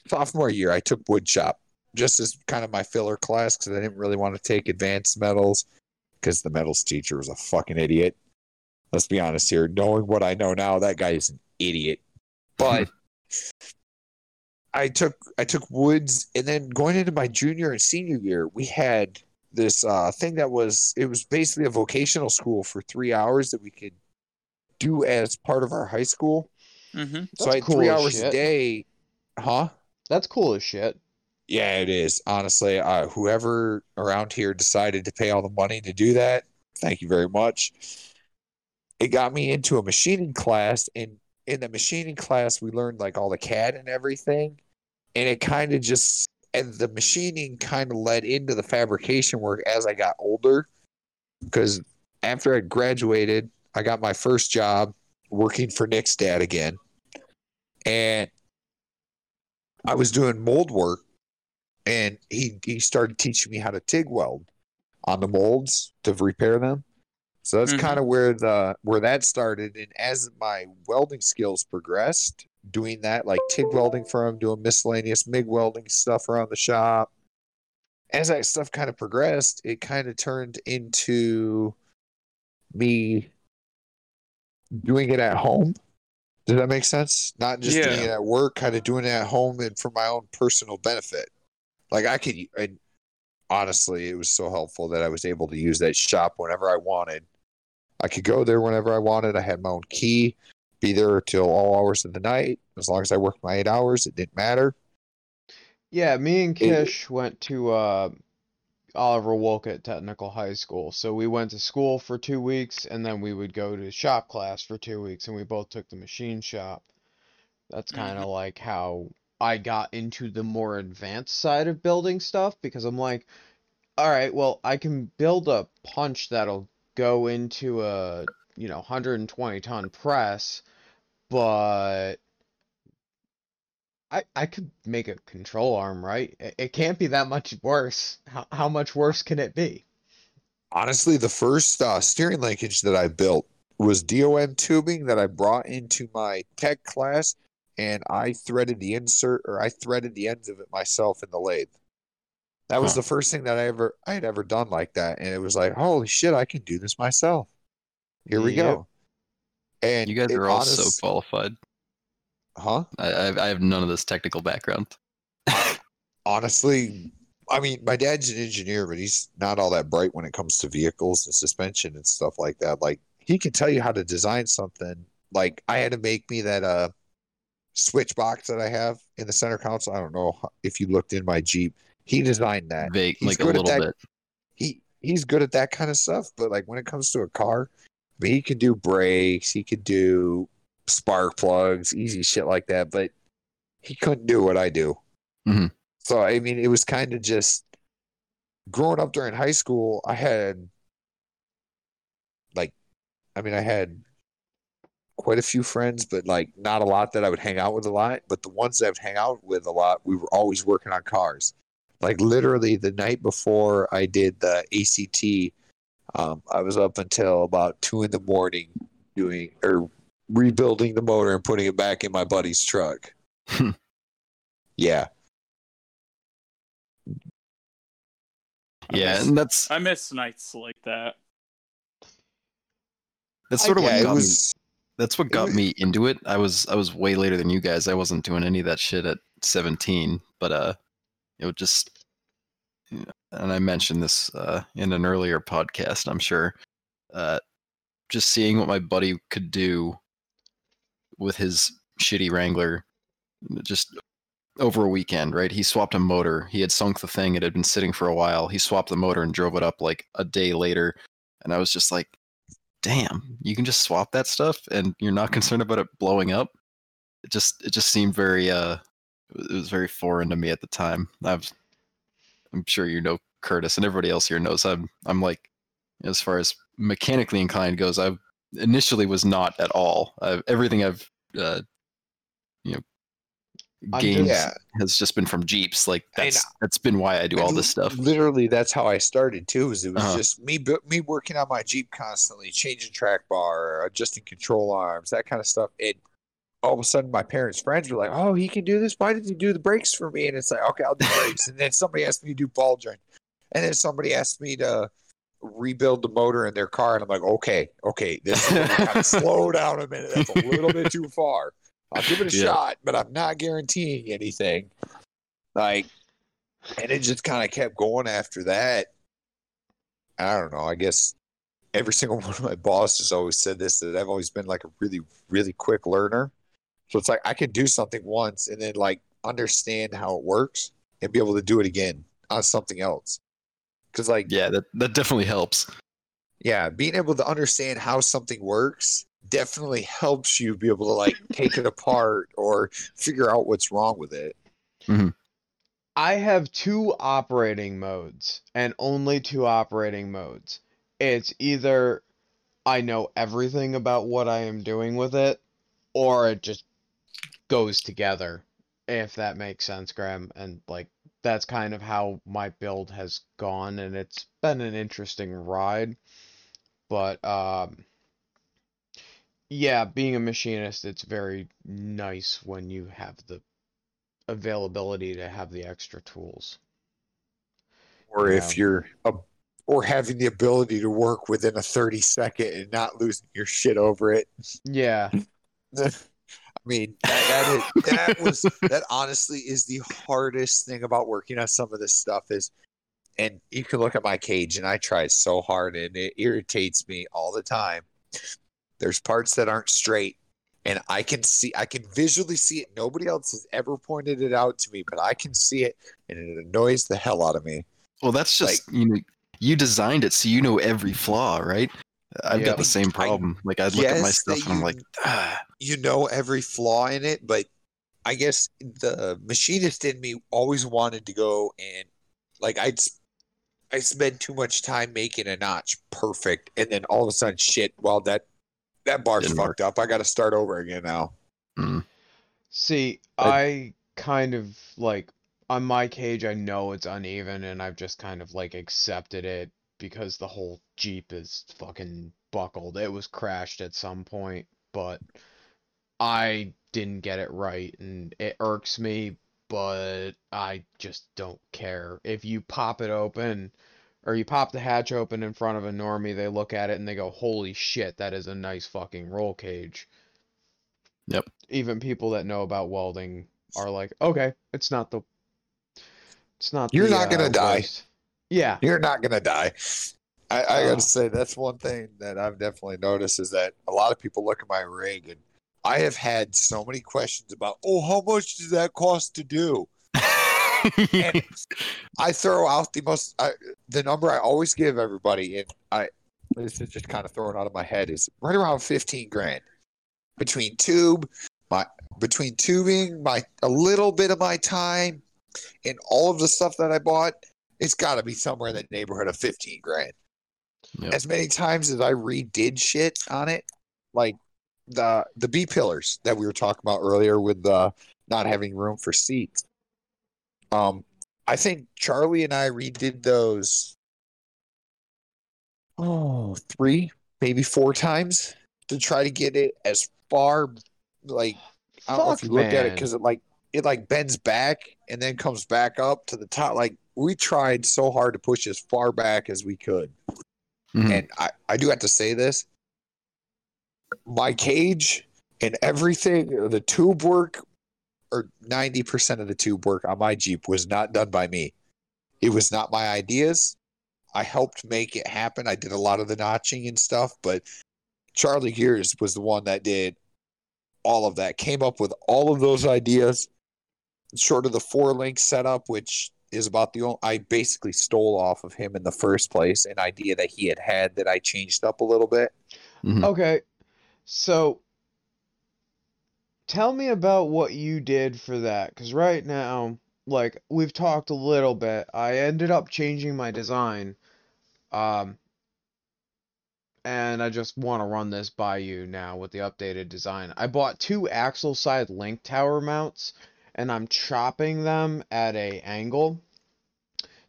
Speaker 2: sophomore year, I took wood shop just as kind of my filler class because I didn't really want to take advanced metals because the metals teacher was a fucking idiot. Let's be honest here. Knowing what I know now, that guy is an idiot. But I took I took woods, and then going into my junior and senior year, we had this uh, thing that was it was basically a vocational school for three hours that we could do as part of our high school.
Speaker 4: Mm-hmm.
Speaker 2: so
Speaker 1: That's
Speaker 2: I had
Speaker 1: cool
Speaker 2: three
Speaker 1: as
Speaker 2: hours a day. Huh?
Speaker 1: That's cool as shit.
Speaker 2: Yeah, it is. Honestly, uh, whoever around here decided to pay all the money to do that, thank you very much. It got me into a machining class, and in the machining class, we learned like all the CAD and everything, and it kind of just and the machining kind of led into the fabrication work as I got older, because after I graduated, I got my first job working for Nick's dad again, and I was doing mold work and he he started teaching me how to TIG weld on the molds to repair them. So that's
Speaker 4: Mhm.
Speaker 2: kind of where the where that started. And as my welding skills progressed, doing that like TIG welding for him, doing miscellaneous MIG welding stuff around the shop. As that stuff kind of progressed, it kind of turned into me doing it at home. Does that make sense? Not just doing it at work, kind of doing it at home and for my own personal benefit. Like I could, and honestly, it was so helpful that I was able to use that shop whenever I wanted. I could go there whenever I wanted. I had my own key, be there till all hours of the night. As long as I worked my eight hours, it didn't matter.
Speaker 1: Yeah, me and
Speaker 2: It-
Speaker 1: Kish went to uh, Oliver Wolcott Technical High School. So we went to school for two weeks, and then we would go to shop class for two weeks, and we both took the machine shop. That's kind of like how I got into the more advanced side of building stuff because I'm like, all right, well, I can build a punch that'll go into a, you know, 120 ton press, but I I could make a control arm, right? It, it can't be that much worse. How how much worse can it be?
Speaker 2: Honestly, the first uh, steering linkage that I built was DOM tubing that I brought into my tech class and I threaded the insert or I threaded the ends of it myself in the lathe. That was
Speaker 5: Huh.
Speaker 2: the first thing that I ever I had ever done like that, and it was like, holy shit, I can do this myself. Here we go. And
Speaker 5: You guys are all so qualified.
Speaker 2: huh?
Speaker 5: I, I I have none of this technical background.
Speaker 2: honestly, I mean, my dad's an engineer, but he's not all that bright when it comes to vehicles and suspension and stuff like that. Like he can tell you how to design something. Like I had to make me that uh switch box that I have in the center console. I don't know if you looked in my Jeep. He designed that.
Speaker 5: Vague,
Speaker 2: He's
Speaker 5: like a
Speaker 2: good at
Speaker 5: little
Speaker 2: that-
Speaker 5: bit.
Speaker 2: He he's good at that kind of stuff, but like when it comes to a car, I mean, he can do brakes, he could do spark plugs, easy shit like that, but he couldn't do what I do.
Speaker 5: Mhm.
Speaker 2: So I mean, it was kind of just growing up during high school. I had like, I mean, I had quite a few friends, but like not a lot that I would hang out with a lot. But the ones that I would hang out with a lot, we were always working on cars. Like literally the night before I did the ACT, um, I was up until about two in the morning doing or rebuilding the motor and putting it back in my buddy's truck. yeah.
Speaker 5: Yeah,
Speaker 4: miss-
Speaker 5: and that's
Speaker 4: I miss nights like that.
Speaker 5: that's sort of what
Speaker 2: it
Speaker 5: got me. That's what got
Speaker 2: was-
Speaker 5: me into it. I was I was way later than you guys. I wasn't doing any of that shit at 17, but uh it would just and I mentioned this uh in an earlier podcast, I'm sure. Uh just seeing what my buddy could do with his shitty Wrangler just over a weekend, right? He swapped a motor. He had sunk the thing. It had been sitting for a while. He swapped the motor and drove it up like a day later. And I was just like, damn, you can just swap that stuff and you're not concerned about it blowing up. It just it just seemed very uh it was very foreign to me at the time. I've I'm sure you know Curtis and everybody else here knows I'm I'm like as far as mechanically inclined goes, I initially was not at all. I've, everything I've uh you know
Speaker 1: I'm
Speaker 2: Yeah.
Speaker 5: has just been from Jeeps. Like that's that's been why I do all this stuff.
Speaker 2: Literally, that's how I started too. Is it was
Speaker 5: Uh-huh.
Speaker 2: just me me working on my Jeep constantly, changing track bar, adjusting control arms, that kind of stuff. It all of a sudden, my parents' friends were like, "Oh, he can do this. Why did he do the brakes for me?" And it's like, "Okay, I'll do brakes." and then somebody asked me to do ball joint, and then somebody asked me to rebuild the motor in their car, and I'm like, "Okay, okay, this is kind of slow down a minute. That's a little bit too far. I'll give it a
Speaker 5: Yeah.
Speaker 2: shot, but I'm not guaranteeing anything." Like, and it just kind of kept going after that. I don't know. I guess every single one of my bosses always said this that I've always been like a really, really quick learner. So it's like I can do something once and then like understand how it works and be able to do it again on something else. Because like
Speaker 5: Yeah, that that definitely helps.
Speaker 2: yeah, being able to understand how something works definitely helps you be able to like take it apart or figure out what's wrong with it. Mm-hmm.
Speaker 1: I have two operating modes and only two operating modes. It's either I know everything about what I am doing with it, or it just goes together, if that makes sense, Graham. And like that's kind of how my build has gone, and it's been an interesting ride. But um yeah, being a machinist, it's very nice when you have the availability to have the extra tools.
Speaker 2: Or if you're a or having the ability to work within a 30 second and not losing your shit over it.
Speaker 1: Yeah.
Speaker 2: I mean, that, that, is, that was that honestly is the hardest thing about working on some of this stuff is, and you can look at my cage, and I try so hard, and it irritates me all the time. There's parts that aren't straight, and I can see, I can visually see it. Nobody else has ever pointed it out to me, but I can see it, and it annoys the hell out of me.
Speaker 5: Well, that's just you know you designed it so you know every flaw, right? I've
Speaker 1: Yeah.
Speaker 5: got the same
Speaker 2: I
Speaker 5: problem. like I look at my stuff
Speaker 2: that
Speaker 5: and I'm like, ah,
Speaker 2: you know every flaw in it, but I guess the machinist in me always wanted to go and like I'd s- I spend too much time making a notch perfect, and then all of a sudden, shit. Well, that that bar's
Speaker 5: Didn't
Speaker 2: fucked up. I got to start over again now.
Speaker 5: mm,
Speaker 1: See,
Speaker 2: I-
Speaker 1: I kind of like on my cage, I know it's uneven, and I've just kind of like accepted it because the whole Jeep is fucking buckled. It was crashed at some point, but I didn't get it right and it irks me, but I just don't care. If you pop it open or you pop the hatch open in front of a normie, they look at it and they go, "Holy shit, that is a nice fucking roll cage."
Speaker 5: Yep.
Speaker 1: Even people that know about welding are like, "Okay, it's not the it's not
Speaker 2: You're
Speaker 1: the,
Speaker 2: not gonna
Speaker 1: uh,
Speaker 2: die.
Speaker 1: worst." Yeah.
Speaker 2: You're not gonna die. I, I
Speaker 1: Uh.
Speaker 2: gotta say that's one thing that I've definitely noticed is that a lot of people look at my rig and I have had so many questions about, oh, how much does that cost to do? And I throw out the most I, the number I always give everybody, and I this is just kind of thrown out of my head is right around fifteen grand between tube, my between tubing, my a little bit of my time, and all of the stuff that I bought. It's got to be somewhere in the neighborhood of fifteen grand.
Speaker 5: Yep.
Speaker 2: As many times as I redid shit on it, like the the B pillars that we were talking about earlier with uh, not having room for seats. Um, I think Charlie and I redid those oh three, maybe four times to try to get it as far like I don't know if
Speaker 1: Fuck,
Speaker 2: you look at it because it like it like bends back and then comes back up to the top. Like we tried so hard to push as far back as we could.
Speaker 5: Mhm.
Speaker 2: And I, I do have to say this. My cage and everything, the tube work, or 90% of the tube work on my Jeep was not done by me. It was not my ideas. I helped make it happen. I did a lot of the notching and stuff, but Charlie Gears was the one that did all of that, came up with all of those ideas, short of the four link setup, which is about the only I basically stole off of him in the first place, an idea that he had had that I changed up a little bit.
Speaker 5: Mhm.
Speaker 1: Okay, so tell me about what you did for that, because right now, like we've talked a little bit, I ended up changing my design, um, and I just want to run this by you now with the updated design. I bought two axle side link tower mounts, and I'm chopping them at a angle.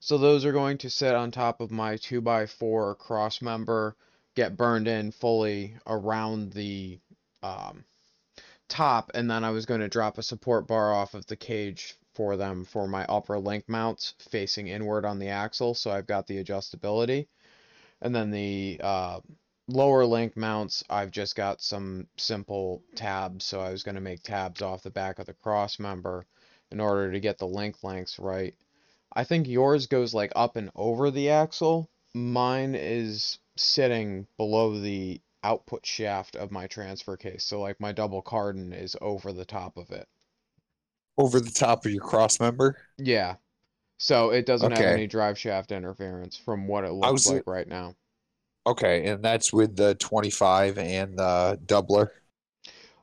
Speaker 1: So those are going to sit on top of my 2x4 cross member get burned in fully around the um, top, and then I was going to drop a support bar off of the cage for them for my upper link mounts facing inward on the axle, so I've got the adjustability. And then the uh, lower link mounts, I've just got some simple tabs, so I was going to make tabs off the back of the cross member in order to get the link lengths right. I think yours goes like up and over the axle. Mine is sitting below the output shaft of my transfer case. So like my double cardan is over the top of it.
Speaker 2: Over the top of your cross member.
Speaker 1: Yeah. So it doesn't have any drive shaft interference from what it looks
Speaker 2: was-
Speaker 1: like right now.
Speaker 2: Okay, and that's with the 25 and the doubler.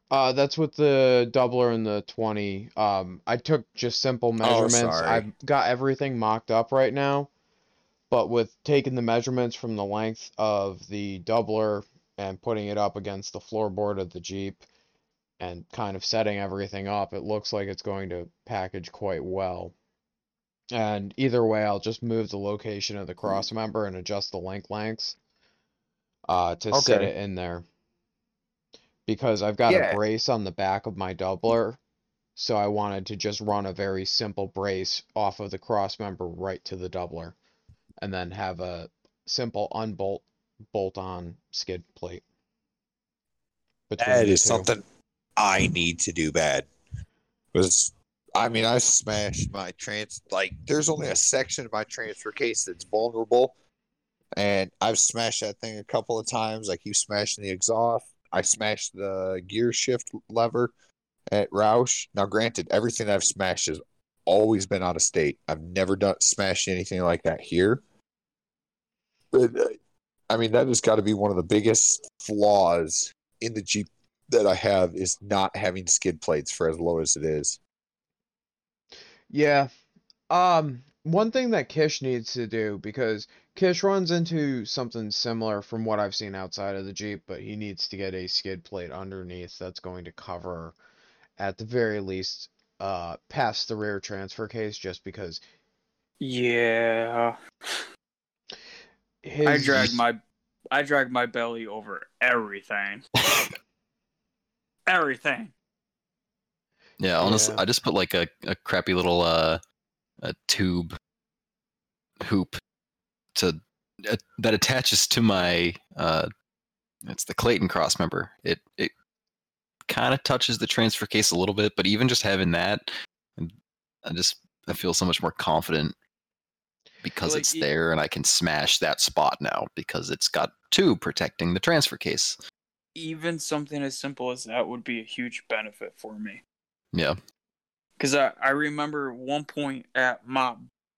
Speaker 1: Uh, that's with the doubler and the 20. Um, I took just simple measurements.
Speaker 2: sorry.
Speaker 1: I've got everything mocked up right now, but with taking the measurements from the length of the doubler and putting it up against the floorboard of the Jeep and kind of setting everything up, it looks like it's going to package quite well. And either way, I'll just move the location of the cross member and adjust the link lengths uh, to sit it in there because I've got
Speaker 2: Yeah.
Speaker 1: a brace on the back of my doubler, so I wanted to just run a very simple brace off of the cross member right to the doubler, and then have a simple unbolt bolt on skid plate. between
Speaker 2: That
Speaker 1: two.
Speaker 2: something I need to do bad. Because I mean, I smashed my trans. Like, there's only a section of my transfer case that's vulnerable, and I've smashed that thing a couple of times. I keep smashing the exhaust. I smashed the gear shift lever at Rausch. Now, granted, everything I've smashed has always been out of state. I've never done smashed anything like that here. But uh, I mean, that has got to be one of the biggest flaws in the Jeep that I have is not having skid plates for as low as it is.
Speaker 1: Yeah. Um, one thing that Kish needs to do because Kish runs into something similar from what I've seen outside of the Jeep, but he needs to get a skid plate underneath that's going to cover at the very least uh past the rear transfer case just because
Speaker 4: Yeah,
Speaker 1: his
Speaker 4: I drag my I drag my belly over everything. everything.
Speaker 5: Yeah, honestly,
Speaker 1: Yeah.
Speaker 5: I just put like a, a crappy little uh a tube hoop to uh, that attaches to my uh it's the Clayton cross member. It it kind of touches the transfer case a little bit, but even just having that, I just I feel so much more confident because
Speaker 4: Like,
Speaker 5: it's there and I can smash that spot now because it's got two protecting the transfer case.
Speaker 4: Even something as simple as that would be a huge benefit for me.
Speaker 5: Yeah.
Speaker 4: Because I, I remember one point at my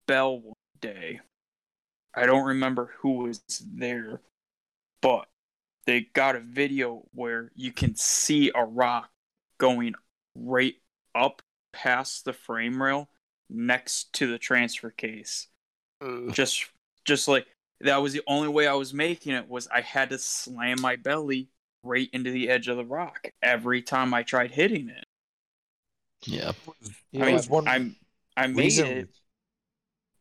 Speaker 4: bell one day, I don't remember who was there, but they got a video where you can see a rock going right up past the frame rail next to the transfer case. Just just like that was the only way I was making it was I had to slam my belly right into the edge of the rock every time I tried hitting it.
Speaker 5: Yeah.
Speaker 1: Yeah,
Speaker 4: I mean,
Speaker 2: was one
Speaker 4: I'm I made
Speaker 2: reason-
Speaker 4: it.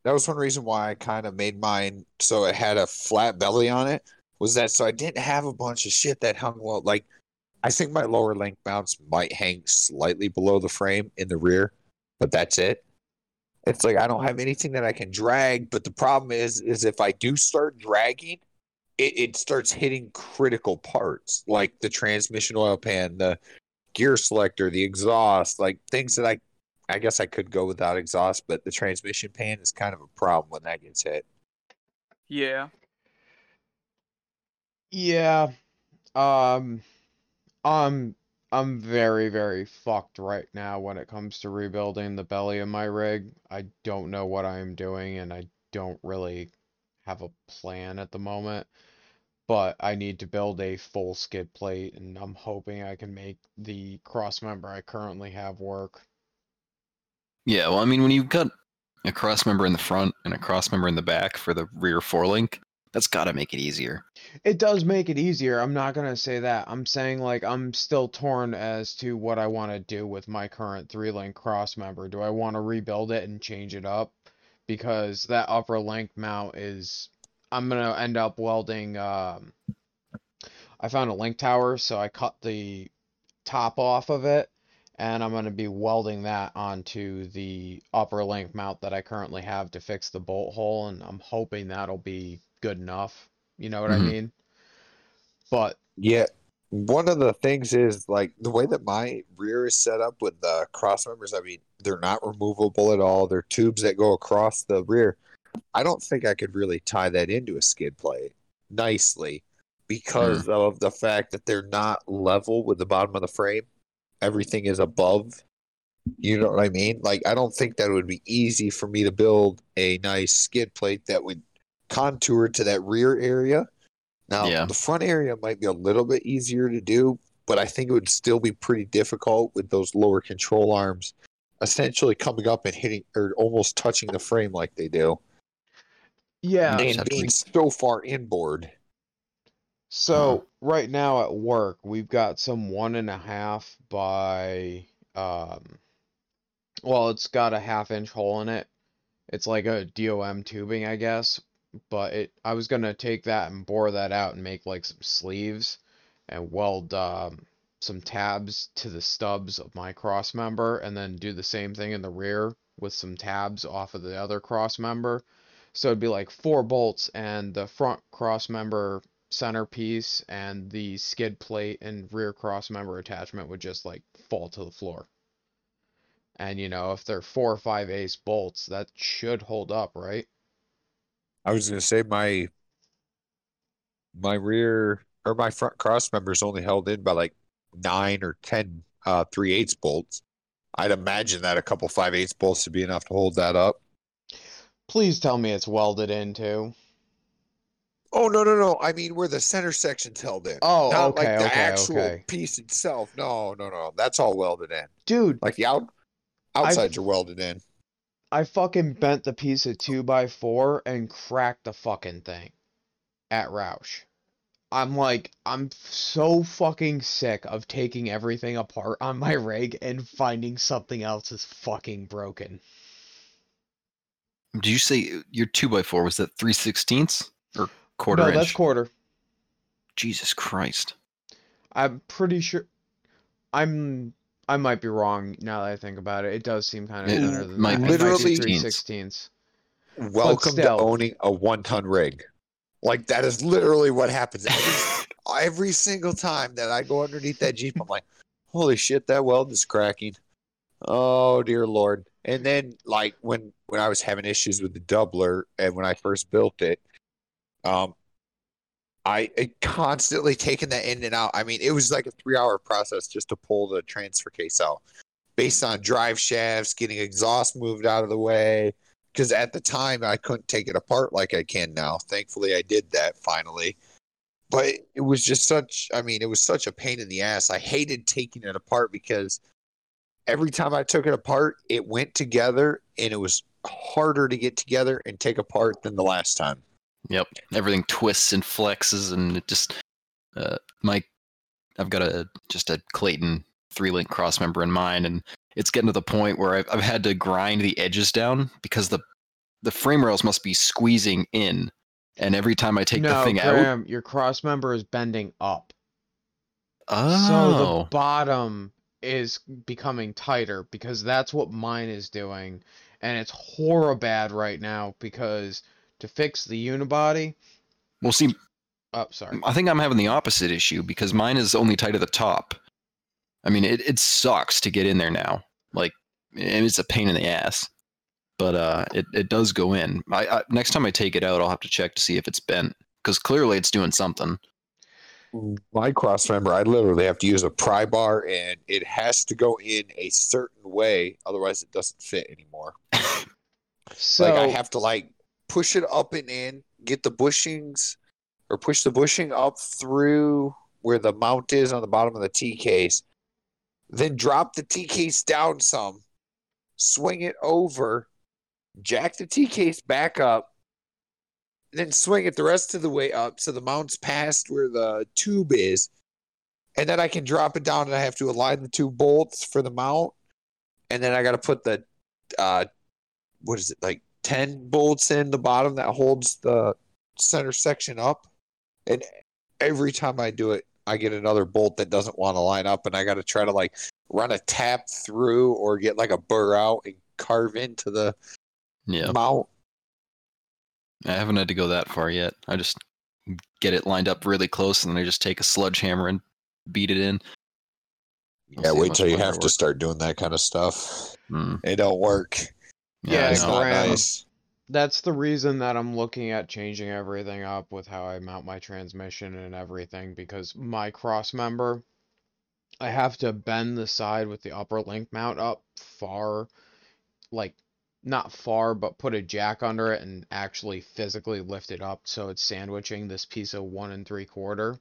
Speaker 2: That was one reason why I kind of made mine so it had a flat belly on it. Was that so I didn't have a bunch of shit that hung low. Like, I think my lower link mounts might hang slightly below the frame in the rear, but that's it. It's like I don't have anything that I can drag. But the problem is, is if I do start dragging, it, it starts hitting critical parts like the transmission oil pan, the gear selector, the exhaust, like things that I I guess I could go without exhaust, but the transmission pan is kind of a problem when that gets hit.
Speaker 4: Yeah.
Speaker 1: Yeah. Um I'm I'm very very fucked right now when it comes to rebuilding the belly of my rig. I don't know what I'm doing and I don't really have a plan at the moment. But I need to build a full skid plate and I'm hoping I can make the cross member I currently have work.
Speaker 5: Yeah, well, I mean, when you've got a cross member in the front and a cross member in the back for the rear four link, that's got to make it easier.
Speaker 1: It does make it easier. I'm not gonna say that. I'm saying like I'm still torn as to what I want to do with my current three link cross member. Do I want to rebuild it and change it up? Because that upper link mount is I'm gonna end up welding um I found a link tower, so I cut the top off of it and I'm gonna be welding that onto the upper link mount that I currently have to fix the bolt hole and I'm hoping that'll be good enough. You know what I
Speaker 5: Mhm.
Speaker 1: mean? But
Speaker 2: Yeah. One of the things is like the way that my rear is set up with the cross members, I mean, they're not removable at all. They're tubes that go across the rear. I don't think I could really tie that into a skid plate nicely because hmm. of the fact that they're not level with the bottom of the frame. Everything is above. You know what I mean? Like, I don't think that would be easy for me to build a nice skid plate that would contour to that rear area. Now,
Speaker 5: Yeah.
Speaker 2: the front area might be a little bit easier to do, but I think it would still be pretty difficult with those lower control arms essentially coming up and hitting or almost touching the frame like they do
Speaker 1: yeah,
Speaker 2: and being so far inboard.
Speaker 1: So right now at work, we've got some one and a half by um well, it's got a half inch hole in it. It's like a DOM tubing, I guess. But it I was gonna take that and bore that out and make like some sleeves and weld um some tabs to the stubs of my cross member and then do the same thing in the rear with some tabs off of the other cross member. So it'd be like four bolts and the front cross member centerpiece and the skid plate and rear cross member attachment would just like fall to the floor. And you know, if they're four or five ace bolts, that should hold up, right?
Speaker 2: I was gonna say my my rear or my front cross member is only held in by like nine or ten uh three eighths bolts. I'd imagine that a couple five eighths bolts would be enough to hold that up.
Speaker 1: Please tell me it's welded into.
Speaker 2: Oh no no no! I mean where the center section's held in.
Speaker 1: Oh,
Speaker 2: Not
Speaker 1: okay,
Speaker 2: like the
Speaker 1: okay,
Speaker 2: actual
Speaker 1: okay.
Speaker 2: piece itself. No, no, no. That's all welded in.
Speaker 1: Dude,
Speaker 2: Like the out outsides are welded in.
Speaker 1: I fucking bent the piece of two by four and cracked the fucking thing at Rausch. I'm like, I'm so fucking sick of taking everything apart on my rig and finding something else is fucking broken.
Speaker 5: Did you say your two by four was that three sixteenths or quarter
Speaker 1: no,
Speaker 5: inch?
Speaker 1: that's quarter.
Speaker 5: Jesus Christ!
Speaker 1: I'm pretty sure. I'm I might be wrong now that I think about it. It does seem kind of
Speaker 5: It
Speaker 1: thinner than
Speaker 5: might
Speaker 1: that.
Speaker 5: be
Speaker 1: It might be
Speaker 2: literally-
Speaker 1: three sixteenths.
Speaker 2: Welcome to owning a one-ton rig. Like that is literally what happens every, every single time that I go underneath that Jeep. I'm like, holy shit, that weld is cracking. Oh dear lord! And then like when when I was having issues with the doubler and when I first built it, um, I it constantly taking that in and out. I mean, it was like a three-hour process just to pull the transfer case out, based on drive shafts, getting exhaust moved out of the way because at the time I couldn't take it apart like I can now. Thankfully, I did that finally. But it was just such, I mean, it was such a pain in the ass. I hated taking it apart because every time I took it apart, it went together and it was harder to get together and take apart than the last time.
Speaker 5: Yep. Everything twists and flexes, and it just. Uh, my, I've got a just a Clayton three link cross member in mine, and it's getting to the point where I've, I've had to grind the edges down because the the frame rails must be squeezing in, and every time I take
Speaker 1: no,
Speaker 5: the thing out,
Speaker 1: your cross member is bending up. Oh. So
Speaker 5: oh,
Speaker 1: the bottom is becoming tighter because that's what mine is doing. And it's horror bad right now because to fix the unibody,
Speaker 5: well, see,
Speaker 1: oh sorry.
Speaker 5: I think I'm having the opposite issue because mine is only tight at the top. I mean, it, it sucks to get in there now. Like, and it's a pain in the ass. But uh, it, it does go in. I, I next time I take it out, I'll have to check to see if it's bent because clearly it's doing something.
Speaker 2: My cross member, I literally have to use a pry bar and it has to go in a certain way, otherwise, it doesn't fit anymore.
Speaker 1: So
Speaker 2: like I have to like push it up and in, get the bushings, or push the bushing up through where the mount is on the bottom of the T case, then drop the T case down some, swing it over, jack the T case back up, then swing it the rest of the way up so the mount's past where the tube is. And then I can drop it down and I have to align the two bolts for the mount. And then I got to put the uh, what is it like 10 bolts in the bottom that holds the center section up and every time i do it i get another bolt that doesn't want to line up and i got to try to like run a tap through or get like a burr out and carve into the
Speaker 5: Yeah,
Speaker 2: mount
Speaker 5: I haven't had to go that far yet. I just get it lined up really close, and then I just take a sludge hammer and beat it in. I'll
Speaker 2: yeah wait
Speaker 5: much
Speaker 2: till you have to start doing that kind of stuff
Speaker 5: Hmm.
Speaker 2: it don't work
Speaker 1: Yeah,
Speaker 5: I
Speaker 2: it's not nice
Speaker 1: that's the reason that I'm looking at changing everything up with how I mount my transmission and everything because my cross member I have to bend the side with the upper link mount up far like not far but put a jack under it and actually physically lift it up so it's sandwiching this piece of one and three quarter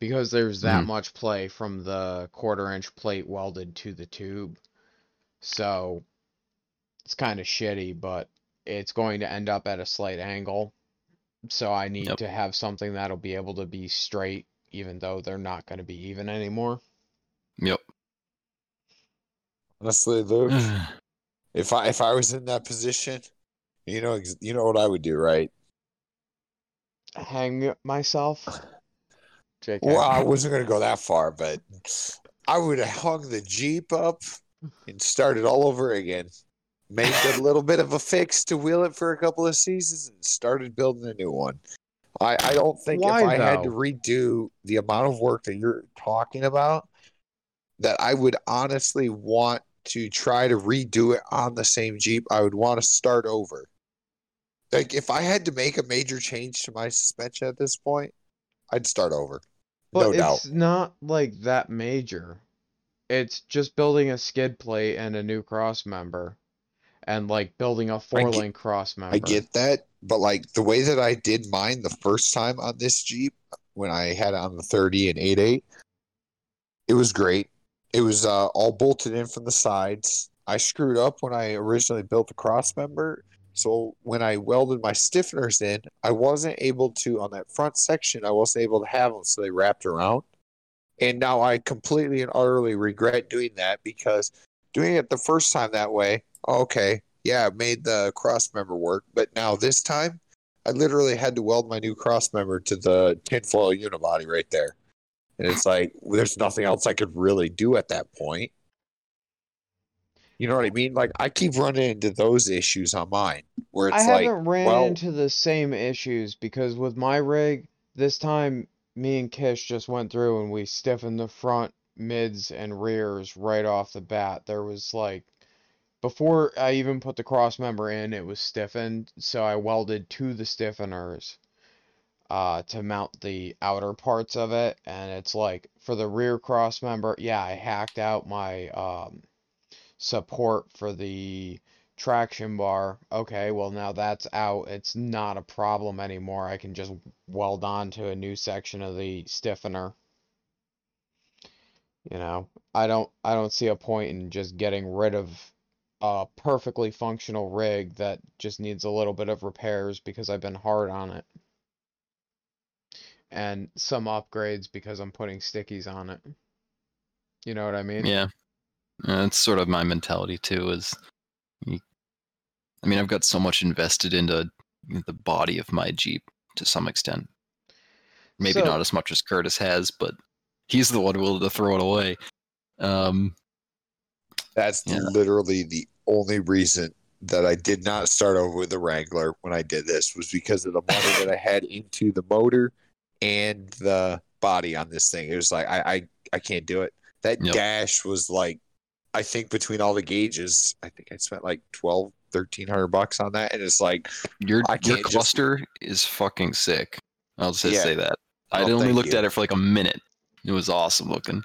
Speaker 1: because there's that
Speaker 5: Mhm.
Speaker 1: much play from the quarter inch plate welded to the tube so it's kind of shitty but it's going to end up at a slight angle. So I need
Speaker 5: Yep.
Speaker 1: to have something that'll be able to be straight, even though they're not going to be even anymore.
Speaker 5: Yep.
Speaker 2: honestly luke if i if i was in that position you know you know what i would do right
Speaker 1: Hang myself. JK.
Speaker 2: Well, I wasn't going to go that far, but I would have hung the Jeep up and started all over again. Made a little bit of a fix to wheel it for a couple of seasons and started building a new one. I, I don't think
Speaker 1: Why,
Speaker 2: if I had to redo the amount of work that you're talking about, that I would honestly want to try to redo it on the same Jeep. I would want to start over. Like if I had to make a major change to my suspension at this point, I'd start over.
Speaker 1: But
Speaker 2: no doubt.
Speaker 1: it's not like that major. It's just building a skid plate and a new cross member. And like building a four
Speaker 2: get-
Speaker 1: link cross member.
Speaker 2: I get that, but like the way that I did mine the first time on this Jeep when I had it on the 30 and 88, it was great. It was uh, all bolted in from the sides. I screwed up when I originally built the cross member. So when I welded my stiffeners in, I wasn't able to on that front section. I wasn't able to have them, so they wrapped around. And now I completely and utterly regret doing that because doing it the first time that way, okay, yeah, it made the cross member work. But now this time, I literally had to weld my new cross member to the tinfoil unibody right there. And it's like there's nothing else I could really do at that point. You know what I mean? Like I keep running into those issues on mine where it's
Speaker 1: I
Speaker 2: like,
Speaker 1: haven't ran
Speaker 2: well,
Speaker 1: into the same issues because with my rig, this time me and Kish just went through and we stiffened the front, mids, and rears right off the bat. There was like, before I even put the cross member in, it was stiffened, so I welded to the stiffeners uh, to mount the outer parts of it. And it's like, for the rear cross member, yeah, I hacked out my um, support for the traction bar. Okay, well now that's out. It's not a problem anymore. I can just weld on to a new section of the stiffener. You know, I don't I don't see a point in just getting rid of a perfectly functional rig that just needs a little bit of repairs because I've been hard on it. And some upgrades because I'm putting stickies on it. You know what I mean?
Speaker 5: Yeah, that's sort of my mentality too. Is I mean, I've got so much invested into the body of my Jeep to some extent. Maybe
Speaker 1: So-
Speaker 5: not as much as Curtis has, but he's the one willing to throw it away. Um,
Speaker 2: that's
Speaker 5: Yeah.
Speaker 2: literally the only reason that I did not start over with the Wrangler when I did this was because of the money that I had into the motor and the body on this thing. It was like I I, I can't do it. That
Speaker 5: Yep.
Speaker 2: dash was like I think between all the gauges, I think I spent like 12 1300 bucks on that and it's like
Speaker 5: your your
Speaker 2: can't just-
Speaker 5: cluster is fucking sick. I'll just
Speaker 2: Yeah.
Speaker 5: say that. I
Speaker 2: Oh,
Speaker 5: only looked
Speaker 2: you.
Speaker 5: at it for like a minute. It was awesome looking.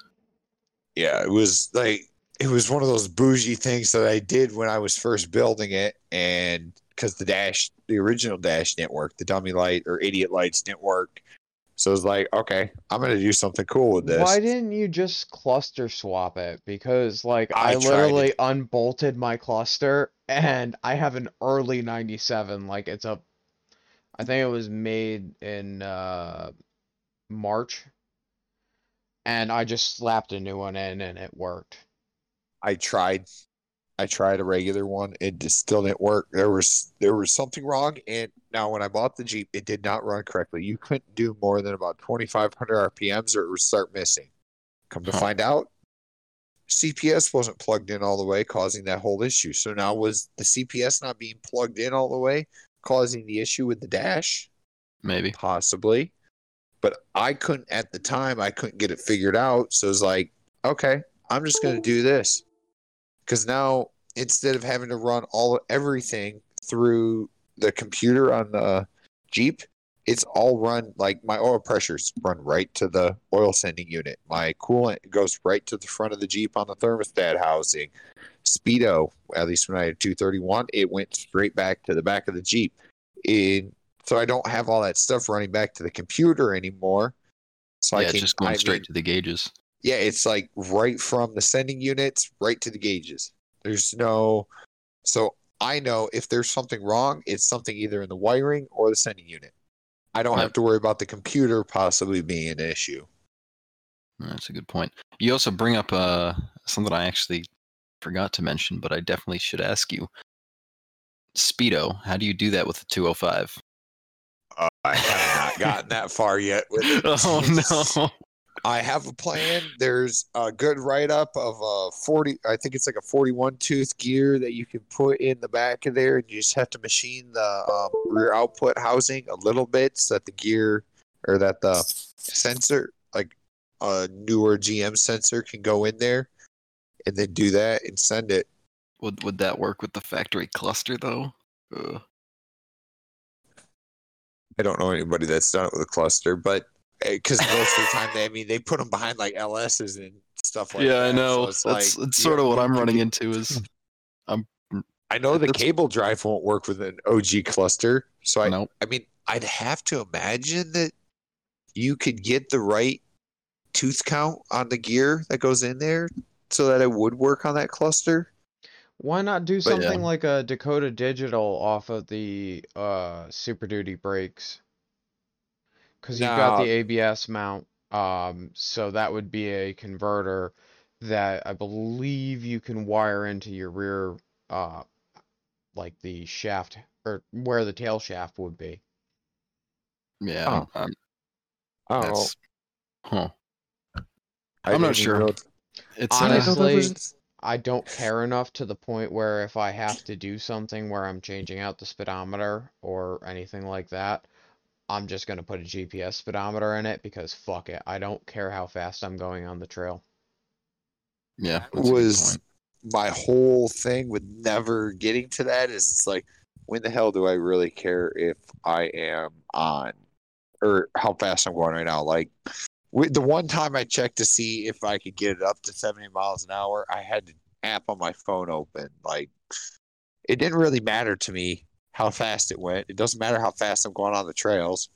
Speaker 2: yeah, it was like it was one of those bougie things that I did when I was first building it, and because the dash, the original dash didn't work, the dummy light or idiot lights didn't work, so it's like, okay, I'm gonna do something cool with this.
Speaker 1: Why didn't you just cluster swap it? Because like
Speaker 2: I
Speaker 1: I, literally
Speaker 2: it.
Speaker 1: unbolted my cluster and I have an early 97 like it's a I think it was made in uh March and I just slapped a new one in and it worked.
Speaker 2: I tried, I tried a regular one, it just still didn't work. There was there was something wrong, and now when I bought the Jeep, it did not run correctly. You couldn't do more than about 2,500 RPMs, or it would start missing. Come to
Speaker 5: Huh.
Speaker 2: find out, CPS wasn't plugged in all the way, causing that whole issue. So now was the CPS not being plugged in all the way, causing the issue with the dash?
Speaker 5: Maybe.
Speaker 2: Possibly. But I couldn't at the time, I couldn't get it figured out. So it's like, okay, I'm just gonna do this. Cause now instead of having to run all everything through the computer on the Jeep, it's all run like my oil pressures run right to the oil sending unit. My coolant goes right to the front of the Jeep on the thermostat housing. Speedo, at least when I had 231, it went straight back to the back of the Jeep. In so I don't have all that stuff running back to the computer anymore. So
Speaker 5: yeah,
Speaker 2: I
Speaker 5: it's
Speaker 2: can
Speaker 5: just going
Speaker 2: I
Speaker 5: straight
Speaker 2: mean,
Speaker 5: to the gauges.
Speaker 2: Yeah, it's like right from the sending units right to the gauges. There's no so I know if there's something wrong, it's something either in the wiring or the sending unit. I don't have to worry about the computer possibly being an issue.
Speaker 5: That's a good point. You also bring up uh, something I actually forgot to mention, but I definitely should ask you. Speedo, how do you do that with the 205?
Speaker 2: Uh, I have not gotten that far yet
Speaker 5: oh no.
Speaker 2: I have a plan. There's a good write up of a 40, I think it's like a 41 tooth gear that you can put in the back of there. And you just have to machine the um, rear output housing a little bit so that the gear or that the sensor, like a newer GM sensor, can go in there and then do that and send it.
Speaker 5: Would would that work with the factory cluster though? Ugh.
Speaker 2: I don't know anybody that's done it with a cluster, but because most of the time they, I mean, they put them behind like LSs and stuff like that.
Speaker 5: yeah, I
Speaker 2: so
Speaker 5: know.
Speaker 2: it's
Speaker 5: That's
Speaker 2: like,
Speaker 5: it's
Speaker 2: you
Speaker 5: sort of what I'm running into is I'm.
Speaker 2: I know the cable drive won't work with an OG cluster, so I
Speaker 5: nope.
Speaker 2: I mean I'd have to imagine that you could get the right tooth count on the gear that goes in there so that it would work on that cluster.
Speaker 1: Why not do
Speaker 2: But, yeah.
Speaker 1: something like a Dakota Digital off of the uh Super Duty brakes? Because you've got
Speaker 2: No.
Speaker 1: the ABS mount, um, so that would be a converter that I believe you can wire into your rear, uh, like the shaft or where the tail shaft would be.
Speaker 5: Yeah.
Speaker 2: Oh.
Speaker 5: um,
Speaker 2: Oh,
Speaker 5: that's huh.
Speaker 2: I
Speaker 5: I'm not
Speaker 2: didn't
Speaker 5: sure.
Speaker 2: know-
Speaker 5: It's
Speaker 2: I didn't know there
Speaker 1: Honestly,
Speaker 2: was-
Speaker 1: I don't care enough to the point where if I have to do something where I'm changing out the speedometer or anything like that, I'm just gonna put a GPS speedometer in it because fuck it. I don't care how fast I'm going on the trail.
Speaker 5: yeah. that's
Speaker 2: was my whole thing with never getting to that is it's like when the hell do I really care if I am on or how fast I'm going right now? Like the one time I checked to see if I could get it up to 70 miles an hour, I had the app on my phone open. Like it didn't really matter to me how fast it went. It doesn't matter how fast I'm going on the trails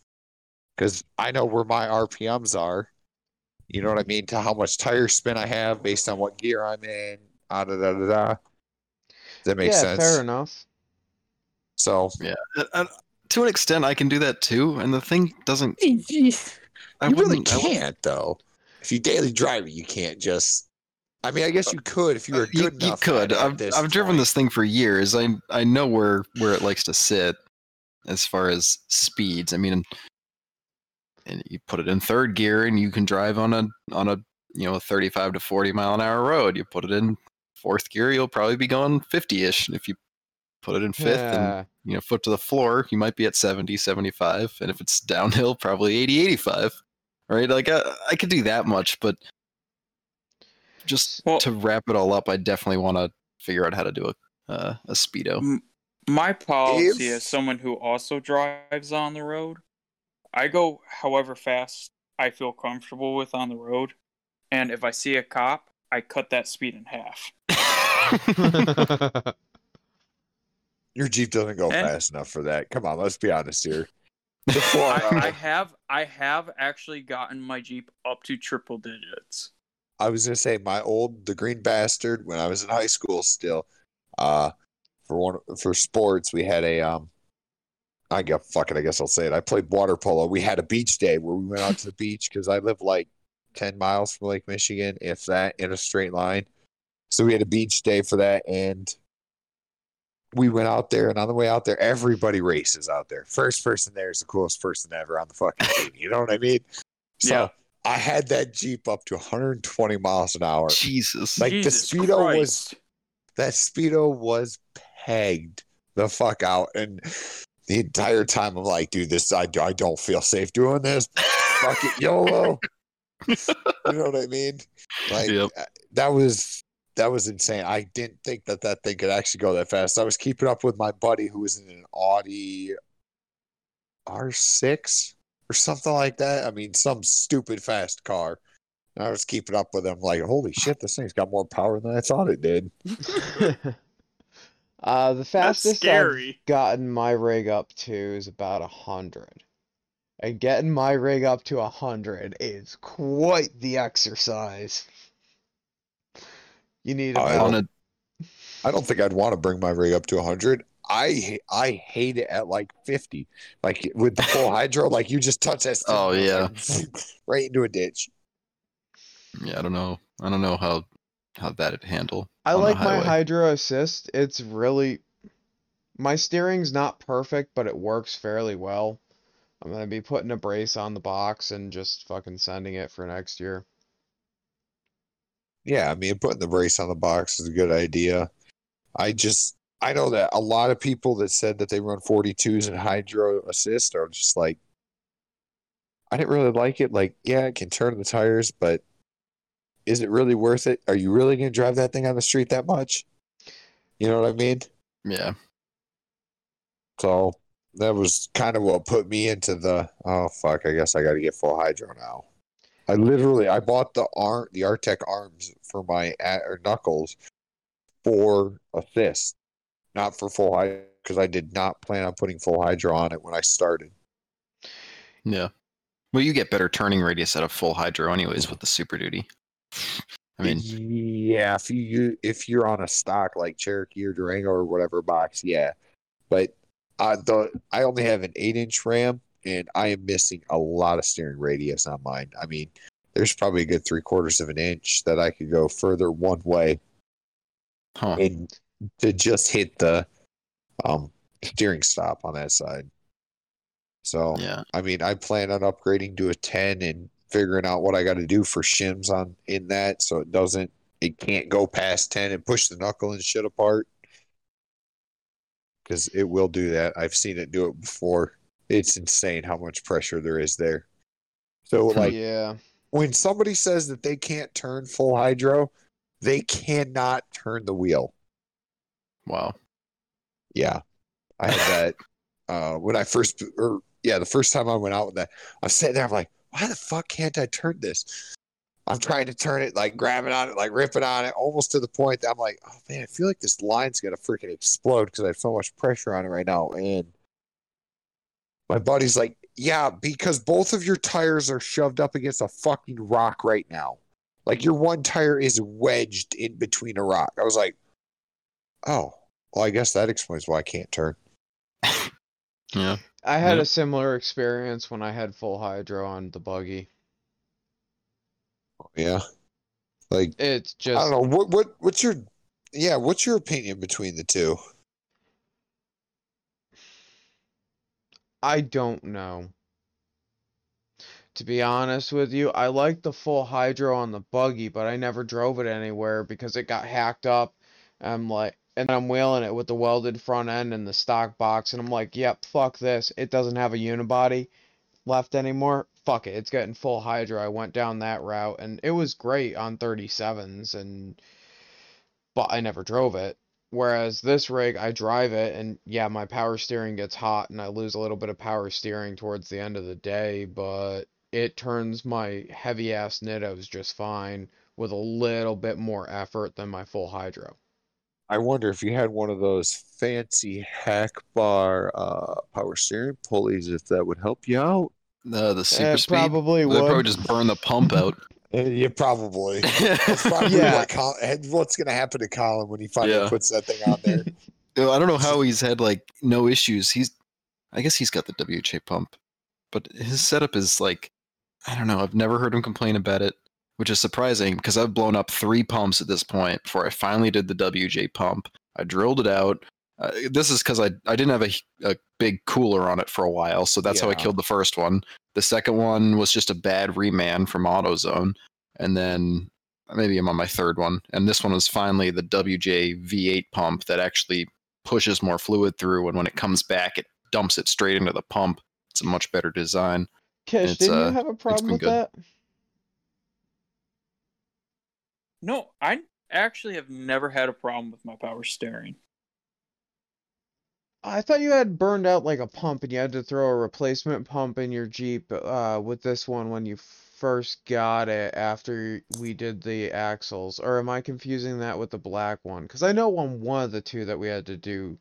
Speaker 2: because I know where my RPMs are. You know what I mean? To how much tire spin I have based on what gear I'm in. Ah, da, da, da, da. Does that make
Speaker 1: yeah,
Speaker 2: sense?
Speaker 1: fair enough.
Speaker 2: So
Speaker 5: Yeah. Uh, to an extent, I can do that too, and the thing doesn't.
Speaker 2: you
Speaker 5: I
Speaker 2: really
Speaker 5: wouldn't- I
Speaker 2: can't though. If you daily drive it, you can't just. I mean, I guess you could if you were
Speaker 5: Uh, you,
Speaker 2: good
Speaker 5: you could.
Speaker 2: at
Speaker 5: I've I've driven
Speaker 2: point.
Speaker 5: this thing for years. I I know where where it likes to sit as far as speeds. I mean, and you put it in third gear, and you can drive on a on a you know a 35 to 40 mile an hour road. You put it in fourth gear, you'll probably be going 50 ish. If you put it in fifth and
Speaker 1: Yeah.
Speaker 5: you know foot to the floor, you might be at 70, 75, and if it's downhill, probably 80, 85. Right? Like I, I could do that much, but just
Speaker 4: Well-
Speaker 5: to wrap it all up, I definitely want to figure out how to do a uh, a speedo.
Speaker 4: My policy
Speaker 2: If-
Speaker 4: as someone who also drives on the road, I go however fast I feel comfortable with on the road. And if I see a cop, I cut that speed in half.
Speaker 2: Your Jeep doesn't go
Speaker 4: And-
Speaker 2: fast enough for that. Come on, let's be honest here. Before,
Speaker 4: I, I have I have actually gotten my Jeep up to triple digits.
Speaker 2: I was gonna say my old the green bastard when I was in high school still. Uh for one for sports we had a um I got fuck it, I guess I'll say it. I played water polo. We had a beach day where we went out to the beach because I live like ten miles from Lake Michigan, if that, in a straight line. So we had a beach day for that and we went out there and on the way out there, everybody races out there. First person there is the coolest person ever on the fucking team. You know what I mean? So
Speaker 4: Yeah.
Speaker 2: I had that Jeep up to 120 miles an hour.
Speaker 5: Jesus.
Speaker 2: Like the
Speaker 4: Jesus
Speaker 2: speedo was that speedo was pegged the fuck out, and the entire time I'm like, dude, this I, I don't feel safe doing this. Fuck it, YOLO. you know what I mean? Like
Speaker 5: Yep.
Speaker 2: uh, that was that was insane. I didn't think that that thing could actually go that fast. I was keeping up with my buddy who was in an Audi R6 or something like that. I mean, some stupid fast car. And I was keeping up with them, like, holy shit, this thing's got more power than I thought it did.
Speaker 1: uh, the fastest I've gotten my rig up to is about a hundred. And getting my rig up to a hundred is quite the exercise. You need
Speaker 2: I
Speaker 1: about
Speaker 5: on a
Speaker 2: I don't think I'd want to bring my rig up to 100. I I hate it at like 50. Like with the full hydro, like you just touch that. steering
Speaker 5: Oh, yeah.
Speaker 2: right into a ditch.
Speaker 5: yeah, I don't know. I don't know how how that'd handle.
Speaker 1: I like my. Hydro Assist. It's really my steering's not perfect, but it works fairly well. I'm gonna be putting a brace on the box and just fucking sending it for next year.
Speaker 2: Yeah, I mean, putting the brace on the box is a good idea. I just I know that a lot of people that said that they run 42s and hydro assist are just like I didn't really like it. Like, yeah, it can turn the tires, but is it really worth it? Are you really going to drive that thing on the street that much? You know what I mean?
Speaker 5: Yeah.
Speaker 2: So that was kind of what put me into the oh fuck, I guess I got to get full hydro now. I literally I bought the arm the Artec arms for my uh, or knuckles for assist, not for full hydro because I did not plan on putting full hydro on it when I started.
Speaker 5: Yeah. Well, you get better turning radius out of full hydro, anyways, with the Super Duty. I mean,
Speaker 2: yeah, if you- if you're on a stock like Cherokee or Durango or whatever box, yeah. But uh, the I only have an eight inch RAM, and I am missing a lot of steering radius on mine. I mean, there's probably a good three quarters of an inch that I could go further one way
Speaker 5: huh?
Speaker 2: and to just hit the um steering stop on that side. So
Speaker 5: Yeah.
Speaker 2: I mean, I plan on upgrading to a 10 and figuring out what I got to do for shims on in that so it doesn't it can't go past 10 and push the knuckle and shit apart because it will do that. I've seen it do it before. It's insane how much pressure there is there. So like
Speaker 1: yeah.
Speaker 2: when somebody says that they can't turn full hydro, they cannot turn the wheel.
Speaker 5: Wow.
Speaker 2: Yeah. I had that uh when I first or yeah, the first time I went out with that, I was sitting there, I'm like, why the fuck can't I turn this? I'm trying to turn it, like grabbing on it, like ripping on it, almost to the point that I'm like, oh man, I feel like this line's gonna freaking explode because I have so much pressure on it right now. And my buddy's like, yeah, because both of your tires are shoved up against a fucking rock right now. Like your one tire is wedged in between a rock. I was like, oh, well, I guess that explains why I can't turn.
Speaker 5: Yeah.
Speaker 1: I had
Speaker 5: Yep.
Speaker 1: a similar experience when I had full hydro on the buggy.
Speaker 2: Oh, yeah. Like
Speaker 1: It's just I
Speaker 2: don't know what what what's your yeah what's your opinion between the two?
Speaker 1: I don't know. To be honest with you, I like the full hydro on the buggy, but I never drove it anywhere because it got hacked up. I'm like, and I'm wheeling it with the welded front end and the stock box, and I'm like, yep, fuck this. It doesn't have a unibody left anymore. Fuck it, it's getting full hydro. I went down that route, and it was great on 37s, and but I never drove it. Whereas this rig, I drive it, and yeah, my power steering gets hot, and I lose a little bit of power steering towards the end of the day, but it turns my heavy ass Nittos just fine with a little bit more effort than my full hydro.
Speaker 2: I wonder if you had one of those fancy hack bar uh, power steering pulleys, if that would help you out.
Speaker 5: Uh, the super
Speaker 1: It
Speaker 5: speed.
Speaker 1: probably
Speaker 5: They'd probably just burn the pump out.
Speaker 2: Uh, yeah, probably. Probably
Speaker 1: Yeah.
Speaker 2: what Col- what's going to happen to Colin when he finally
Speaker 5: Yeah.
Speaker 2: puts that thing on there.
Speaker 5: I don't know how he's had like no issues. He's, I guess he's got the WJ pump, but his setup is like, I don't know. I've never heard him complain about it, which is surprising because I've blown up three pumps at this point before I finally did the WJ pump. I drilled it out. Uh, this is because I I didn't have a, a big cooler on it for a while, so that's how I killed the first one. The second one was just a bad reman from AutoZone, and then maybe I'm on my third one, and this one was finally the WJ V8 pump that actually pushes more fluid through, and when it comes back, it dumps it straight into the pump. It's a much better design.
Speaker 1: Kish, didn't
Speaker 5: uh,
Speaker 1: you have a problem with
Speaker 5: good.
Speaker 1: that?
Speaker 4: No, I actually have never had a problem with my power steering.
Speaker 1: I thought you had burned out like a pump and you had to throw a replacement pump in your Jeep uh, with this one when you first got it after we did the axles. Or am I confusing that with the black one? Because I know on one of the two that we had to do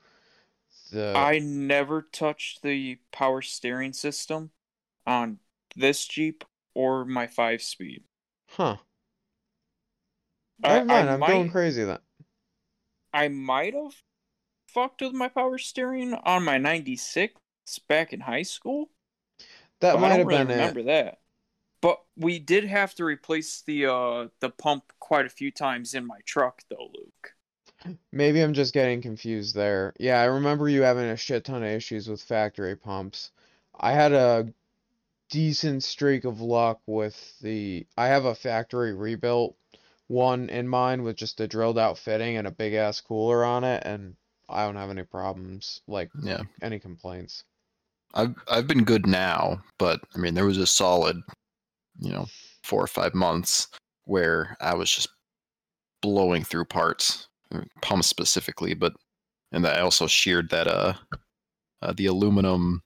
Speaker 1: the.
Speaker 4: I never touched the power steering system on this Jeep or my five speed.
Speaker 1: Huh.
Speaker 4: I-
Speaker 1: mind,
Speaker 4: I
Speaker 1: I'm going
Speaker 4: might-
Speaker 1: crazy then.
Speaker 4: I might have fucked with my power steering on my 96 back in high school.
Speaker 1: That might have
Speaker 4: really
Speaker 1: been
Speaker 4: remember
Speaker 1: it.
Speaker 4: that. But we did have to replace the uh the pump quite a few times in my truck though, Luke.
Speaker 1: Maybe I'm just getting confused there. Yeah, I remember you having a shit ton of issues with factory pumps. I had a decent streak of luck with the. I have a factory rebuilt one in mind with just a drilled out fitting and a big ass cooler on it, and I don't have any problems, like
Speaker 5: Yeah,
Speaker 1: any complaints.
Speaker 5: I've I've been good now, but I mean there was a solid, you know, four or five months where I was just blowing through parts, uh, pumps specifically, but and I also sheared that uh, uh the aluminum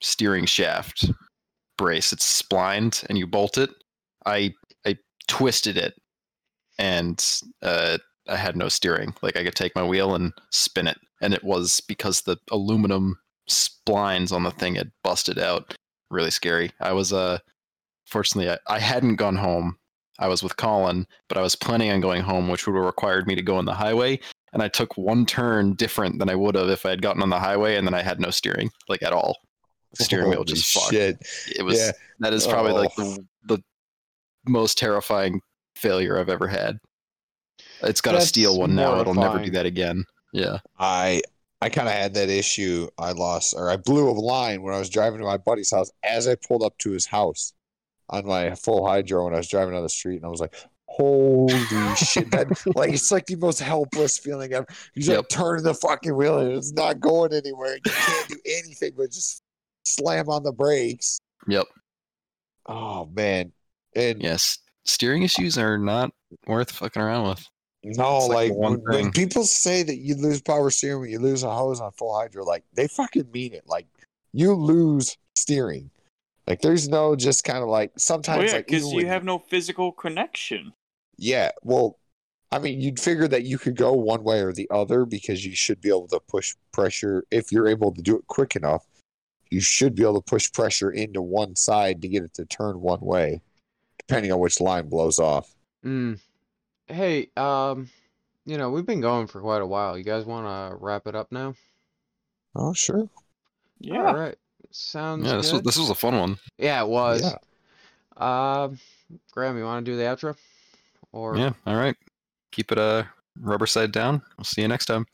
Speaker 5: steering shaft brace. It's splined and you bolt it. I I twisted it and uh I had no steering. Like I could take my wheel and spin it, and it was because the aluminum splines on the thing had busted out. Really scary. I was uh fortunately I, I hadn't gone home. I was with Colin, but I was planning on going home, which would have required me to go on the highway. And I took one turn different than I would have if I had gotten on the highway, and then I had no steering, like at all. The steering wheel
Speaker 2: Holy
Speaker 5: just fucked.
Speaker 2: shit.
Speaker 5: It was
Speaker 2: Yeah.
Speaker 5: that is probably like
Speaker 2: Oh.
Speaker 5: the the most terrifying failure I've ever had. It's got a steel one now. It'll never do that again. Yeah.
Speaker 2: I I kind of had that issue. I lost or I blew a line when I was driving to my buddy's house as I pulled up to his house. on my full hydro when I was driving down the street, and I was like, "Holy shit!" That like it's like the most helpless feeling ever. You just
Speaker 5: Yep.
Speaker 2: like turn the fucking wheel, and it's not going anywhere. You can't do anything but just slam on the brakes.
Speaker 5: Yep.
Speaker 2: Oh man, and
Speaker 5: Yes. Steering issues are not worth fucking around with.
Speaker 2: No,
Speaker 5: It's like
Speaker 2: like,
Speaker 5: one
Speaker 2: when, when
Speaker 5: thing.
Speaker 2: people say that you lose power steering when you lose a hose on full hydro, like they fucking mean it. Like you lose steering. Like there's no just kind of like oh, sometimes
Speaker 4: Well, yeah,
Speaker 2: like
Speaker 4: because
Speaker 2: even
Speaker 4: you have no physical connection.
Speaker 2: yeah. Well, I mean, you'd figure that you could go one way or the other because you should be able to push pressure if you're able to do it quick enough. You should be able to push pressure into one side to get it to turn one way, depending on which line blows off.
Speaker 1: Mm. Hey, um, you know, we've been going for quite a while. You guys want to wrap it up now?
Speaker 2: Oh, sure.
Speaker 4: Yeah.
Speaker 1: All right. Sounds
Speaker 5: Yeah, this was this was a fun one.
Speaker 1: Yeah, it was.
Speaker 2: Yeah.
Speaker 1: Um, Graham, you want to do the outro? Or
Speaker 5: Yeah. All right. Keep it uh rubber side down. We'll see you next time.